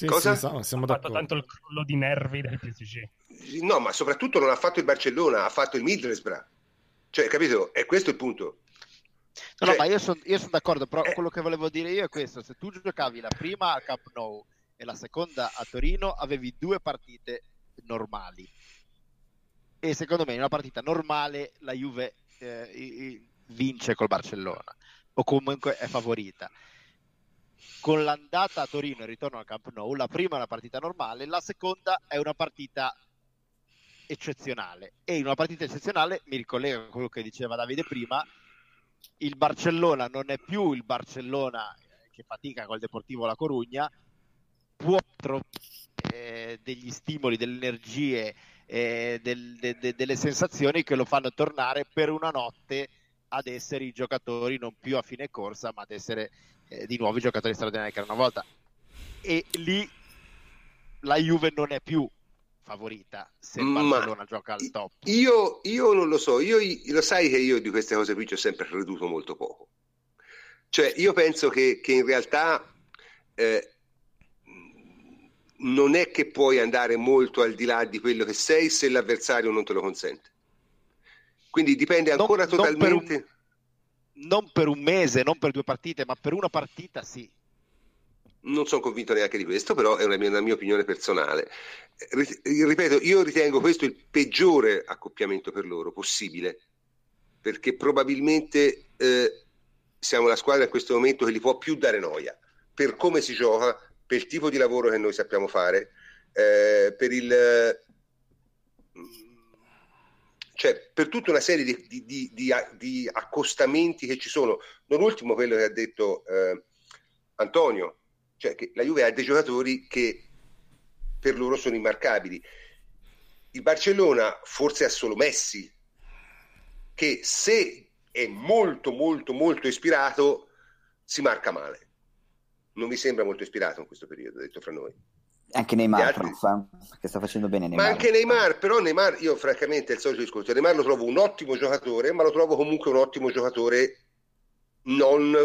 Sì, Cosa? sì, siamo, siamo Ha fatto d'accordo. tanto il crollo di nervi del PSG. no, ma soprattutto non ha fatto il Barcellona, ha fatto il Middlesbrough. Cioè, capito? È questo il punto. No, no, Cioè- ma io sono son d'accordo, però Eh. quello che volevo dire io è questo, se tu giocavi la prima a Camp Nou e la seconda a Torino, avevi due partite normali. E secondo me in una partita normale la Juve eh, vince col Barcellona, o comunque è favorita. Con l'andata a Torino e il ritorno al Camp Nou, la prima è una partita normale, la seconda è una partita eccezionale. E in una partita eccezionale, mi ricollego a quello che diceva Davide prima, il Barcellona non è più il Barcellona eh, che fatica col Deportivo La Corugna, può trovare eh, degli stimoli, delle energie, eh, del- de- de- delle sensazioni che lo fanno tornare per una notte ad essere i giocatori non più a fine corsa, ma ad essere eh, di nuovo i giocatori straordinari che erano una volta. E lì la Juve non è più favorita se il Ma- Barcellona gioca al top. Io, io non lo so, io, lo sai che io di queste cose qui ci ho sempre creduto molto poco. Cioè, io penso che, che in realtà eh, non è che puoi andare molto al di là di quello che sei se l'avversario non te lo consente. Quindi dipende Non- ancora non per un- totalmente. Non per un mese, non per due partite, ma per una partita sì. Non sono convinto neanche di questo, però è una mia, una mia opinione personale. Ripeto, io ritengo questo il peggiore accoppiamento per loro possibile, perché probabilmente eh, siamo la squadra in questo momento che gli può più dare noia, per come si gioca, per il tipo di lavoro che noi sappiamo fare, eh, per il... cioè per tutta una serie di, di- di- di- accostamenti che ci sono, non ultimo quello che ha detto eh, Antonio, cioè che la Juve ha dei giocatori che per loro sono immarcabili. Il Barcellona forse ha solo Messi, che se è molto molto molto ispirato si marca male. Non mi sembra molto ispirato in questo periodo, detto fra noi. Anche Neymar, prof, che sta facendo bene Neymar. Ma anche Neymar, però Neymar, io francamente il solito discorso, Neymar lo trovo un ottimo giocatore, ma lo trovo comunque un ottimo giocatore non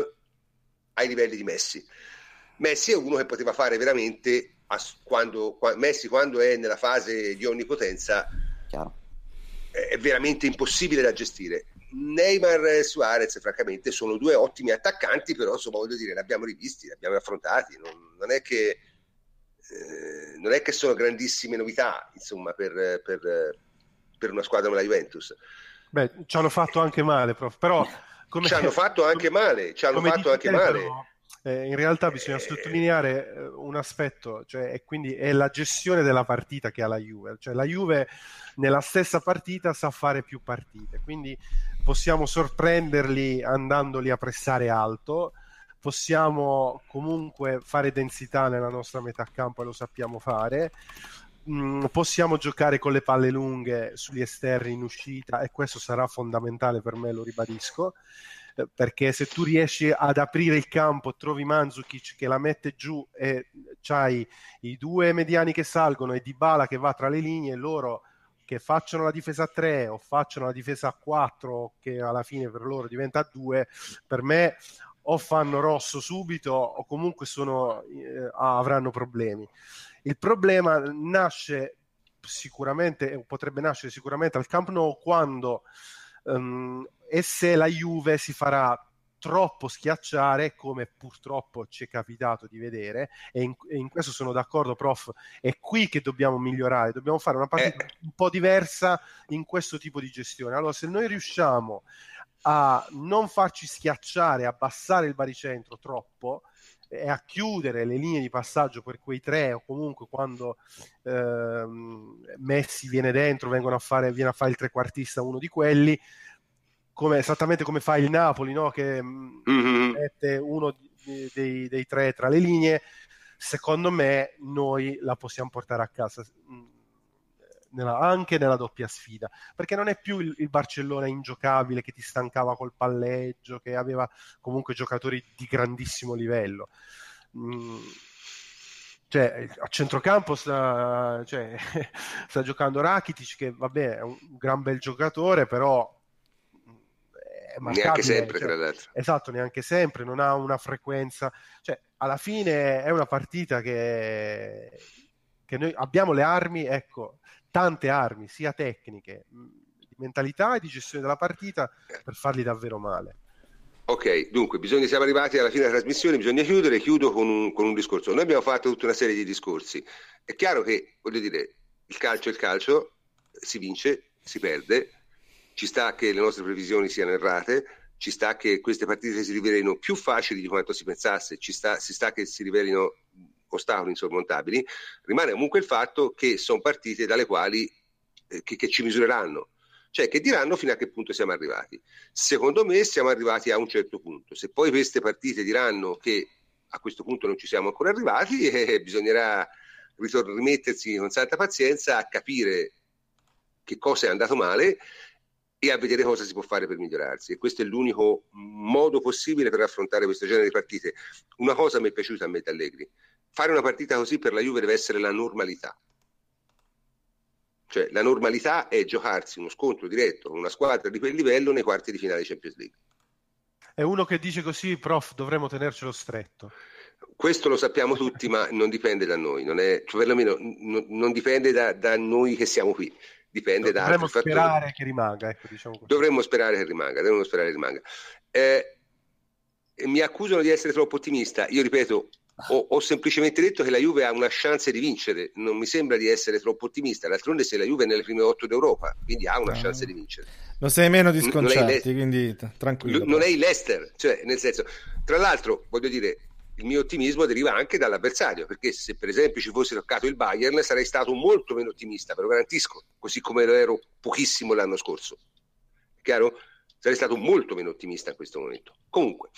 ai livelli di Messi. Messi è uno che poteva fare veramente, quando, qua- Messi quando è nella fase di onnipotenza Chiaro. è veramente impossibile da gestire. Neymar e Suarez, francamente, sono due ottimi attaccanti, però insomma, voglio dire, li abbiamo rivisti, li abbiamo affrontati. Non, non, è, che, eh, non è che sono grandissime novità, insomma, per, per, per una squadra come la Juventus. Beh, ci hanno fatto anche male, prof. Però come, ci hanno fatto anche male, ci hanno fatto anche te, male. Però, eh, in realtà bisogna eh... sottolineare eh, un aspetto, cioè, e quindi è la gestione della partita che ha la Juve. Cioè, la Juve nella stessa partita sa fare più partite, quindi possiamo sorprenderli andandoli a pressare alto, possiamo comunque fare densità nella nostra metà campo e lo sappiamo fare. Mm, possiamo giocare con le palle lunghe sugli esterni in uscita e questo sarà fondamentale per me, lo ribadisco eh, perché se tu riesci ad aprire il campo, trovi Manzukic che la mette giù e c'hai i due mediani che salgono e Dybala che va tra le linee, loro che facciano la difesa a 3 o facciano la difesa a 4 che alla fine per loro diventa a 2 per me o fanno rosso subito o comunque sono, eh, avranno problemi il problema nasce sicuramente potrebbe nascere sicuramente al Camp Nou quando um, e se la Juve si farà troppo schiacciare, come purtroppo ci è capitato di vedere, e in, e in, questo sono d'accordo, prof. È qui che dobbiamo migliorare, dobbiamo fare una partita eh. un po' diversa in questo tipo di gestione. Allora, se noi riusciamo a non farci schiacciare, abbassare il baricentro troppo, e a chiudere le linee di passaggio per quei tre o comunque quando ehm, Messi viene dentro vengono a fare, viene a fare il trequartista uno di quelli come, esattamente come fa il Napoli, no? che mm, mm-hmm. mette uno dei, dei, tre tra le linee, secondo me noi la possiamo portare a casa mm, nella, anche nella doppia sfida, perché non è più il, il, Barcellona ingiocabile che ti stancava col palleggio, che aveva comunque giocatori di grandissimo livello. Mm, cioè, a centrocampo sta, cioè, sta giocando Rakitic, che vabbè è un gran bel giocatore, però neanche sempre, cioè, tra l'altro. Esatto, neanche sempre, non ha una frequenza. Cioè, alla fine è una partita che, che noi abbiamo le armi, ecco, tante armi, sia tecniche, di mentalità e di gestione della partita, per farli davvero male. Ok, dunque, bisogna, siamo arrivati alla fine della trasmissione, bisogna chiudere. Chiudo con un, con un discorso. Noi abbiamo fatto tutta una serie di discorsi. È chiaro che, voglio dire, il calcio è il calcio, si vince, si perde, ci sta che le nostre previsioni siano errate, ci sta che queste partite si rivelino più facili di quanto si pensasse, ci sta, si sta che si rivelino ostacoli insormontabili, rimane comunque il fatto che sono partite dalle quali eh, che, che ci misureranno, cioè che diranno fino a che punto siamo arrivati. Secondo me siamo arrivati a un certo punto, se poi queste partite diranno che a questo punto non ci siamo ancora arrivati, eh, bisognerà ritor- rimettersi con santa pazienza a capire che cosa è andato male e a vedere cosa si può fare per migliorarsi. E questo è l'unico modo possibile per affrontare questo genere di partite. Una cosa mi è piaciuta a me Allegri, fare una partita così per la Juve deve essere la normalità. Cioè la normalità è giocarsi uno scontro diretto con una squadra di quel livello nei quarti di finale di Champions League. È uno che dice così, prof, dovremmo tenercelo stretto. Questo lo sappiamo tutti, ma non dipende da noi, non è, cioè, perlomeno n- non dipende da, da noi che siamo qui dipende da dovremmo sperare fattori. che rimanga ecco, diciamo dovremmo sperare che rimanga dovremmo sperare che rimanga eh, mi accusano di essere troppo ottimista io ripeto ho, ho, semplicemente detto che la Juve ha una chance di vincere non mi sembra di essere troppo ottimista d'altronde se la Juve è nelle prime otto d'Europa quindi ha una ah. chance di vincere lo sei meno di sconcerti quindi tranquillo non è il Leicester cioè nel senso tra l'altro voglio dire il mio ottimismo deriva anche dall'avversario, perché se per esempio ci fosse toccato il Bayern sarei stato molto meno ottimista, ve lo garantisco, così come lo ero pochissimo l'anno scorso. Chiaro? Sarei stato molto meno ottimista in questo momento. Comunque,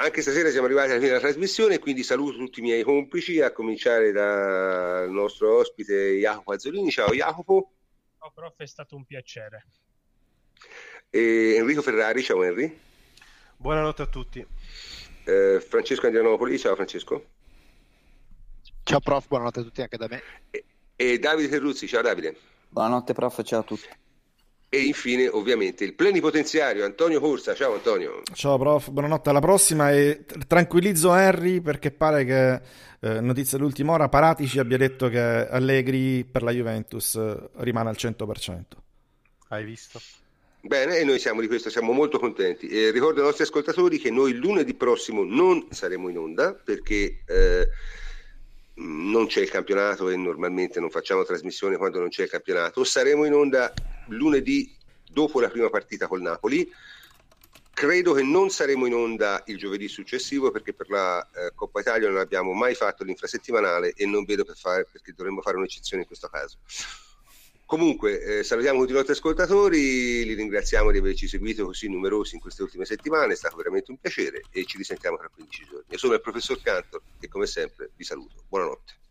anche stasera siamo arrivati alla fine della trasmissione, quindi saluto tutti i miei complici, a cominciare dal nostro ospite Jacopo Azzolini. Ciao Jacopo. Ciao prof, è stato un piacere. E Enrico Ferrari, ciao Henry. Buonanotte a tutti. Eh, Francesco Andrianopoli, ciao Francesco. Ciao prof, buonanotte a tutti anche da me. E, e Davide Terruzzi, ciao Davide. Buonanotte prof, ciao a tutti. E infine, ovviamente, il plenipotenziario Antonio Corsa. Ciao Antonio. Ciao prof, buonanotte alla prossima e tranquillizzo Harry perché pare che, eh, notizia dell'ultima ora, Paratici abbia detto che Allegri per la Juventus eh, rimane al 100%. Hai visto? Bene, e noi siamo di questo, siamo molto contenti. E ricordo ai nostri ascoltatori che noi lunedì prossimo non saremo in onda perché eh, non c'è il campionato e normalmente non facciamo trasmissione quando non c'è il campionato. Saremo in onda lunedì dopo la prima partita col Napoli. Credo che non saremo in onda il giovedì successivo perché per la eh, Coppa Italia non abbiamo mai fatto l'infrasettimanale e non vedo per fare, perché dovremmo fare un'eccezione in questo caso. Comunque, eh, salutiamo tutti i nostri ascoltatori, li ringraziamo di averci seguito così numerosi in queste ultime settimane, è stato veramente un piacere e ci risentiamo tra 15 giorni. Io sono il professor Cantor e come sempre vi saluto. Buonanotte.